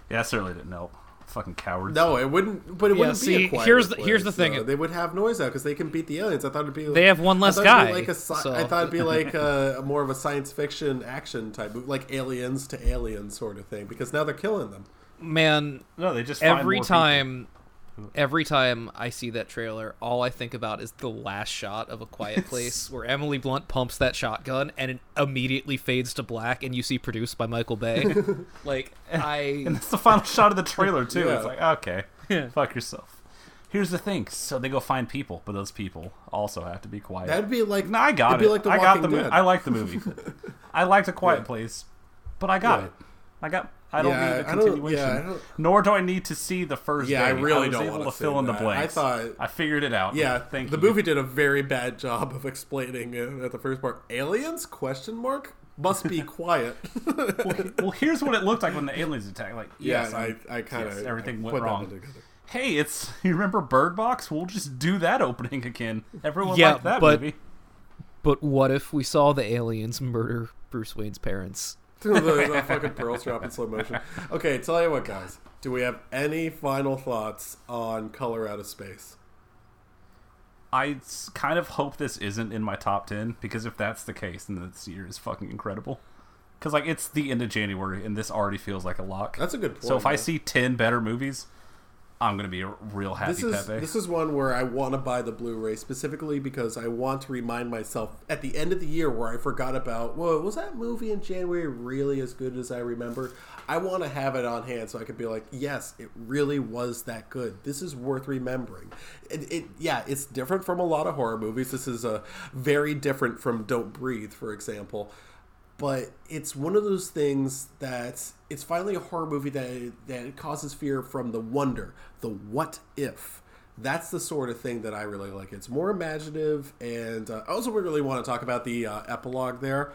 yeah, that certainly didn't help. Fucking cowards. No, it wouldn't. But it Yeah, wouldn't be see, a quiet here's the- place, here's the thing. though. They would have noise out because they can beat the aliens. I thought it'd be. They have one less thought it'd be guy, Like a, so- I thought it'd be like a, a more of a science fiction action type, like aliens to aliens sort of thing. Because now they're killing them. Man, No, they just every more people. time every time I see that trailer, all I think about is the last shot of a quiet place where Emily Blunt pumps that shotgun and it immediately fades to black and you see produced by Michael Bay. like I And that's the final shot of the trailer too. Yeah. It's like, okay, fuck yourself. Here's the thing. So they go find people, but those people also have to be quiet. That'd be like. no, I got it'd it. Be like the I got the movie. I like the movie. I liked a quiet Yeah. place, but I got Yeah. it. I got. I don't Yeah, need a I don't- continuation. yeah, I Nor do I need to see the first. Yeah, I day. really was don't able wanna to fill in the that. I thought- I figured it out. Yeah, thank the you. movie did a very bad job of explaining at the first part. Aliens? Question mark. Must be quiet. well, here's what it looked like when the aliens attacked. Like, Yeah, yes, I, I'm- I kind of yes, everything went wrong. together. hey, it's you remember Bird Box? We'll just do that opening again. Everyone Yeah, liked that but- movie. But what if we saw the aliens murder Bruce Wayne's parents? the, the fucking pearls drop in slow motion. Okay, tell you what, guys. Do we have any final thoughts on Color Out of Space? I kind of hope this isn't in my top 10 because if that's the case, then this year is fucking incredible. Because, like, it's the end of January and this already feels like a lock. That's a good point. So if I see 10 better movies, I'm going to be a real happy This is Pepe. this is one where I want to buy the Blu-ray specifically because I want to remind myself at the end of the year where I forgot about. Whoa, was that movie in January really as good as I remember? I want to have it on hand so I could be like, yes, it really was that good. This is worth remembering. It, it yeah, it's different from a lot of horror movies. This is a very different from Don't Breathe, for example but it's one of those things that it's finally a horror movie that that causes fear from the wonder, the what if. That's the sort of thing that I really like. It's more imaginative, and uh, I also really want to talk about the uh, epilogue there.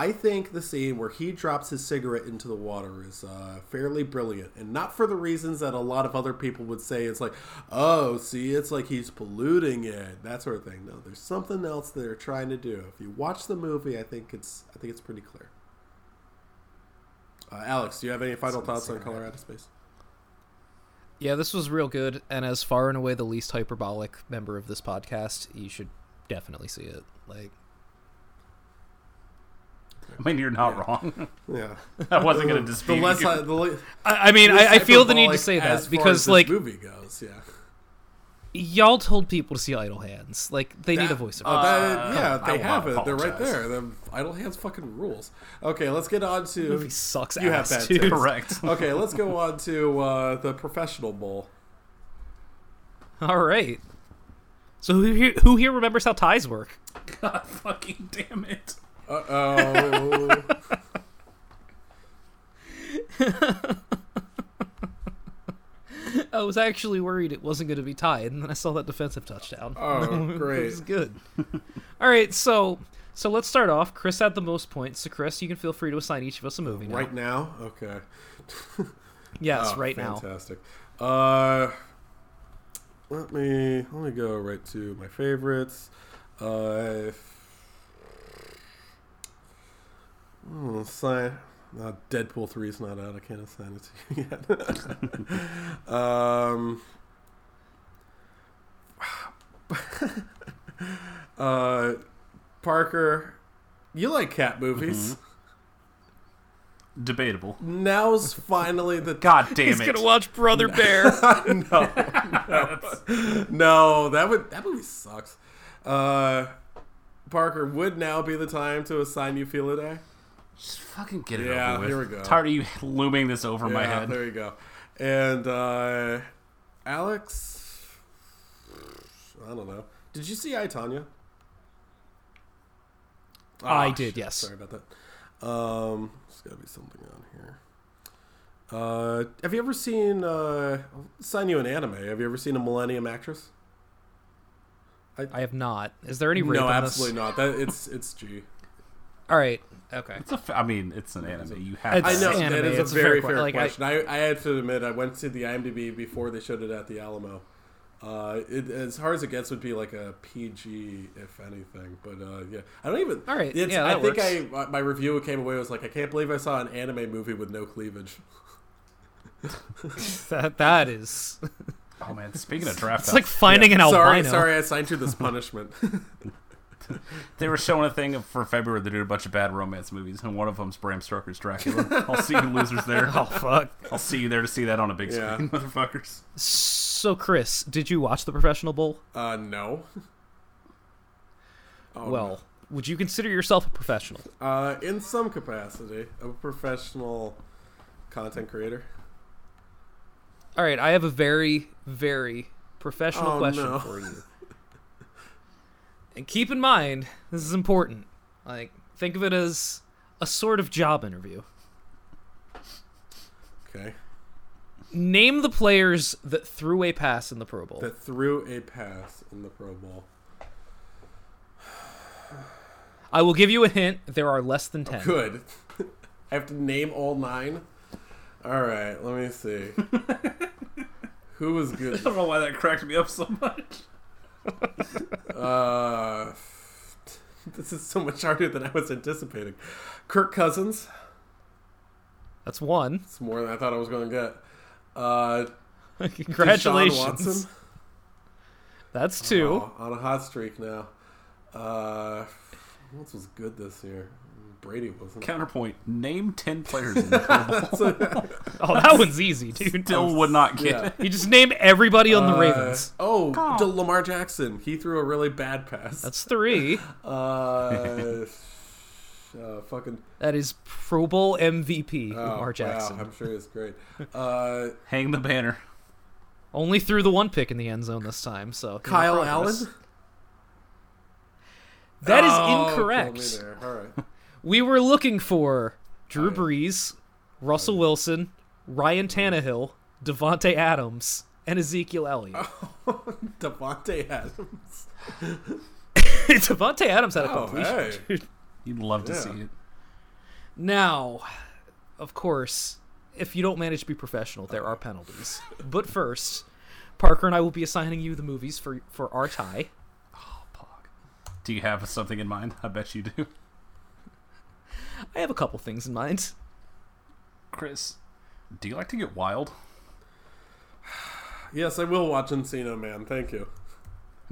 I think the scene where he drops his cigarette into the water is uh, fairly brilliant, and not for the reasons that a lot of other people would say. It's like, oh, see, it's like he's polluting it, that sort of thing. No, there's something else they're trying to do. If you watch the movie, I think it's, I think it's pretty clear. Uh, Alex, do you have any final thoughts on Color Out of Space? Yeah, this was real good, and as far and away the least hyperbolic member of this podcast, you should definitely see it. Like, I mean, you're not wrong. Yeah, I wasn't going to dispute The less. I, the le- I, I mean, I, I feel the need to hyperbolic say as that far because, as this like, movie goes, yeah. y'all told people to see Idle Hands. Like, they need a That- voice. oh, that- yeah, I they will have not it. They're right there. The Idle Hands fucking rules. Okay, let's get on to. movie sucks You ass, have that dude. taste. Correct. okay, let's go on to uh, the professional bowl. All right. So who here, who here remembers how ties work? God fucking damn it. Uh oh. I was actually worried it wasn't going to be tied, and then I saw that defensive touchdown. Oh, it great. was good. All right, so so let's start off. Chris had the most points, so Chris, you can feel free to assign each of us a movie now. right now? Okay. Yes, Oh, right now. Fantastic. Uh, let me let me go right to my favorites. Uh, oh, sign. Uh, Deadpool three is not out. I can't assign it to you yet. um. uh, Parker, you like cat movies. Debatable. Now's finally the God damn He's it. gonna watch Brother Bear. no, no, no, that would that movie sucks. Uh, Parker would now be the time to assign you feel a day. Just fucking get it Yeah, over with. here we go. Tired of you looming this over my head. there you go. And uh, Alex, I don't know. Did you see I Tanya? I Ah, did, shit, yes. Sorry about that. Um, there's got to be something on here. Uh, have you ever seen? Uh, I'll assign you an anime. Have you ever seen a Millennium Actress? I have not. Is there any rape no, in absolutely this? not. That it's it's G. All right. Okay. It's a f- I mean, it's an anime. You have. It's- I know anime, that is it's a a very fair que- fair like, I- question. I, I had to admit I went to the IMDb before they showed it at the Alamo. Uh, it, as hard as it gets would be like a PG if anything, but uh, yeah, I don't even. All right, it's, yeah, I that think I my review came away was like I can't believe I saw an anime movie with no cleavage. That that is. Oh man, speaking of draft, It's like finding an albino. sorry, sorry, I assigned you this punishment. they were showing a thing for February. They did a bunch of bad romance movies, and one of them's Bram Stoker's Dracula. I'll see you losers there. Oh fuck. I'll see you there to see that on a big Yeah. screen, motherfuckers. So Chris, did you watch the Professional Bowl? uh, no. Oh, well, would you consider yourself a professional? Uh, in some capacity, I'm a professional content creator. All right, I have a very, very professional Oh, question no. for you. And keep in mind, this is important. Like, think of it as a sort of job interview. Okay, Name the players that threw a pass in the Pro Bowl. that threw a pass in the Pro Bowl. I will give you a hint. There are less than 10. Good. I have to name all nine. All right, let me see. Who was good? I don't know why that cracked me up so much. Uh, this is so much harder than I was anticipating. Kirk Cousins. That's one. It's more than I thought I was going to get. Uh, Congratulations. Watson. That's two. Oh, on a hot streak now. Uh, who else was good this year? Brady wasn't. Counterpoint: Name ten players in the Pro Bowl. Oh, that one's easy, dude. Still would not get Yeah. it. You just name everybody on the Uh, Ravens. Oh, to Lamar Jackson. He threw a really bad pass. That's three. Uh, uh fucking. That is Pro Bowl MVP, Oh, Lamar Jackson. Wow, I'm sure it's great. Uh, Hang the banner. Only threw the one pick in the end zone this time, so Kyle. Allen. That is Oh, killed me incorrect. there. All right. We were looking for Drew Brees, Russell Wilson, Ryan Tannehill, Davante Adams, and Ezekiel Elliott. Davante Adams. Davante Adams had a Oh, completion. hey. You'd love to Yeah. see it. Now, of course, if you don't manage to be professional, there are penalties. But first, Parker and I will be assigning you the movies for for our tie. Oh, pog. Do you have something in mind? I bet you do. I have a couple things in mind. Chris, do you like to get wild? Yes, I will watch Encino Man. Thank you.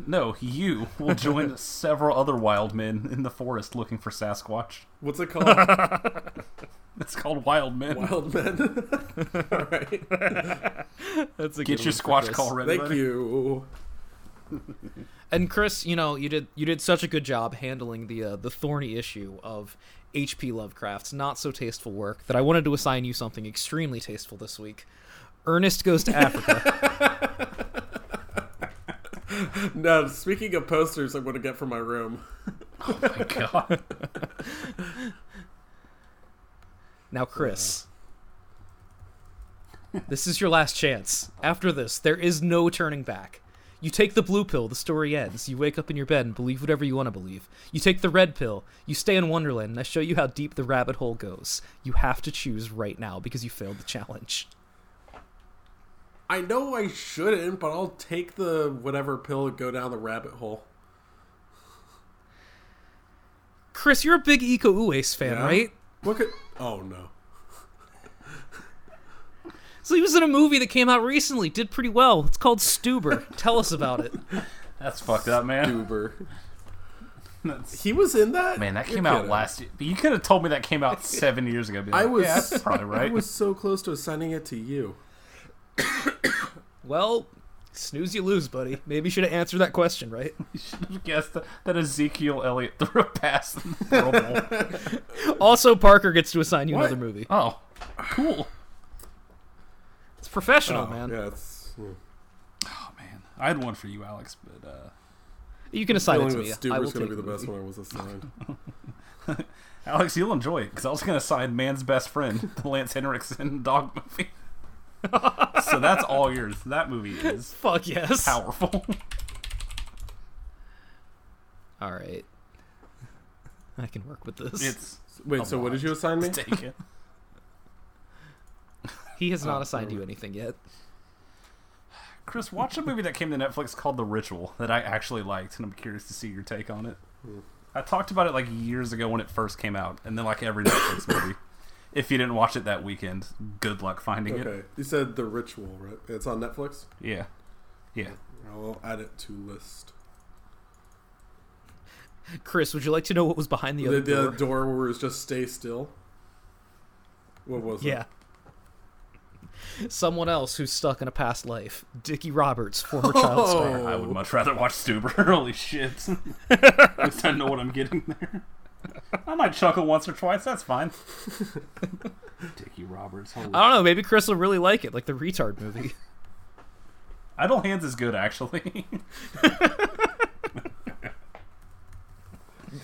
No, you will join several other wild men in the forest looking for Sasquatch. What's it called? It's called Wild Men. Wild Men. All right. That's a Get good your one for Squatch call ready. Thank buddy. you. And Chris, you know, you did you did such a good job handling the uh, the thorny issue of H.P. Lovecraft's not so tasteful work that I wanted to assign you something extremely tasteful this week. Ernest Goes to Africa. Now, speaking of posters, I'm going to get from my room. Oh my god. now, Chris, this is your last chance. After this, there is no turning back. You take the blue pill, the story ends. You wake up in your bed and believe whatever you want to believe. You take the red pill, you stay in Wonderland, and I show you how deep the rabbit hole goes. You have to choose right now because you failed the challenge. I know I shouldn't, but I'll take the whatever pill and go down the rabbit hole. Chris, you're a big Iko Uwais fan, Yeah? right? Look at. Oh no. So he was in a movie that came out recently, did pretty well. It's called Stuber. Tell us about it. That's fucked up, man. Stuber. That's- He was in that. Man, that You're came out kidding. last year. You could have told me that came out seven years ago. Be I was. Yeah, that's probably I was so close to assigning it to you. Well, snooze you lose, buddy. Maybe you should have answered that question, right? You should have guessed that, that Ezekiel Elliott threw a pass in the Pro Bowl. Also, Parker gets to assign you What? another movie. Oh, cool. It's professional, Oh, man. Yeah, it's. yeah. Oh man, I had one for you, Alex, but uh, You can assign it to that me. I Stuber's will going to be the best one I was assigned. Alex, you'll enjoy it because I was going to sign Man's Best Friend, the Lance Henriksen dog movie. so that's all yours. That movie is Fuck yes. powerful. All right. I can work with this. it's Wait, a so what lot did you assign me? to take it. He has Oh, not assigned you anything yet. Chris, watch a movie that came to Netflix called The Ritual that I actually liked, and I'm curious to see your take on it. Hmm. I talked about it like years ago when it first came out, and then like every Netflix movie. If you didn't watch it that weekend, good luck finding it. Okay. You said The Ritual, right? It's on Netflix? Yeah, yeah. I'll add it to list. Chris, would you like to know what was behind the The, other the door? door where it's just stay still? What was it? Yeah. Someone else who's stuck in a past life. Dickie Roberts, former child star. Oh. I would much rather watch Stuber. Holy shit! At least I know what I'm getting there. I might chuckle once or twice. That's fine. Dickie Roberts. Holy I don't know. Maybe Chris will really like it, like the retard movie. Idle Hands is good, actually.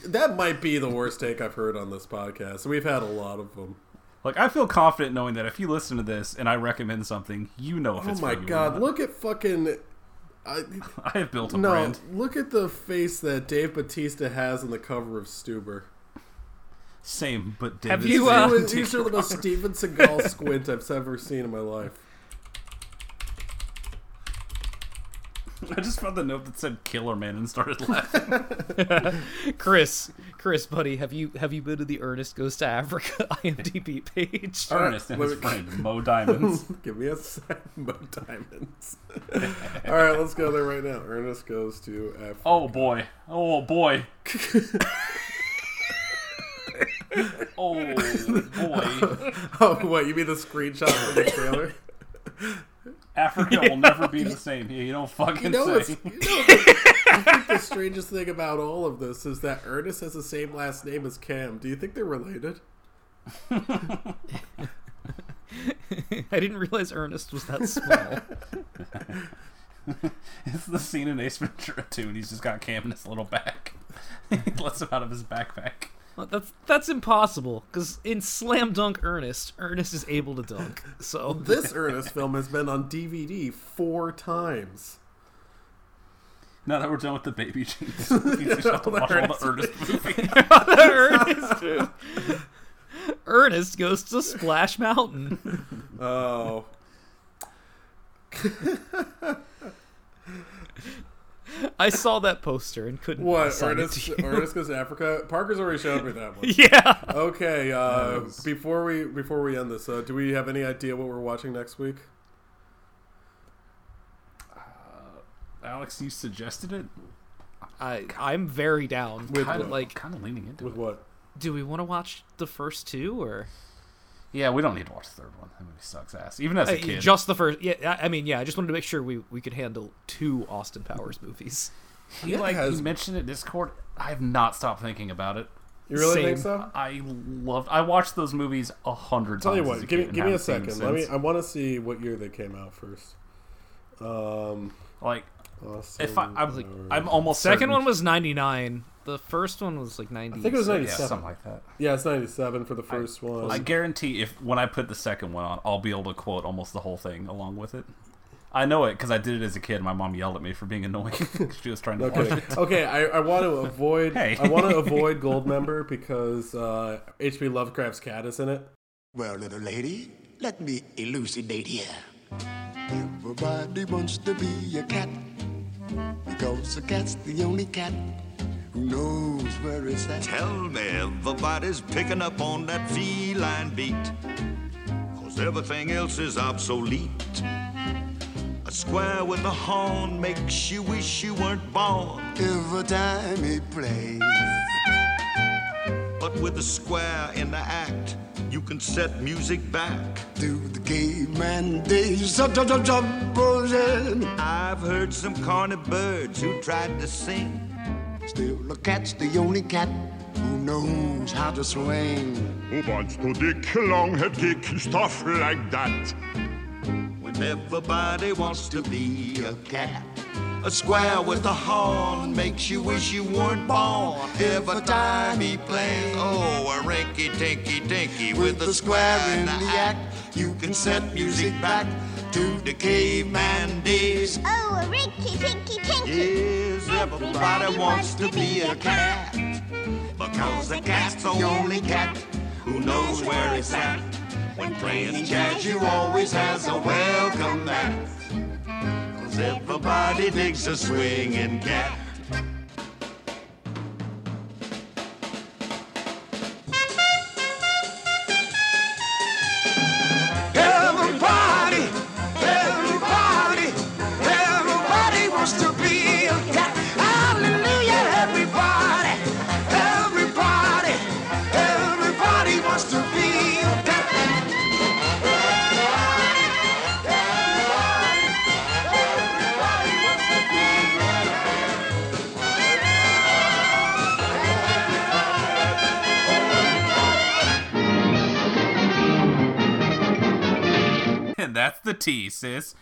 That might be the worst take I've heard on this podcast. We've had a lot of them. Like, I feel confident knowing that if you listen to this and I recommend something, you know if Oh it's my for you or god, not. look at fucking. I, I have built a no, brand. look at the face that Dave Batista has on the cover of Stuber. Same, but Have David you, uh, These are the most Roberts. Steven Seagal squint I've ever seen in my life. I just found the note that said "Killer Man" and started laughing. Chris, Chris, buddy, have you have you been to the Ernest Goes to Africa IMDb page? Ernest and his let me- friend Mo Diamonds. Give me a sec, Mo Diamonds. All right, let's go there right now. Ernest goes to Africa. Oh boy! Oh boy! oh boy! Oh, what? You mean the screenshot from the trailer? Africa will never be the same. Yeah, you don't fucking You know, what's, say. you know the, I think the strangest thing about all of this is that Ernest has the same last name as Cam. Do you think they're related? I didn't realize Ernest was that small. It's the scene in Ace Ventura 2, and he's just got Cam in his little bag. he lets him out of his backpack. Well, that's that's impossible because in Slam Dunk Ernest, Ernest is able to dunk. So This Ernest film has been on DVD four times. Now that we're done with the baby jeans, we just have to watch all the Ernest movies. Ernest, Ernest goes to Splash Mountain. Oh. I saw that poster and couldn't What? assign it Ernest, to. Ernest goes to Africa? Parker's already showed me that one. Yeah. Okay, uh, Nice. before we before we end this, uh, do we have any idea what we're watching next week? Alex, you suggested it. I I'm very down. With but what? like, Kind of leaning into With it. what? do we want to watch the first two or Yeah, we don't need to watch the third one. That movie sucks ass. Even as a Uh, kid. just the first? Yeah, I I mean, yeah. I just wanted to make sure we we could handle two Austin Powers movies. he, Yeah, like has- you mentioned it Discord. I have not stopped thinking about it. You really Same. think so? I loved. I watched those movies a hundred times. Tell times. you what, give me give me a haven't seen them second. Let me. I want to see what year they came out first. Um, like Austin if I, I'm, Powers. I'm almost Second certain- one was ninety nine. The first one was like ninety. I think it was yeah, 97. something like that. Yeah, it's 97 for the first one. I guarantee if when I put the second one on, I'll be able to quote almost the whole thing along with it. I know it because I did it as a kid. My mom yelled at me for being annoying. she was trying to watch Okay, it. okay. I, I want to avoid. Hey. I want to avoid Goldmember because uh, H.P. Lovecraft's cat is in it. Well, little lady, let me elucidate here. Everybody wants to be a cat because a cat's the only cat who knows where it's at. Tell me everybody's picking up on that feline beat. Cause everything else is obsolete. A square with a horn makes you wish you weren't born. Every time he plays, But with a square in the act, you can set music back. to the caveman days. Up. I've heard some corny birds who tried to sing. Still, the cat's the only cat who knows how to swing. Who wants to dick, long head kick, stuff like that? When everybody wants to be a cat. A square with a horn makes you wish you weren't born. Every time he plays, oh, a rinky tinky dinky with a square in the act. You can set music back to the caveman days. Oh, a rinky tinky tinky. Yes, everybody wants to be a cat. Because a cat's the only cat who knows where it's at. When playing jazz, you always has a welcome mat. Cause everybody digs a swinging cat. That's the T, sis.